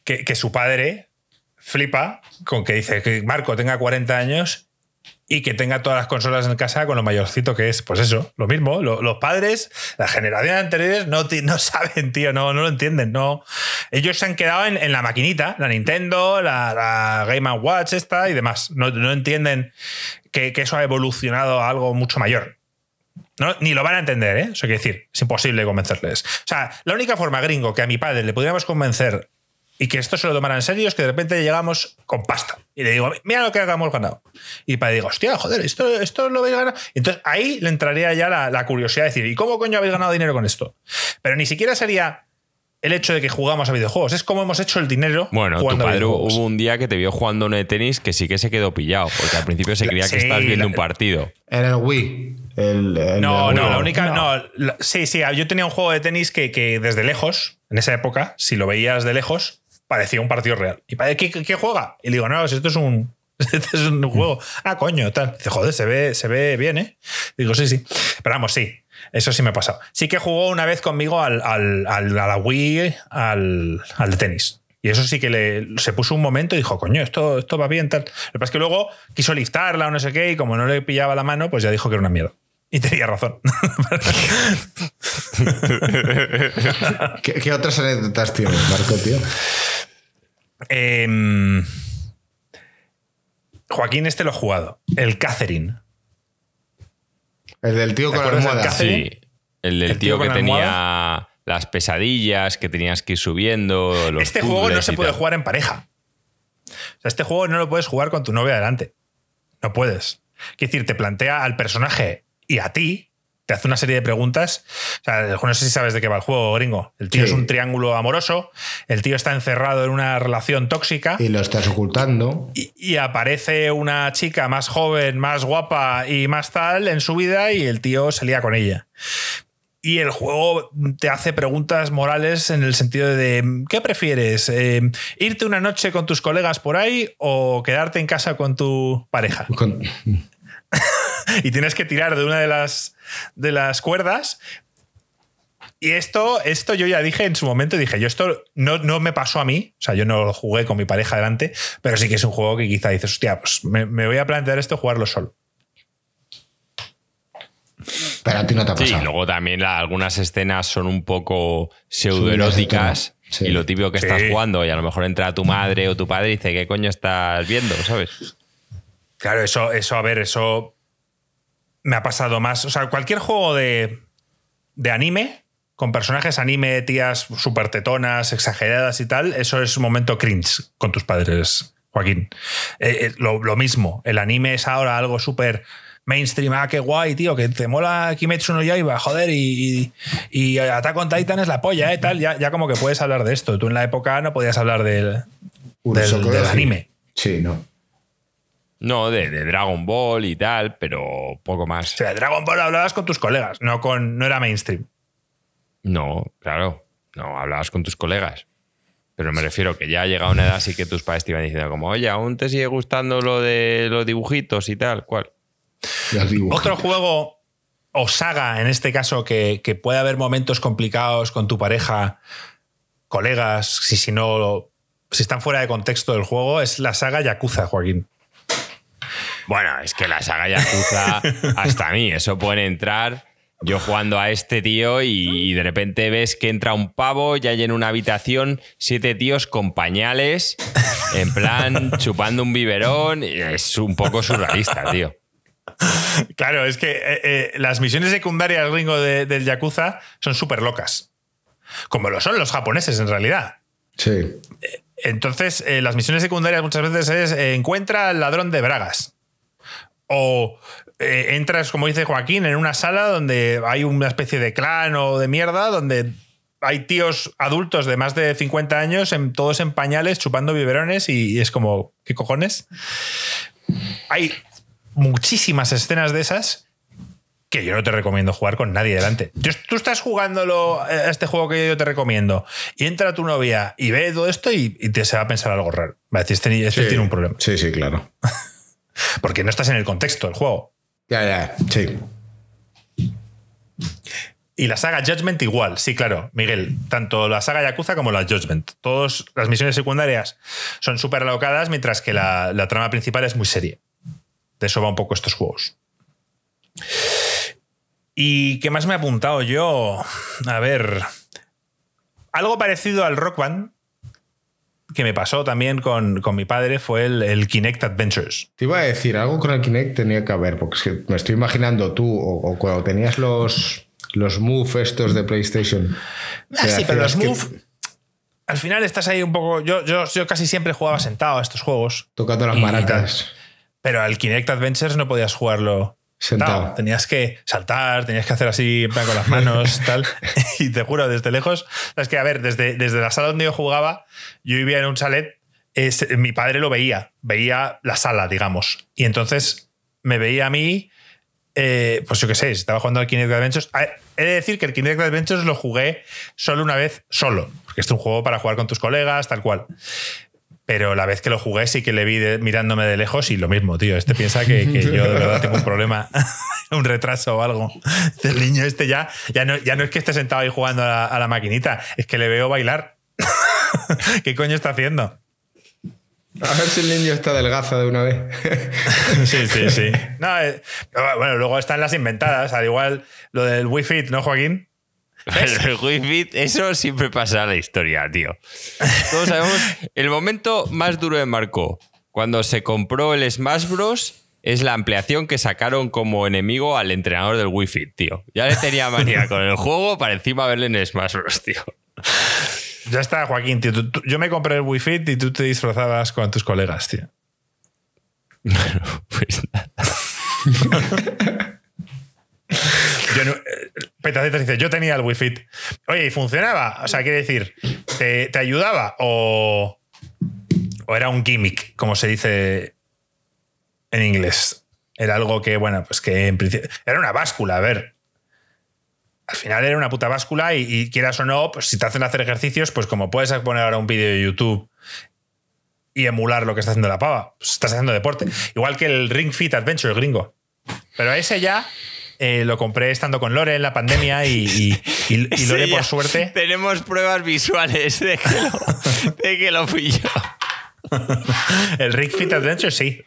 que, que su padre flipa con que dice que Marco tenga 40 años y que tenga todas las consolas en casa con lo mayorcito que es. Pues eso, lo mismo. los padres, las generaciones anteriores no, no (laughs) saben, tío, no, no lo entienden. No. Ellos se han quedado en, la maquinita, la Nintendo, la, Game Watch esta y demás. No, entienden que, eso ha evolucionado a algo mucho mayor. Ni lo van a entender, ¿eh? Eso quiere decir, es imposible convencerles. O sea, la única forma, gringo, que a mi padre le pudiéramos convencer y que esto se lo tomaran en serio es que de repente llegamos con pasta. Y le digo, mira lo que hagamos ganado. Y para digo, hostia, joder, esto, esto lo habéis ganado. Entonces ahí le entraría ya la, curiosidad de decir, ¿y cómo coño habéis ganado dinero con esto? Pero ni siquiera sería el hecho de que jugamos a videojuegos. Es como hemos hecho el dinero. Bueno, tu padre hubo un día que te vio jugando de tenis que sí que se quedó pillado, porque al principio se creía que estabas viendo un partido. En el Wii. no, no, la única. No. sí, sí, yo tenía un juego de tenis que, que desde lejos, en esa época, si lo veías de lejos, parecía un partido real. ¿Y para qué, qué, juega? Y le digo, no, esto es un, (laughs) es un juego. Ah, coño, tal. Dice, joder, se ve, se ve bien, ¿eh? Digo, sí, sí. Pero vamos, sí. Eso sí me ha pasado. Sí que jugó una vez conmigo al, al, a la Wii, al, al de tenis. Y eso sí que le, se puso un momento y dijo, coño, esto, esto va bien, tal. Lo que pasa es que luego quiso liftarla o no sé qué, y como no le pillaba la mano, pues ya dijo que era una mierda. Y tenía razón. (laughs) ¿Qué, otras anécdotas tienes, Marco, tío? Em, Joaquín, este lo ha jugado. El Catherine. El del tío con la almohada. Sí. El del tío, que tenía las pesadillas, que tenías que ir subiendo. este juego no se puede jugar en pareja. O sea, este juego no lo puedes jugar con tu novia adelante. No puedes. Quiere decir, te plantea al personaje y a ti te hace una serie de preguntas. O sea, no sé si sabes de qué va el juego, gringo. El tío es un triángulo amoroso, el tío está encerrado en una relación tóxica. Y lo estás ocultando. Y, aparece una chica más joven, más guapa y más tal en su vida y el tío se lía con ella. Y el juego te hace preguntas morales en el sentido de, ¿qué prefieres? Eh, ¿Irte una noche con tus colegas por ahí o quedarte en casa con tu pareja? (laughs) (laughs) y tienes que tirar de una de las, de las cuerdas Y esto, esto yo ya dije en su momento, dije, yo esto no, no me pasó a mí, o sea, yo no lo jugué con mi pareja delante, pero sí que es un juego que quizá dices, hostia, pues me, voy a plantear esto jugarlo solo. Pero a ti no te ha pasado. Sí, luego también algunas escenas son un poco pseudoeróticas. Y lo típico que estás jugando, y a lo mejor entra tu madre o tu padre y dice, ¿qué coño estás viendo? ¿Sabes? Claro, eso, eso, a ver, eso me ha pasado más. O sea, cualquier juego de, de anime, con personajes anime, tías súper tetonas, exageradas y tal, eso es un momento cringe con tus padres, Joaquín. Eh, eh, lo, lo, mismo, el anime es ahora algo súper mainstream, ah, qué guay, tío, que te mola Kimetsu no Yaiba, joder, y, y, Attack on Titan es la polla, ¿eh? Tal, ya, ya como que puedes hablar de esto. Tú en la época no podías hablar del, del, anime. Sí, no. No, de, Dragon Ball y tal, pero poco más. O sea, de Dragon Ball hablabas con tus colegas, no, con, no era mainstream. No, claro, no, hablabas con tus colegas. Pero me refiero que ya ha llegado una edad así que tus padres te iban diciendo como, oye, ¿aún te sigue gustando lo de los dibujitos y tal? ¿Cuál? Otro juego o saga, en este caso, que, puede haber momentos complicados con tu pareja, colegas, si, si no, si están fuera de contexto del juego, es la saga Yakuza, Joaquín. Bueno, es que la saga Yakuza, (laughs) hasta a mí, eso puede entrar yo jugando a este tío y, de repente ves que entra un pavo y hay en una habitación siete tíos con pañales, en plan (laughs) chupando un biberón. Es un poco surrealista, tío. Claro, es que eh, eh, las misiones secundarias gringo del Yakuza son súper locas. Como lo son los japoneses en realidad. Sí. Eh, entonces, las misiones secundarias muchas veces es encuentra al ladrón de bragas. O entras, como dice Joaquín, en una sala donde hay una especie de clan o de mierda, donde hay tíos adultos de más de 50 años, en, todos en pañales, chupando biberones, y es como, ¿qué cojones? Hay muchísimas escenas de esas que yo no te recomiendo jugar con nadie delante. Tú estás jugando a este juego que yo te recomiendo y entra tu novia y ve todo esto y, te se va a pensar algo raro. Va a decir, este, este tiene un problema. Sí, sí, claro. (laughs) Porque no estás en el contexto del juego. Ya, ya, sí. Y la saga Judgment igual, sí, claro, Miguel. Tanto la saga Yakuza como la Judgment. Todas las misiones secundarias son súper alocadas, mientras que la, la trama principal es muy seria. De eso va un poco estos juegos. ¿Y qué más me he apuntado yo? A ver. Algo parecido al Rock Band, que me pasó también con, mi padre, fue el, Kinect Adventures. Te iba a decir, algo con el Kinect tenía que haber, porque me estoy imaginando tú, o, cuando tenías los, los Move estos de PlayStation. Ah, sí, pero los Move. Al final estás ahí un poco. Yo, yo, yo, casi siempre jugaba sentado a estos juegos. Tocando las maracas. Pero al Kinect Adventures no podías jugarlo sentado. Tenías que saltar, tenías que hacer así con las manos, (laughs) tal. Y te juro, desde lejos. Es que, a ver, desde, desde la sala donde yo jugaba, yo vivía en un chalet. mi padre lo veía, veía la sala, digamos. Y entonces me veía a mí, eh, pues yo qué sé, estaba jugando al Kinect Adventures. He de decir que el Kinect Adventures lo jugué solo una vez, solo, porque es un juego para jugar con tus colegas, tal cual. Pero la vez que lo jugué sí que le vi mirándome de lejos y lo mismo, tío. Este piensa que, yo de verdad tengo un problema, (laughs) un retraso o algo. El niño este ya, ya no, ya no es que esté sentado ahí jugando a la, maquinita, es que le veo bailar. (laughs) ¿Qué coño está haciendo? A ver si el niño está delgazo de una vez. (laughs) sí, sí, sí. Eh, bueno, luego están las inventadas, al igual lo del Wii Fit, ¿no, Joaquín? (laughs) el Wii eso siempre pasa en la historia, tío. Todos sabemos, el momento más duro de Marco, cuando se compró el Smash Bros., es la ampliación que sacaron como enemigo al entrenador del Wii Fit, tío. Ya le tenía manía (laughs) con el juego para encima verle en Smash Bros, tío. Ya está, Joaquín, tío. yo me compré el Wii Fit y tú te disfrazabas con tus colegas, tío. (laughs) Bueno, pues nada. Yo eh, dice, yo tenía el Wi-Fi. Oye, ¿y funcionaba? O sea, quiere decir, ¿te, ayudaba? O, ¿O era un gimmick, como se dice en inglés? Era algo que, bueno, pues que en principio. Era una báscula, a ver. Al final era una puta báscula y, quieras o no, pues si te hacen hacer ejercicios, pues como puedes poner ahora un vídeo de YouTube y emular lo que está haciendo la pava, pues estás haciendo deporte. Igual que el Ring Fit Adventure, gringo. Pero ese ya eh, lo compré estando con Lore en la pandemia y, (laughs) Lore, por suerte. Tenemos pruebas visuales (laughs) de que lo, fui yo. el Rick Fit Adventure, sí.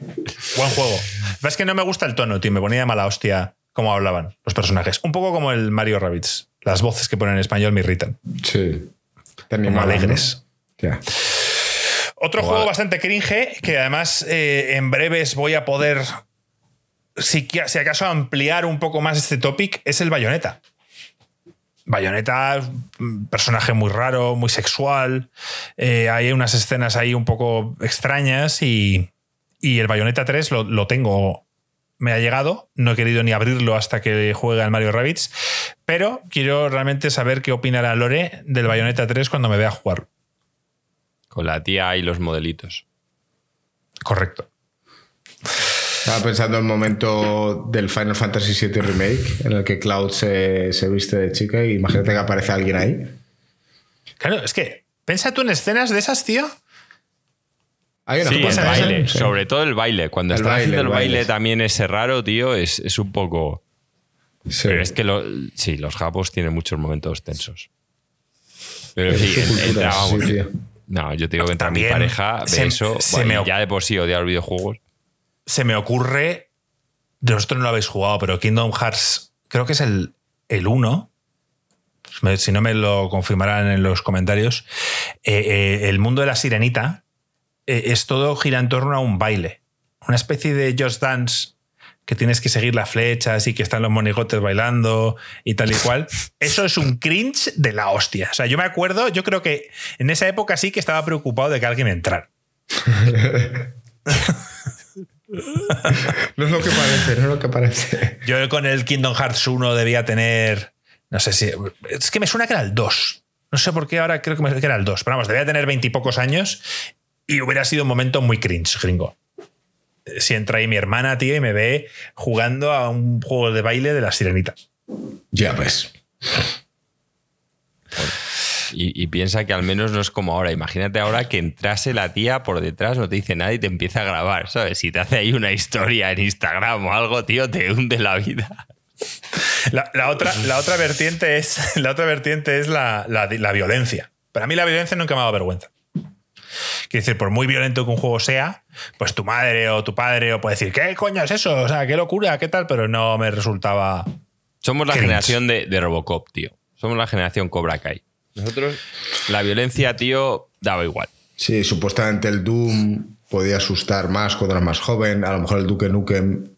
Buen juego. Es que no me gusta el tono, tío. Me ponía de mala hostia cómo hablaban los personajes. Un poco como el Mario Rabbits. Las voces que ponen en español me irritan. Sí. Como alegres. Otro juego bastante cringe que además eh, en breves voy a poder, si, si acaso, ampliar un poco más este topic es el Bayonetta. Bayonetta, personaje muy raro, muy sexual. Eh, hay unas escenas ahí un poco extrañas y, el Bayonetta 3 lo, tengo. Me ha llegado, no he querido ni abrirlo hasta que juegue al Mario Rabbits, pero quiero realmente saber qué opinará Lore del Bayonetta 3 cuando me vea jugar. Con la tía y los modelitos. Correcto. Estaba pensando en el momento del Final Fantasy VII Remake, en el que Cloud se, viste de chica y imagínate que aparece alguien ahí. Claro, es que, piensa tú en escenas de esas, tío. Hay sí, el baile, sobre todo el baile. Cuando está haciendo el baile, también ese raro, tío, es, un poco... Pero es que sí, los japos tienen muchos momentos tensos. Pero sí, el, No, yo te digo que entre mi pareja eso, ya de por sí odiar los videojuegos se me ocurre, de vosotros no lo habéis jugado, pero Kingdom Hearts, creo que es el, el 1. Si no me lo confirmarán en los comentarios. Eh, eh, el mundo de la sirenita eh, es todo gira en torno a un baile. Una especie de Just Dance que tienes que seguir las flechas y que están los monigotes bailando y tal y cual. Eso es un cringe de la hostia. O sea, yo me acuerdo, yo creo que en esa época sí que estaba preocupado de que alguien entrara. (laughs) (laughs) no es lo que parece, no es lo que parece. Yo con el Kingdom Hearts 1 debía tener. No sé si. Es que me suena que era el 2. No sé por qué ahora creo que, era el 2. Pero vamos, debía tener veintipocos años y hubiera sido un momento muy cringe, gringo. Si entra ahí mi hermana, tío, y me ve jugando a un juego de baile de la sirenita. Ya ves. (laughs) Y, piensa que al menos no es como ahora. Imagínate ahora que entrase la tía por detrás, no te dice nada y te empieza a grabar, ¿sabes? Si te hace ahí una historia en Instagram o algo, tío, te hunde la vida. La, otra, la otra vertiente es, (laughs) la, otra vertiente es la, violencia. Para mí la violencia nunca me ha dado vergüenza. Quiero decir, por muy violento que un juego sea, pues tu madre o tu padre o puede decir, ¿qué coño es eso? O sea, qué locura, qué tal, pero no me resultaba. Somos la generación de, de, Robocop, tío. Somos la generación Cobra Kai. Nosotros, la violencia, tío, daba igual. Sí, supuestamente el Doom podía asustar más cuando era más joven. A lo mejor el Duke Nukem,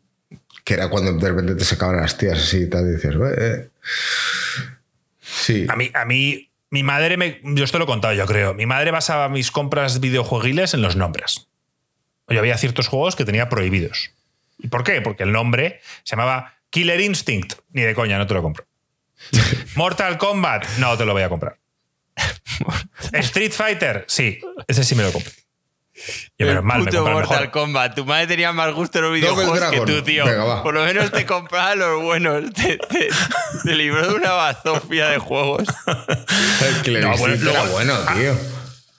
que era cuando de repente te sacaban las tías así y tal, y dices, eh". Sí. A mí, a mí, mi madre me. Yo esto lo he contado, yo creo. Mi madre basaba mis compras videojuegiles en los nombres. Yo había ciertos juegos que tenía prohibidos. ¿Y por qué? Porque el nombre se llamaba Killer Instinct. Ni de coña, no te lo compro. (laughs) Mortal Kombat, no te lo voy a comprar. (laughs) Street Fighter, sí, ese sí me lo compro. Yo, menos mal, me Mortal Kombat. Tu madre tenía más gusto en los videojuegos que tú, tío. Por lo menos te compraba los buenos. Te, libró de una bazofia de juegos. El no, bueno, era bueno, ah, tío.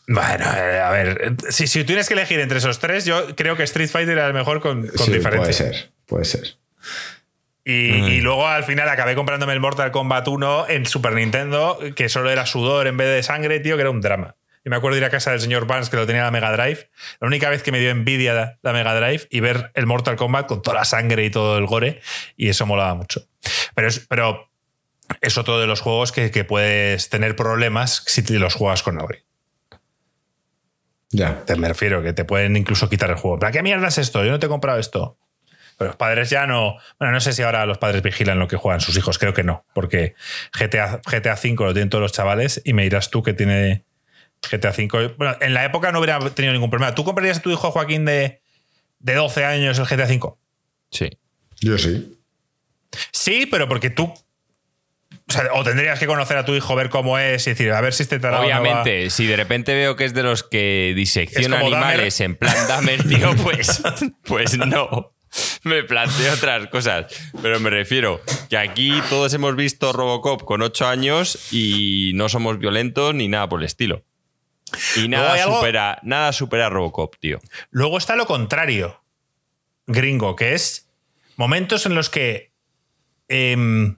Bueno, eh, a ver, si, si, tienes que elegir entre esos tres, yo creo que Street Fighter era el mejor con, con sí, diferencia. Puede ser, puede ser. Y, luego al final acabé comprándome el Mortal Kombat 1 en Super Nintendo, que solo era sudor en vez de sangre, tío, que era un drama. Y me acuerdo de ir a casa del señor Barnes que lo tenía la Mega Drive. La única vez que me dio envidia la Mega Drive y ver el Mortal Kombat con toda la sangre y todo el gore. Y eso molaba mucho. Pero es, pero es otro de los juegos que, puedes tener problemas si los juegas con Auri. Ya. Te me refiero, que te pueden incluso quitar el juego. ¿Para qué mierda es esto? Yo no te he comprado esto. Pero los padres ya no. Bueno, no sé si ahora los padres vigilan lo que juegan sus hijos, creo que no, porque GTA, GTA 5 lo tienen todos los chavales y me dirás tú que tiene GTA 5. Bueno, en la época no hubiera tenido ningún problema. ¿Tú comprarías a tu hijo Joaquín de, de 12 años el GTA 5? Sí. Yo sí. Sí, pero porque tú o, tendrías que conocer a tu hijo, ver cómo es y decir, a ver si este tarado Obviamente, si de repente veo que es de los que disecciona animales en plan Dahmer, (laughs) tío, pues, pues no. Me planteo otras cosas. Pero me refiero que aquí todos hemos visto Robocop con 8 años y no somos violentos ni nada por el estilo. Y nada supera, nada supera Robocop, tío. Luego está lo contrario, gringo, que es momentos en los que em,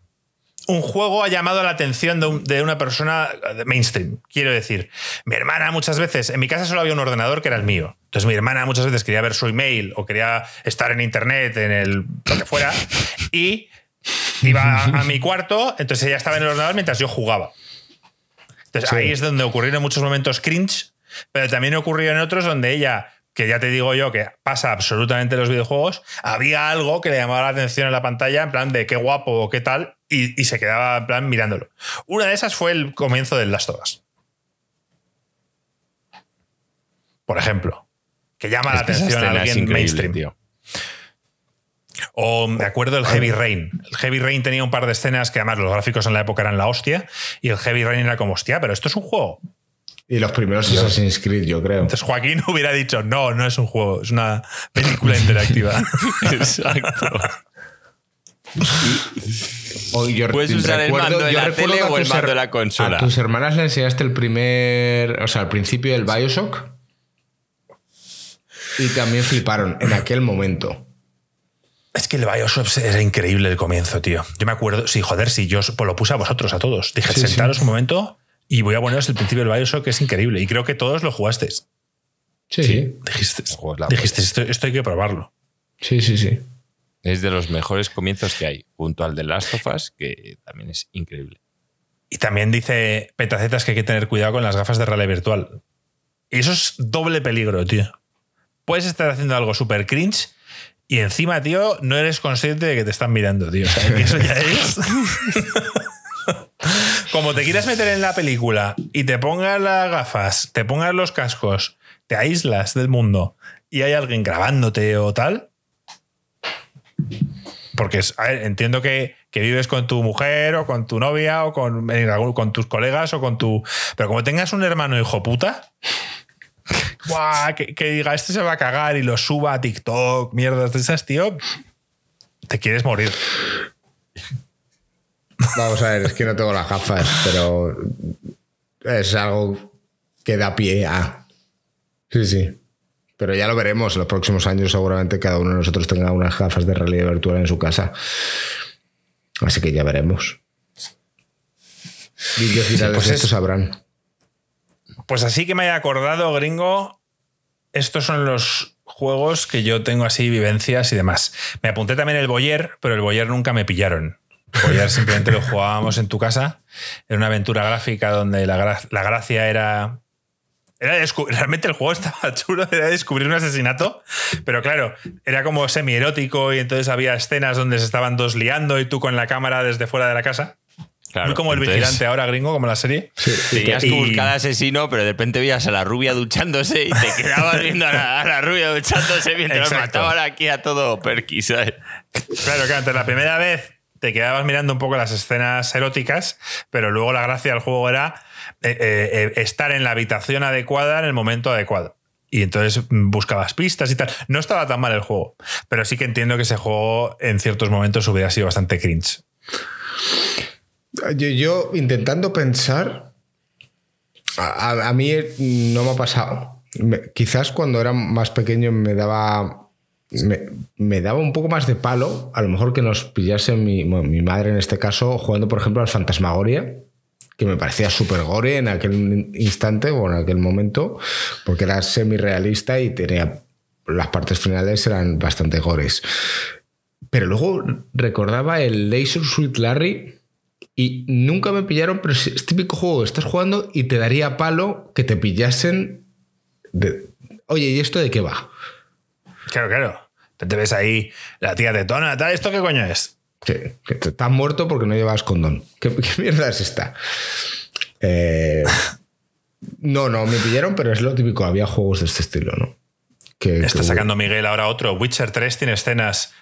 un juego ha llamado la atención de, una persona mainstream. Quiero decir, mi hermana muchas veces, en mi casa solo había un ordenador que era el mío. Entonces mi hermana muchas veces quería ver su email o quería estar en internet, en el lo que fuera, y iba a, mi cuarto, entonces ella estaba en el ordenador mientras yo jugaba. Entonces ahí es donde ocurrieron muchos momentos cringe, pero también ocurrió en otros donde ella que ya te digo yo que pasa absolutamente en los videojuegos, había algo que le llamaba la atención en la pantalla, en plan de qué guapo o qué tal, y, se quedaba en plan mirándolo. Una de esas fue el comienzo del Last of Us. Por ejemplo, que llama la atención a alguien mainstream. Tío. O me acuerdo el Heavy Rain. El Heavy Rain tenía un par de escenas que además los gráficos en la época eran la hostia, y el Heavy Rain era como, hostia, pero esto es un juego. Y los primeros Assassin's Creed, yo creo. Entonces Joaquín hubiera dicho, no, no es un juego, es una película interactiva. (laughs) Exacto. Puedes usar el mando de la tele o el mando de la consola. ¿A tus hermanas le enseñaste el primer, o sea, al principio del Bioshock? Y también fliparon en aquel momento. Es que el Bioshock era increíble el comienzo, tío. Yo me acuerdo, sí, joder, sí, yo pues lo puse a vosotros, a todos. Dije, sentaros un momento y voy a poneros el principio del Bioshock, que es increíble. Y creo que todos lo jugasteis. Sí. Dijiste, dijiste esto, hay que probarlo. Sí, sí, sí. Es de los mejores comienzos que hay, junto al de Last of Us, que también es increíble. Y también dice Petacetas que hay que tener cuidado con las gafas de realidad virtual. Y eso es doble peligro, tío. Puedes estar haciendo algo súper cringe y encima, tío, no eres consciente de que te están mirando, tío. O sea, que eso ya es. (laughs) Como te quieras meter en la película y te pongas las gafas, te pongas los cascos, te aíslas del mundo y hay alguien grabándote o tal. Porque entiendo que, vives con tu mujer o con tu novia o con, con tus colegas o con tu. Pero como tengas un hermano hijo puta, que, que, diga, este se va a cagar y lo suba a TikTok, mierdas de esas, tío, te quieres morir. Vamos a ver, es que no tengo las gafas, pero es algo que da pie a. Sí, sí. Pero ya lo veremos. En los próximos años, seguramente cada uno de nosotros tenga unas gafas de realidad virtual en su casa. Así que ya veremos. Vídeos finales pues estos sabrán. Pues así que me haya acordado, gringo. Estos son los juegos que yo tengo así, vivencias y demás. Me apunté también el Boyer, pero el Boyer nunca me pillaron. Boyer simplemente lo jugábamos en tu casa. Era una aventura gráfica donde la, gracia era era realmente el juego (laughs) estaba chulo, era descubrir un asesinato, pero claro, era como semi-erótico y entonces había escenas donde se estaban dos liando y tú con la cámara desde fuera de la casa. Muy como el vigilante ahora, gringo, como la serie. Tenías que buscar al asesino, pero de repente veías a la rubia duchándose y te quedabas viendo a la, rubia duchándose mientras mataban aquí a todo Perky, ¿sabes? Claro, que antes la primera vez te quedabas mirando un poco las escenas eróticas, pero luego la gracia del juego era eh, eh, eh, estar en la habitación adecuada en el momento adecuado. Y entonces buscabas pistas y tal. No estaba tan mal el juego, pero sí que entiendo que ese juego en ciertos momentos hubiera sido bastante cringe. Yo, intentando pensar, a, mí no me ha pasado. quizás cuando era más pequeño me daba me, daba un poco más de palo, a lo mejor que nos pillase mi, madre en este caso, jugando, por ejemplo, al Fantasmagoria, que me parecía súper gore en aquel instante o en aquel momento, porque era semi-realista y tenía. Las partes finales eran bastante gores. Pero luego recordaba el Laser Sweet Larry y nunca me pillaron, pero es típico juego que estás jugando y te daría palo que te pillasen. De, Oye, ¿y esto de qué va? Claro, claro. Te ves ahí, la tía de tona, tal, ¿esto qué coño es? Sí, que te estás muerto porque no llevas condón. (laughs) ¿Qué, mierda es esta? Eh, no, no, me pillaron, pero es lo típico. Había juegos de este estilo, ¿no? Que, Está sacando Miguel ahora otro. Witcher 3 tiene escenas.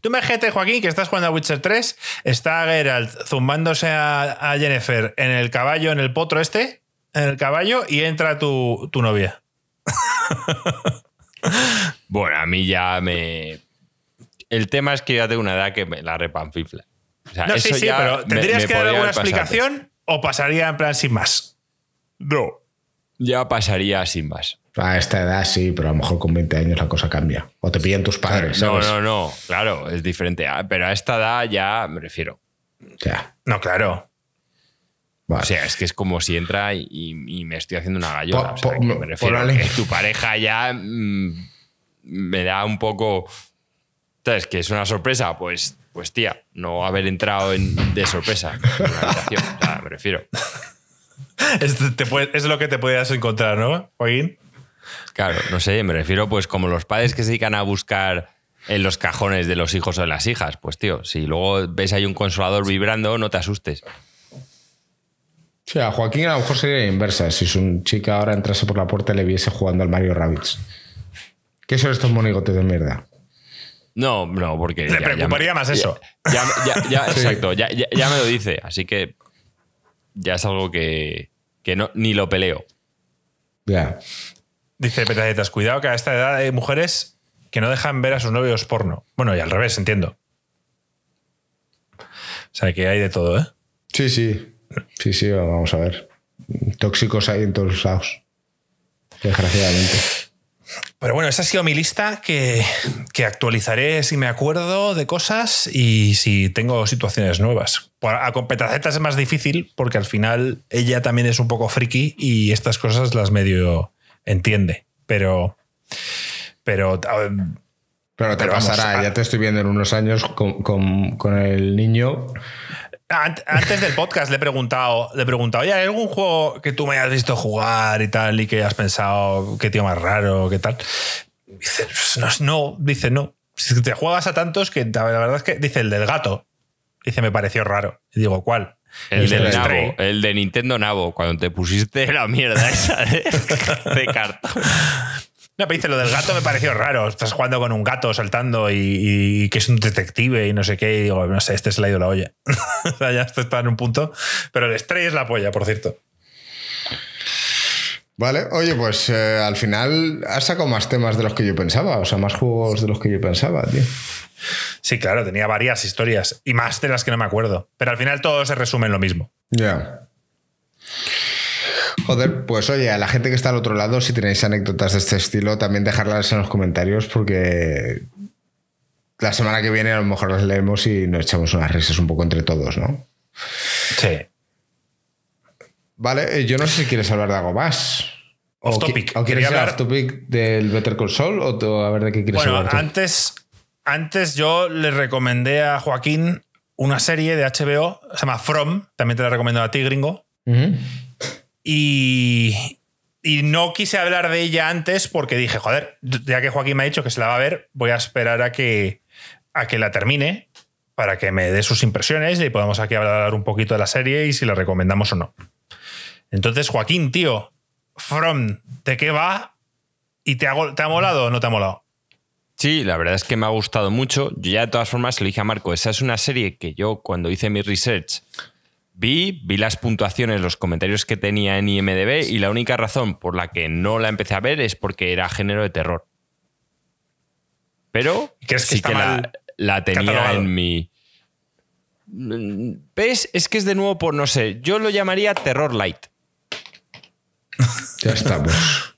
Tú imagínate, Joaquín, que estás jugando a Witcher 3, está Geralt zumbándose a, Jennifer en el caballo, en el potro este, en el caballo, y entra tu, tu novia. (laughs) bueno, a mí ya me. El tema es que ya tengo una edad que me la repanfifla. no, sí, sí, pero ¿tendrías que dar alguna explicación o pasaría en plan sin más? No. Ya pasaría sin más. A esta edad sí, pero a lo mejor con 20 años la cosa cambia. O te piden tus padres. No, no, no, claro, es diferente. Ah, pero a esta edad ya me refiero. Ya. No, claro. O sea, es que es como si entra y, me estoy haciendo una gallola. me refiero que tu pareja ya mm, me da un poco. ¿Sabes? Que es una sorpresa. Pues, pues tía, no haber entrado de sorpresa (laughs) en una habitación. O sea, me refiero. es, lo que te podías encontrar, ¿no, Joaquín? Claro, no sé, me refiero pues como los padres que se dedican a buscar en los cajones de los hijos o de las hijas. Pues tío, si luego ves ahí un consolador vibrando, no te asustes. Sí, a Joaquín a lo mejor sería inversa. Si su chica ahora entrase por la puerta y le viese jugando al Mario Rabbits. ¿Qué son estos monigotes de mierda? No, no, porque. Le preocuparía más eso. Ya, (laughs) exacto, ya, me lo dice. Así que ya es algo que, no, ni lo peleo. Ya. Dice Petacetas, cuidado que a esta edad hay mujeres que no dejan ver a sus novios porno. Bueno, y al revés, entiendo. O sea, que hay de todo, ¿eh? Sí, sí. Sí, sí, vamos a ver. Tóxicos hay en todos lados. Desgraciadamente. Pero bueno, esa ha sido mi lista que, actualizaré si me acuerdo de cosas y si tengo situaciones nuevas. A con Petacetas es más difícil porque al final ella también es un poco friki y estas cosas las medio entiende. Pero. Pero. Pero te pasará, ya te estoy viendo en unos años con, con el niño antes del podcast le he preguntado, le he preguntado, oye, ¿hay algún juego que tú me hayas visto jugar y tal y que has pensado qué tío más raro, qué tal? Dice, pues no, dice, no. Si te juegas a tantos que la verdad es que dice el del gato. Dice, me pareció raro. Y digo, ¿cuál? El, del Nabo, el de Nintendo Nabo, cuando te pusiste la mierda esa de, (laughs) de cartón. No, pero dice, lo del gato me pareció raro. Estás jugando con un gato saltando y, que es un detective y no sé qué. Y digo, no sé, este se le ha ido la olla. (laughs) o sea, ya está en un punto. Pero el Stray es la polla, por cierto. Vale, oye, pues eh, al final has sacado más temas de los que yo pensaba, o sea, más juegos de los que yo pensaba, tío. Sí, claro, tenía varias historias y más de las que no me acuerdo. Pero al final todo se resume en lo mismo. Ya. Joder, pues oye, a la gente que está al otro lado, si tenéis anécdotas de este estilo, también dejarlas en los comentarios porque la semana que viene a lo mejor las leemos y nos echamos unas risas un poco entre todos, ¿no? Sí. Vale, eh, yo no sé si quieres hablar de algo más. Off topic. ¿O quieres hablar off topic del Better Call Saul o a ver de qué quieres hablar? Bueno, antes, antes yo le recomendé a Joaquín una serie de HBO, se llama From, también te la recomiendo a ti, gringo. Y, no quise hablar de ella antes porque dije, joder, ya que Joaquín me ha dicho que se la va a ver, voy a esperar a que, a que la termine para que me dé sus impresiones y podamos aquí hablar un poquito de la serie y si la recomendamos o no. Entonces, Joaquín, tío, From, ¿de qué va? ¿Y te ha, te ha molado o no te ha molado? Sí, la verdad es que me ha gustado mucho. Yo ya de todas formas le dije a Marco, esa es una serie que yo cuando hice mi research Vi, vi las puntuaciones, los comentarios que tenía en IMDB y la única razón por la que no la empecé a ver es porque era género de terror. Pero sí que la, tenía en mi... ¿Ves? Es que es de nuevo por, no sé, yo lo llamaría terror light. ya estamos.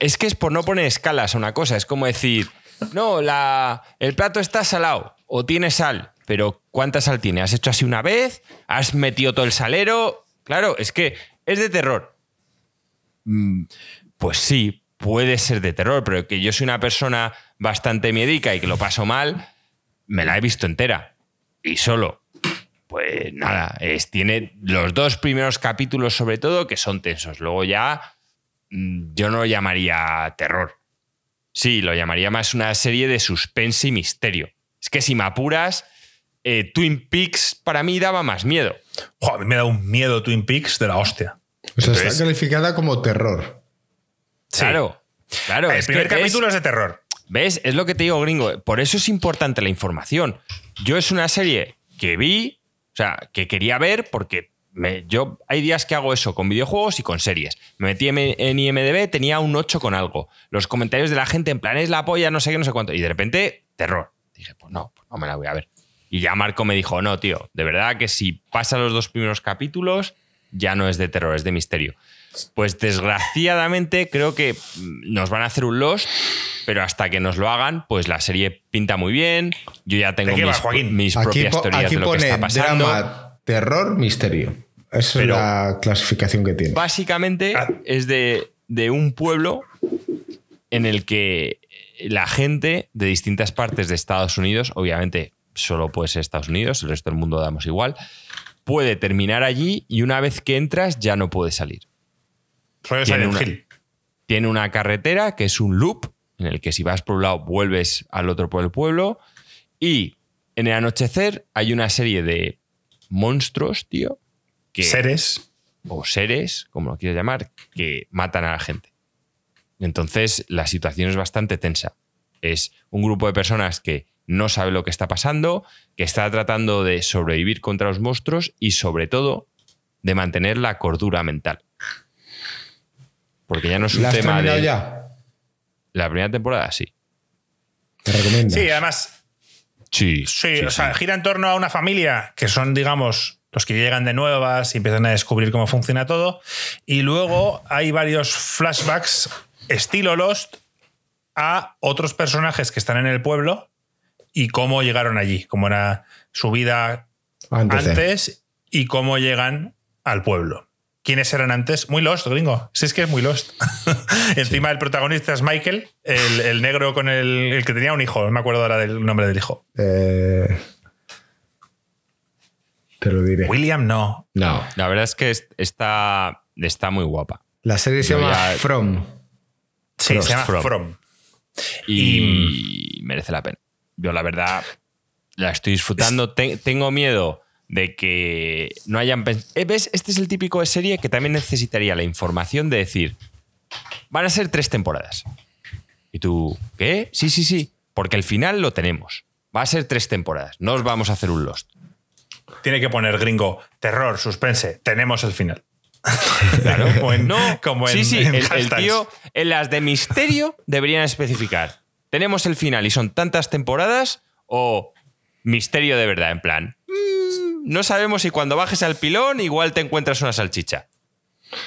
Es que es por no poner escalas a una cosa, es como decir, no, la, el plato está salado o tiene sal pero ¿cuánta sal tiene? ¿Has hecho así una vez? ¿Has metido todo el salero? Claro, es que es de terror. Mm, pues sí, puede ser de terror, pero que yo soy una persona bastante miedica y que lo paso mal, me la he visto entera. Y solo. Pues nada, es, tiene los dos primeros capítulos sobre todo que son tensos. Luego ya mm, yo no lo llamaría terror. Sí, lo llamaría más una serie de suspense y misterio. Es que si me apuras, eh, Twin Peaks para mí daba más miedo. a mí me da un miedo Twin Peaks de la hostia. O sea, está calificada como terror. Claro. Claro. El primer capítulo es de terror. ¿Ves? Es lo que te digo, gringo. Por eso es importante la información. Yo es una serie que vi, o sea, que quería ver porque yo hay días que hago eso con videojuegos y con series. Me metí en, IMDB, tenía un 8 con algo. Los comentarios de la gente en plan es la polla, no sé qué, no sé cuánto. Y de repente, terror. Dije, pues no, pues no me la voy a ver. Y ya Marco me dijo, no, tío, de verdad que si pasa los dos primeros capítulos, ya no es de terror, es de misterio. Pues desgraciadamente creo que nos van a hacer un Lost, pero hasta que nos lo hagan, pues la serie pinta muy bien. Yo ya tengo mis, propias teorías de lo que está pasando. Drama, terror, misterio. Esa es la clasificación que tiene. Básicamente ah. es de, de un pueblo en el que la gente de distintas partes de Estados Unidos, obviamente solo puede ser Estados Unidos, el resto del mundo damos igual, puede terminar allí y una vez que entras ya no puede salir. Tiene una, tiene una, carretera que es un loop en el que si vas por un lado vuelves al otro por el pueblo y en el anochecer hay una serie de monstruos, tío. Que, seres. O seres, como lo quieras llamar, que matan a la gente. Entonces la situación es bastante tensa. Es un grupo de personas que no sabe lo que está pasando, que está tratando de sobrevivir contra los monstruos y sobre todo de mantener la cordura mental. Porque ya no es un tema de. ya? La primera temporada, sí. ¿Te recomiendo? Sí, además. Sí. Sí, o sea, gira en torno a una familia que son, digamos, los que llegan de nuevas y empiezan a descubrir cómo funciona todo. Y luego hay varios flashbacks estilo Lost a otros personajes que están en el pueblo y cómo llegaron allí, cómo era su vida antes, y cómo llegan al pueblo. ¿Quiénes eran antes? Muy Lost, gringo. Si es que es muy Lost. (laughs) Encima el protagonista es Michael, el, negro con el, que tenía un hijo. No me acuerdo ahora del nombre del hijo. Eh, te lo diré. William no. No. La verdad es que está, está muy guapa. La serie se llama From. Sí, se llama From. Y, merece la pena. Yo la verdad la estoy disfrutando. tengo miedo de que no hayan pensado... Eh, ¿Ves? Este es el típico de serie que también necesitaría la información de decir, van a ser tres temporadas. Y tú, ¿qué? Sí, sí, sí. Porque el final lo tenemos. Va a ser tres temporadas. No os vamos a hacer un Lost. Tiene que poner gringo, terror, suspense. Tenemos el final. (laughs) Claro, no, como en, sí, sí, el, tío en las de misterio deberían especificar. Tenemos el final y son tantas temporadas o misterio de verdad, en plan. Mm, no sabemos si cuando bajes al pilón igual te encuentras una salchicha. (laughs)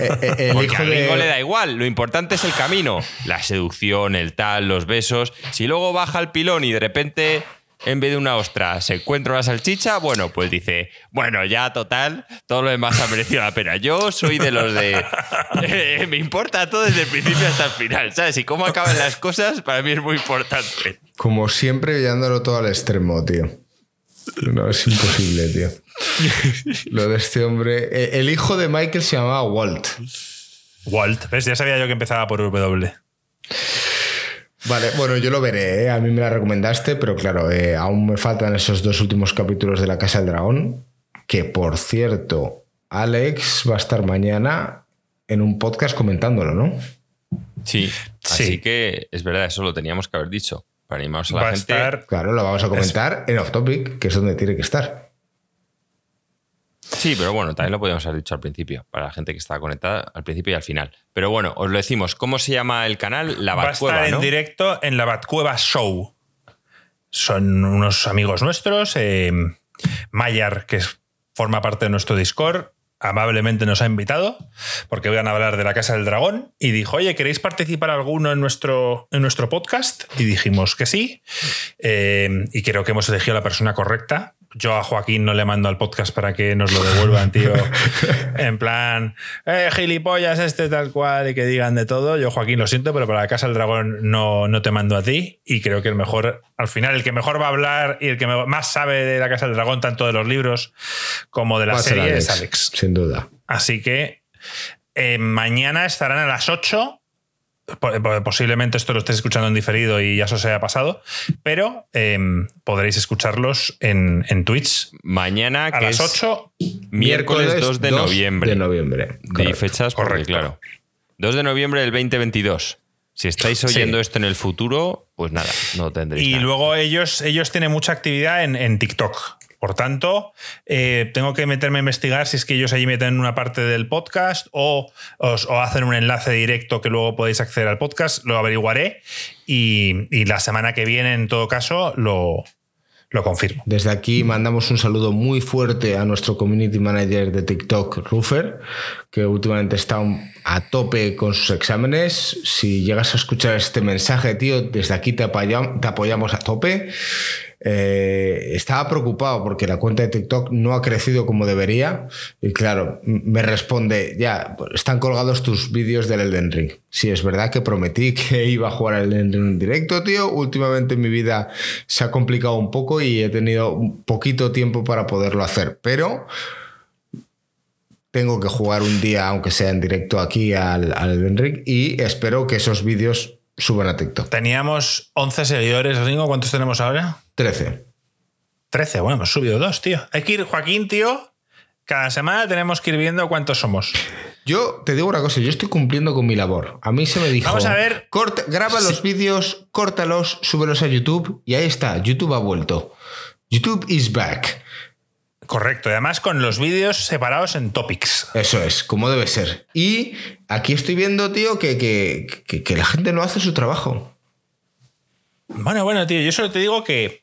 Eh, eh, Porque al gringo le da igual, lo importante es el camino, la seducción, el tal, los besos. Si luego baja al pilón y de repente en vez de una ostra se encuentra una salchicha, bueno, pues dice, bueno, ya total, todo lo demás ha merecido la pena. Yo soy de los de... (laughs) Eh, me importa todo desde el principio hasta el final, ¿sabes? Y cómo acaban las cosas para mí es muy importante. Como siempre, llevándolo todo al extremo, tío. No, es imposible, tío. Lo de este hombre... Eh, el hijo de Michael se llamaba Walt. Walt, ¿ves? Ya sabía yo que empezaba por W. Vale, bueno, yo lo veré, ¿eh? a mí me la recomendaste, pero claro, eh, aún me faltan esos dos últimos capítulos de La Casa del Dragón, que por cierto, Alex va a estar mañana en un podcast comentándolo, ¿no? Sí, así que es verdad, eso lo teníamos que haber dicho, para animaros a la gente. Claro, lo vamos a comentar en Off Topic, que es donde tiene que estar. Sí, pero bueno, también lo podríamos haber dicho al principio, para la gente que estaba conectada al principio y al final. Pero bueno, os lo decimos. ¿Cómo se llama el canal? La Batcueva. Va a estar en directo en la Batcueva Show. Son unos amigos nuestros. Eh, Mayar, que forma parte de nuestro Discord, amablemente nos ha invitado porque van a hablar de la Casa del Dragón y dijo, oye, ¿queréis participar alguno en nuestro, en nuestro podcast? Y dijimos que sí. Eh, y creo que hemos elegido la persona correcta yo a Joaquín no le mando al podcast para que nos lo devuelvan, tío. (laughs) en plan, eh, gilipollas este tal cual y que digan de todo. Yo, Joaquín, lo siento, pero para la Casa del Dragón no, no te mando a ti. Y creo que el mejor, al final, el que mejor va a hablar y el que más sabe de la Casa del Dragón, tanto de los libros como de la serie, es Alex. Sin duda. Así que eh, mañana estarán a las 8 Posiblemente esto lo estés escuchando en diferido y ya eso se haya pasado, pero em, podréis escucharlos en, Twitch. Mañana, a las 8. Miércoles 2 de noviembre. De noviembre. Y fechas, Correcto. claro. 2 de noviembre del 2022. Si estáis oyendo esto en el futuro, pues nada, no tendréis. Y luego ellos, ellos tienen mucha actividad en, en TikTok. Por tanto, eh, tengo que meterme a investigar si es que ellos allí meten una parte del podcast o, hacen un enlace directo que luego podéis acceder al podcast. Lo averiguaré y, la semana que viene, en todo caso, lo, Lo confirmo. Desde aquí mandamos un saludo muy fuerte a nuestro community manager de TikTok, Ruffer, que últimamente está a tope con sus exámenes. Si llegas a escuchar este mensaje, tío, desde aquí te apoyamos a tope. Eh, estaba preocupado porque la cuenta de TikTok no ha crecido como debería. Y claro, me responde, ya, están colgados tus vídeos del Elden Ring. Sí, es verdad que prometí (laughs) que iba a jugar al Elden Ring en directo, tío. Últimamente mi vida se ha complicado un poco y he tenido poquito tiempo para poderlo hacer. Pero tengo que jugar un día, aunque sea en directo aquí al, al Elden Ring, y espero que esos vídeos suban a TikTok. Teníamos 11 seguidores, ¿cuántos tenemos ahora? 13. 13, bueno, hemos subido dos, tío. Hay que ir, Joaquín, tío. Cada semana tenemos que ir viendo cuántos somos. Yo te digo una cosa, yo estoy cumpliendo con mi labor. A mí se me dijo. Vamos a ver. Corta, graba los vídeos, córtalos, súbelos a YouTube y ahí está. YouTube ha vuelto. YouTube is back. Correcto, y además con los vídeos separados en topics. Eso es, como debe ser. Y aquí estoy viendo, tío, que, que la gente no hace su trabajo. Bueno, bueno, tío, yo solo te digo que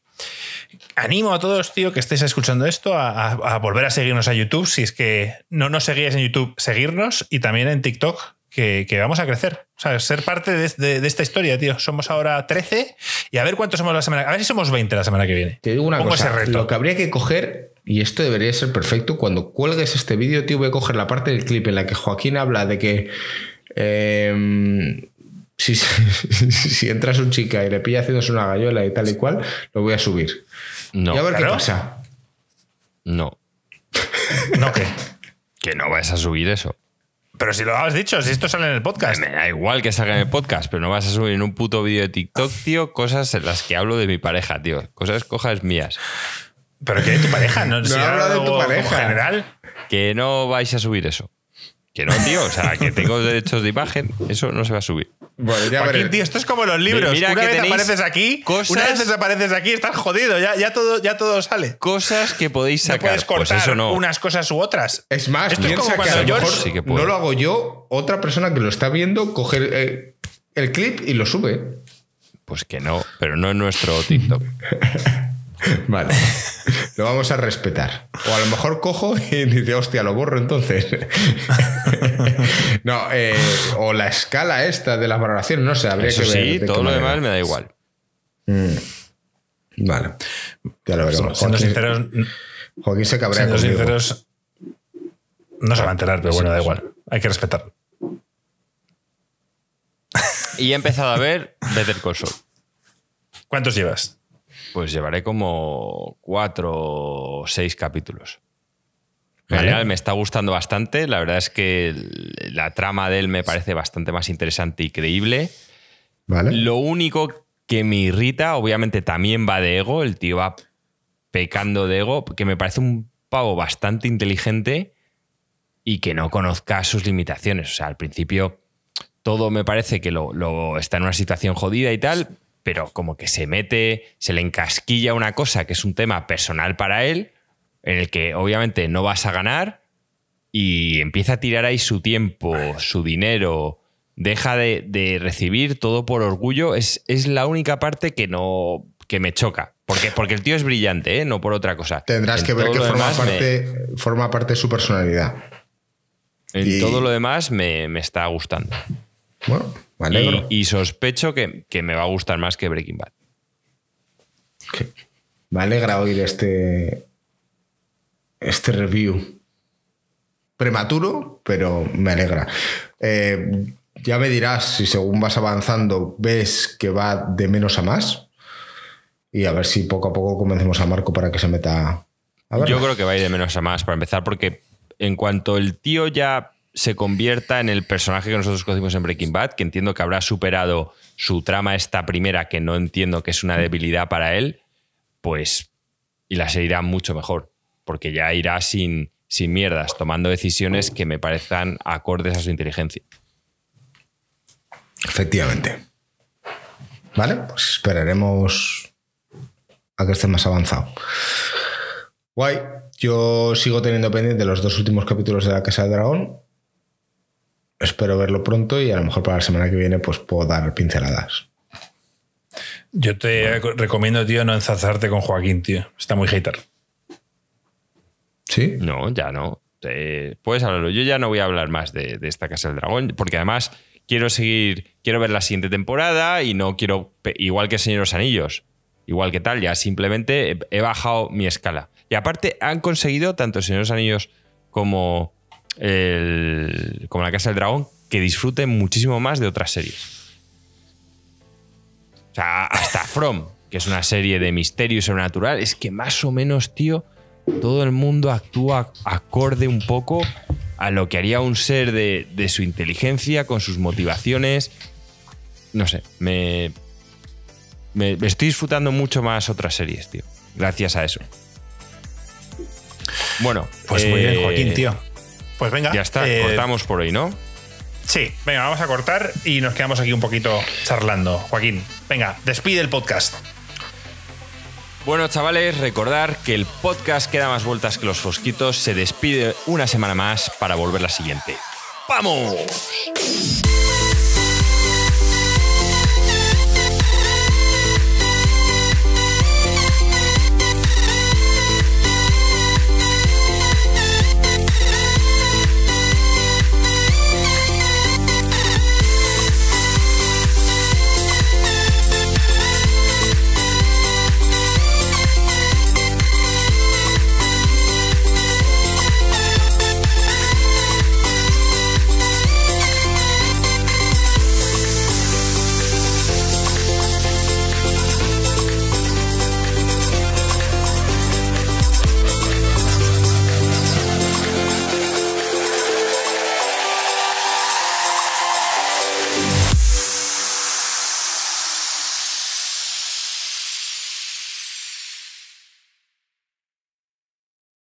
animo a todos, tío, que estéis escuchando esto a, volver a seguirnos a YouTube. Si es que no nos seguíais en YouTube, seguirnos y también en TikTok, que, vamos a crecer. O sea, ser parte de, esta historia, tío. Somos ahora 13 y a ver cuántos somos la semana. A ver si somos 20 la semana que viene. Te digo una cosa. Lo que habría que coger, y esto debería ser perfecto, cuando cuelgues este vídeo, tío, voy a coger la parte del clip en la que Joaquín habla de que. Em, si, (laughs) si, entras un chica y le pilla haciéndose una gallola y tal y cual, lo voy a subir. No. Y a ver qué pasa. No. ¿No qué? Que no vas a subir eso. Pero si lo has dicho, si esto sale en el podcast. Me da igual que salga en el podcast, pero no vas a subir en un puto vídeo de TikTok, tío, cosas en las que hablo de mi pareja, tío. Cosas cojas mías. ¿Pero qué de tu pareja? No, no habla de tu pareja. general. Que no vais a subir eso. Que no, tío. O sea, que tengo derechos de imagen, eso no se va a subir. Bueno, ya Joaquín, tío, esto es como los libros. Mira una vez apareces aquí, una vez desapareces aquí, estás jodido, ya, ya, todo, ya todo sale. Cosas que podéis sacar. No puedes pues cortar eso no. unas cosas u otras. Es más, esto es como que a lo mejor sí que no lo hago yo, otra persona que lo está viendo coge eh, el clip y lo sube. Pues que no, pero no en nuestro TikTok. (laughs) (laughs) Vale. (laughs) Lo vamos a respetar. O a lo mejor cojo y (laughs) dice, hostia, lo borro entonces. no, eh, o la escala esta de las valoraciones, no sé, habría que ver. Sí, todo lo demás me da igual. Mm. Vale. Ya lo veremos. Siendo sinceros. Joaquín se cabrea Siendo sinceros. No se va a enterar, pero bueno, da igual. Hay que respetar. Y he empezado a ver Better Call ¿Cuántos llevas? Pues llevaré como cuatro o seis capítulos. En general me está gustando bastante. La verdad es que la trama de él me parece bastante más interesante y creíble. Vale. Lo único que me irrita, obviamente también va de ego. El tío va pecando de ego, que me parece un pavo bastante inteligente y que no conozca sus limitaciones. O sea, al principio todo me parece que lo, lo, está en una situación jodida y tal, pero como que se mete, se le encasquilla una cosa que es un tema personal para él, en el que obviamente no vas a ganar, y empieza a tirar ahí su tiempo, (laughs) su dinero, deja de, recibir todo por orgullo, es, es, la única parte que no que me choca. Porque, porque el tío es brillante, ¿eh? no por otra cosa. Tendrás que ver que forma parte, forma parte de su personalidad. En todo lo demás me, me está gustando. Bueno, y, sospecho que, me va a gustar más que Breaking Bad. Me alegra oír este, este review. Prematuro, pero me alegra. Eh, ya me dirás si según vas avanzando ves que va de menos a más. Y a ver si poco a poco convencemos a Marco para que se meta a Yo creo que va a ir de menos a más, para empezar, porque en cuanto el tío ya se convierta en el personaje que nosotros conocimos en Breaking Bad, que entiendo que habrá superado su trama esta primera, que no entiendo que es una debilidad para él, pues y la seguirá mucho mejor, porque ya irá sin, sin mierdas, tomando decisiones que me parezcan acordes a su inteligencia. Efectivamente. Vale, pues esperaremos a que esté más avanzado. Guay. Yo sigo teniendo pendiente los dos últimos capítulos de La Casa del Dragón espero verlo pronto y a lo mejor para la semana que viene pues puedo dar pinceladas. Yo te recomiendo, tío, no enzarzarte con Joaquín, tío. Está muy hater. ¿Sí? No, ya no. puedes hablarlo. Yo ya no voy a hablar más de, esta Casa del Dragón, porque además quiero seguir, quiero ver la siguiente temporada y no quiero, igual que Señor los Anillos, igual que tal, ya simplemente he, bajado mi escala. Y aparte han conseguido, tanto Señor los Anillos como, el, como la Casa del Dragón, que disfruten muchísimo más de otras series. O sea, hasta From, que es una serie de misterio sobrenatural, es que más o menos, tío, todo el mundo actúa acorde un poco a lo que haría un ser de, su inteligencia, con sus motivaciones. No sé, me, me, estoy disfrutando mucho más otras series, tío. Gracias a eso. Bueno, pues muy bien, Joaquín, eh, tío. Pues venga. Ya está, eh, cortamos por hoy, ¿no? Sí, venga, vamos a cortar y nos quedamos aquí un poquito charlando. Joaquín, venga, despide el podcast. Bueno, chavales, recordar que el podcast queda más vueltas que los fosquitos. Se despide una semana más para volver la siguiente. ¡Vamos!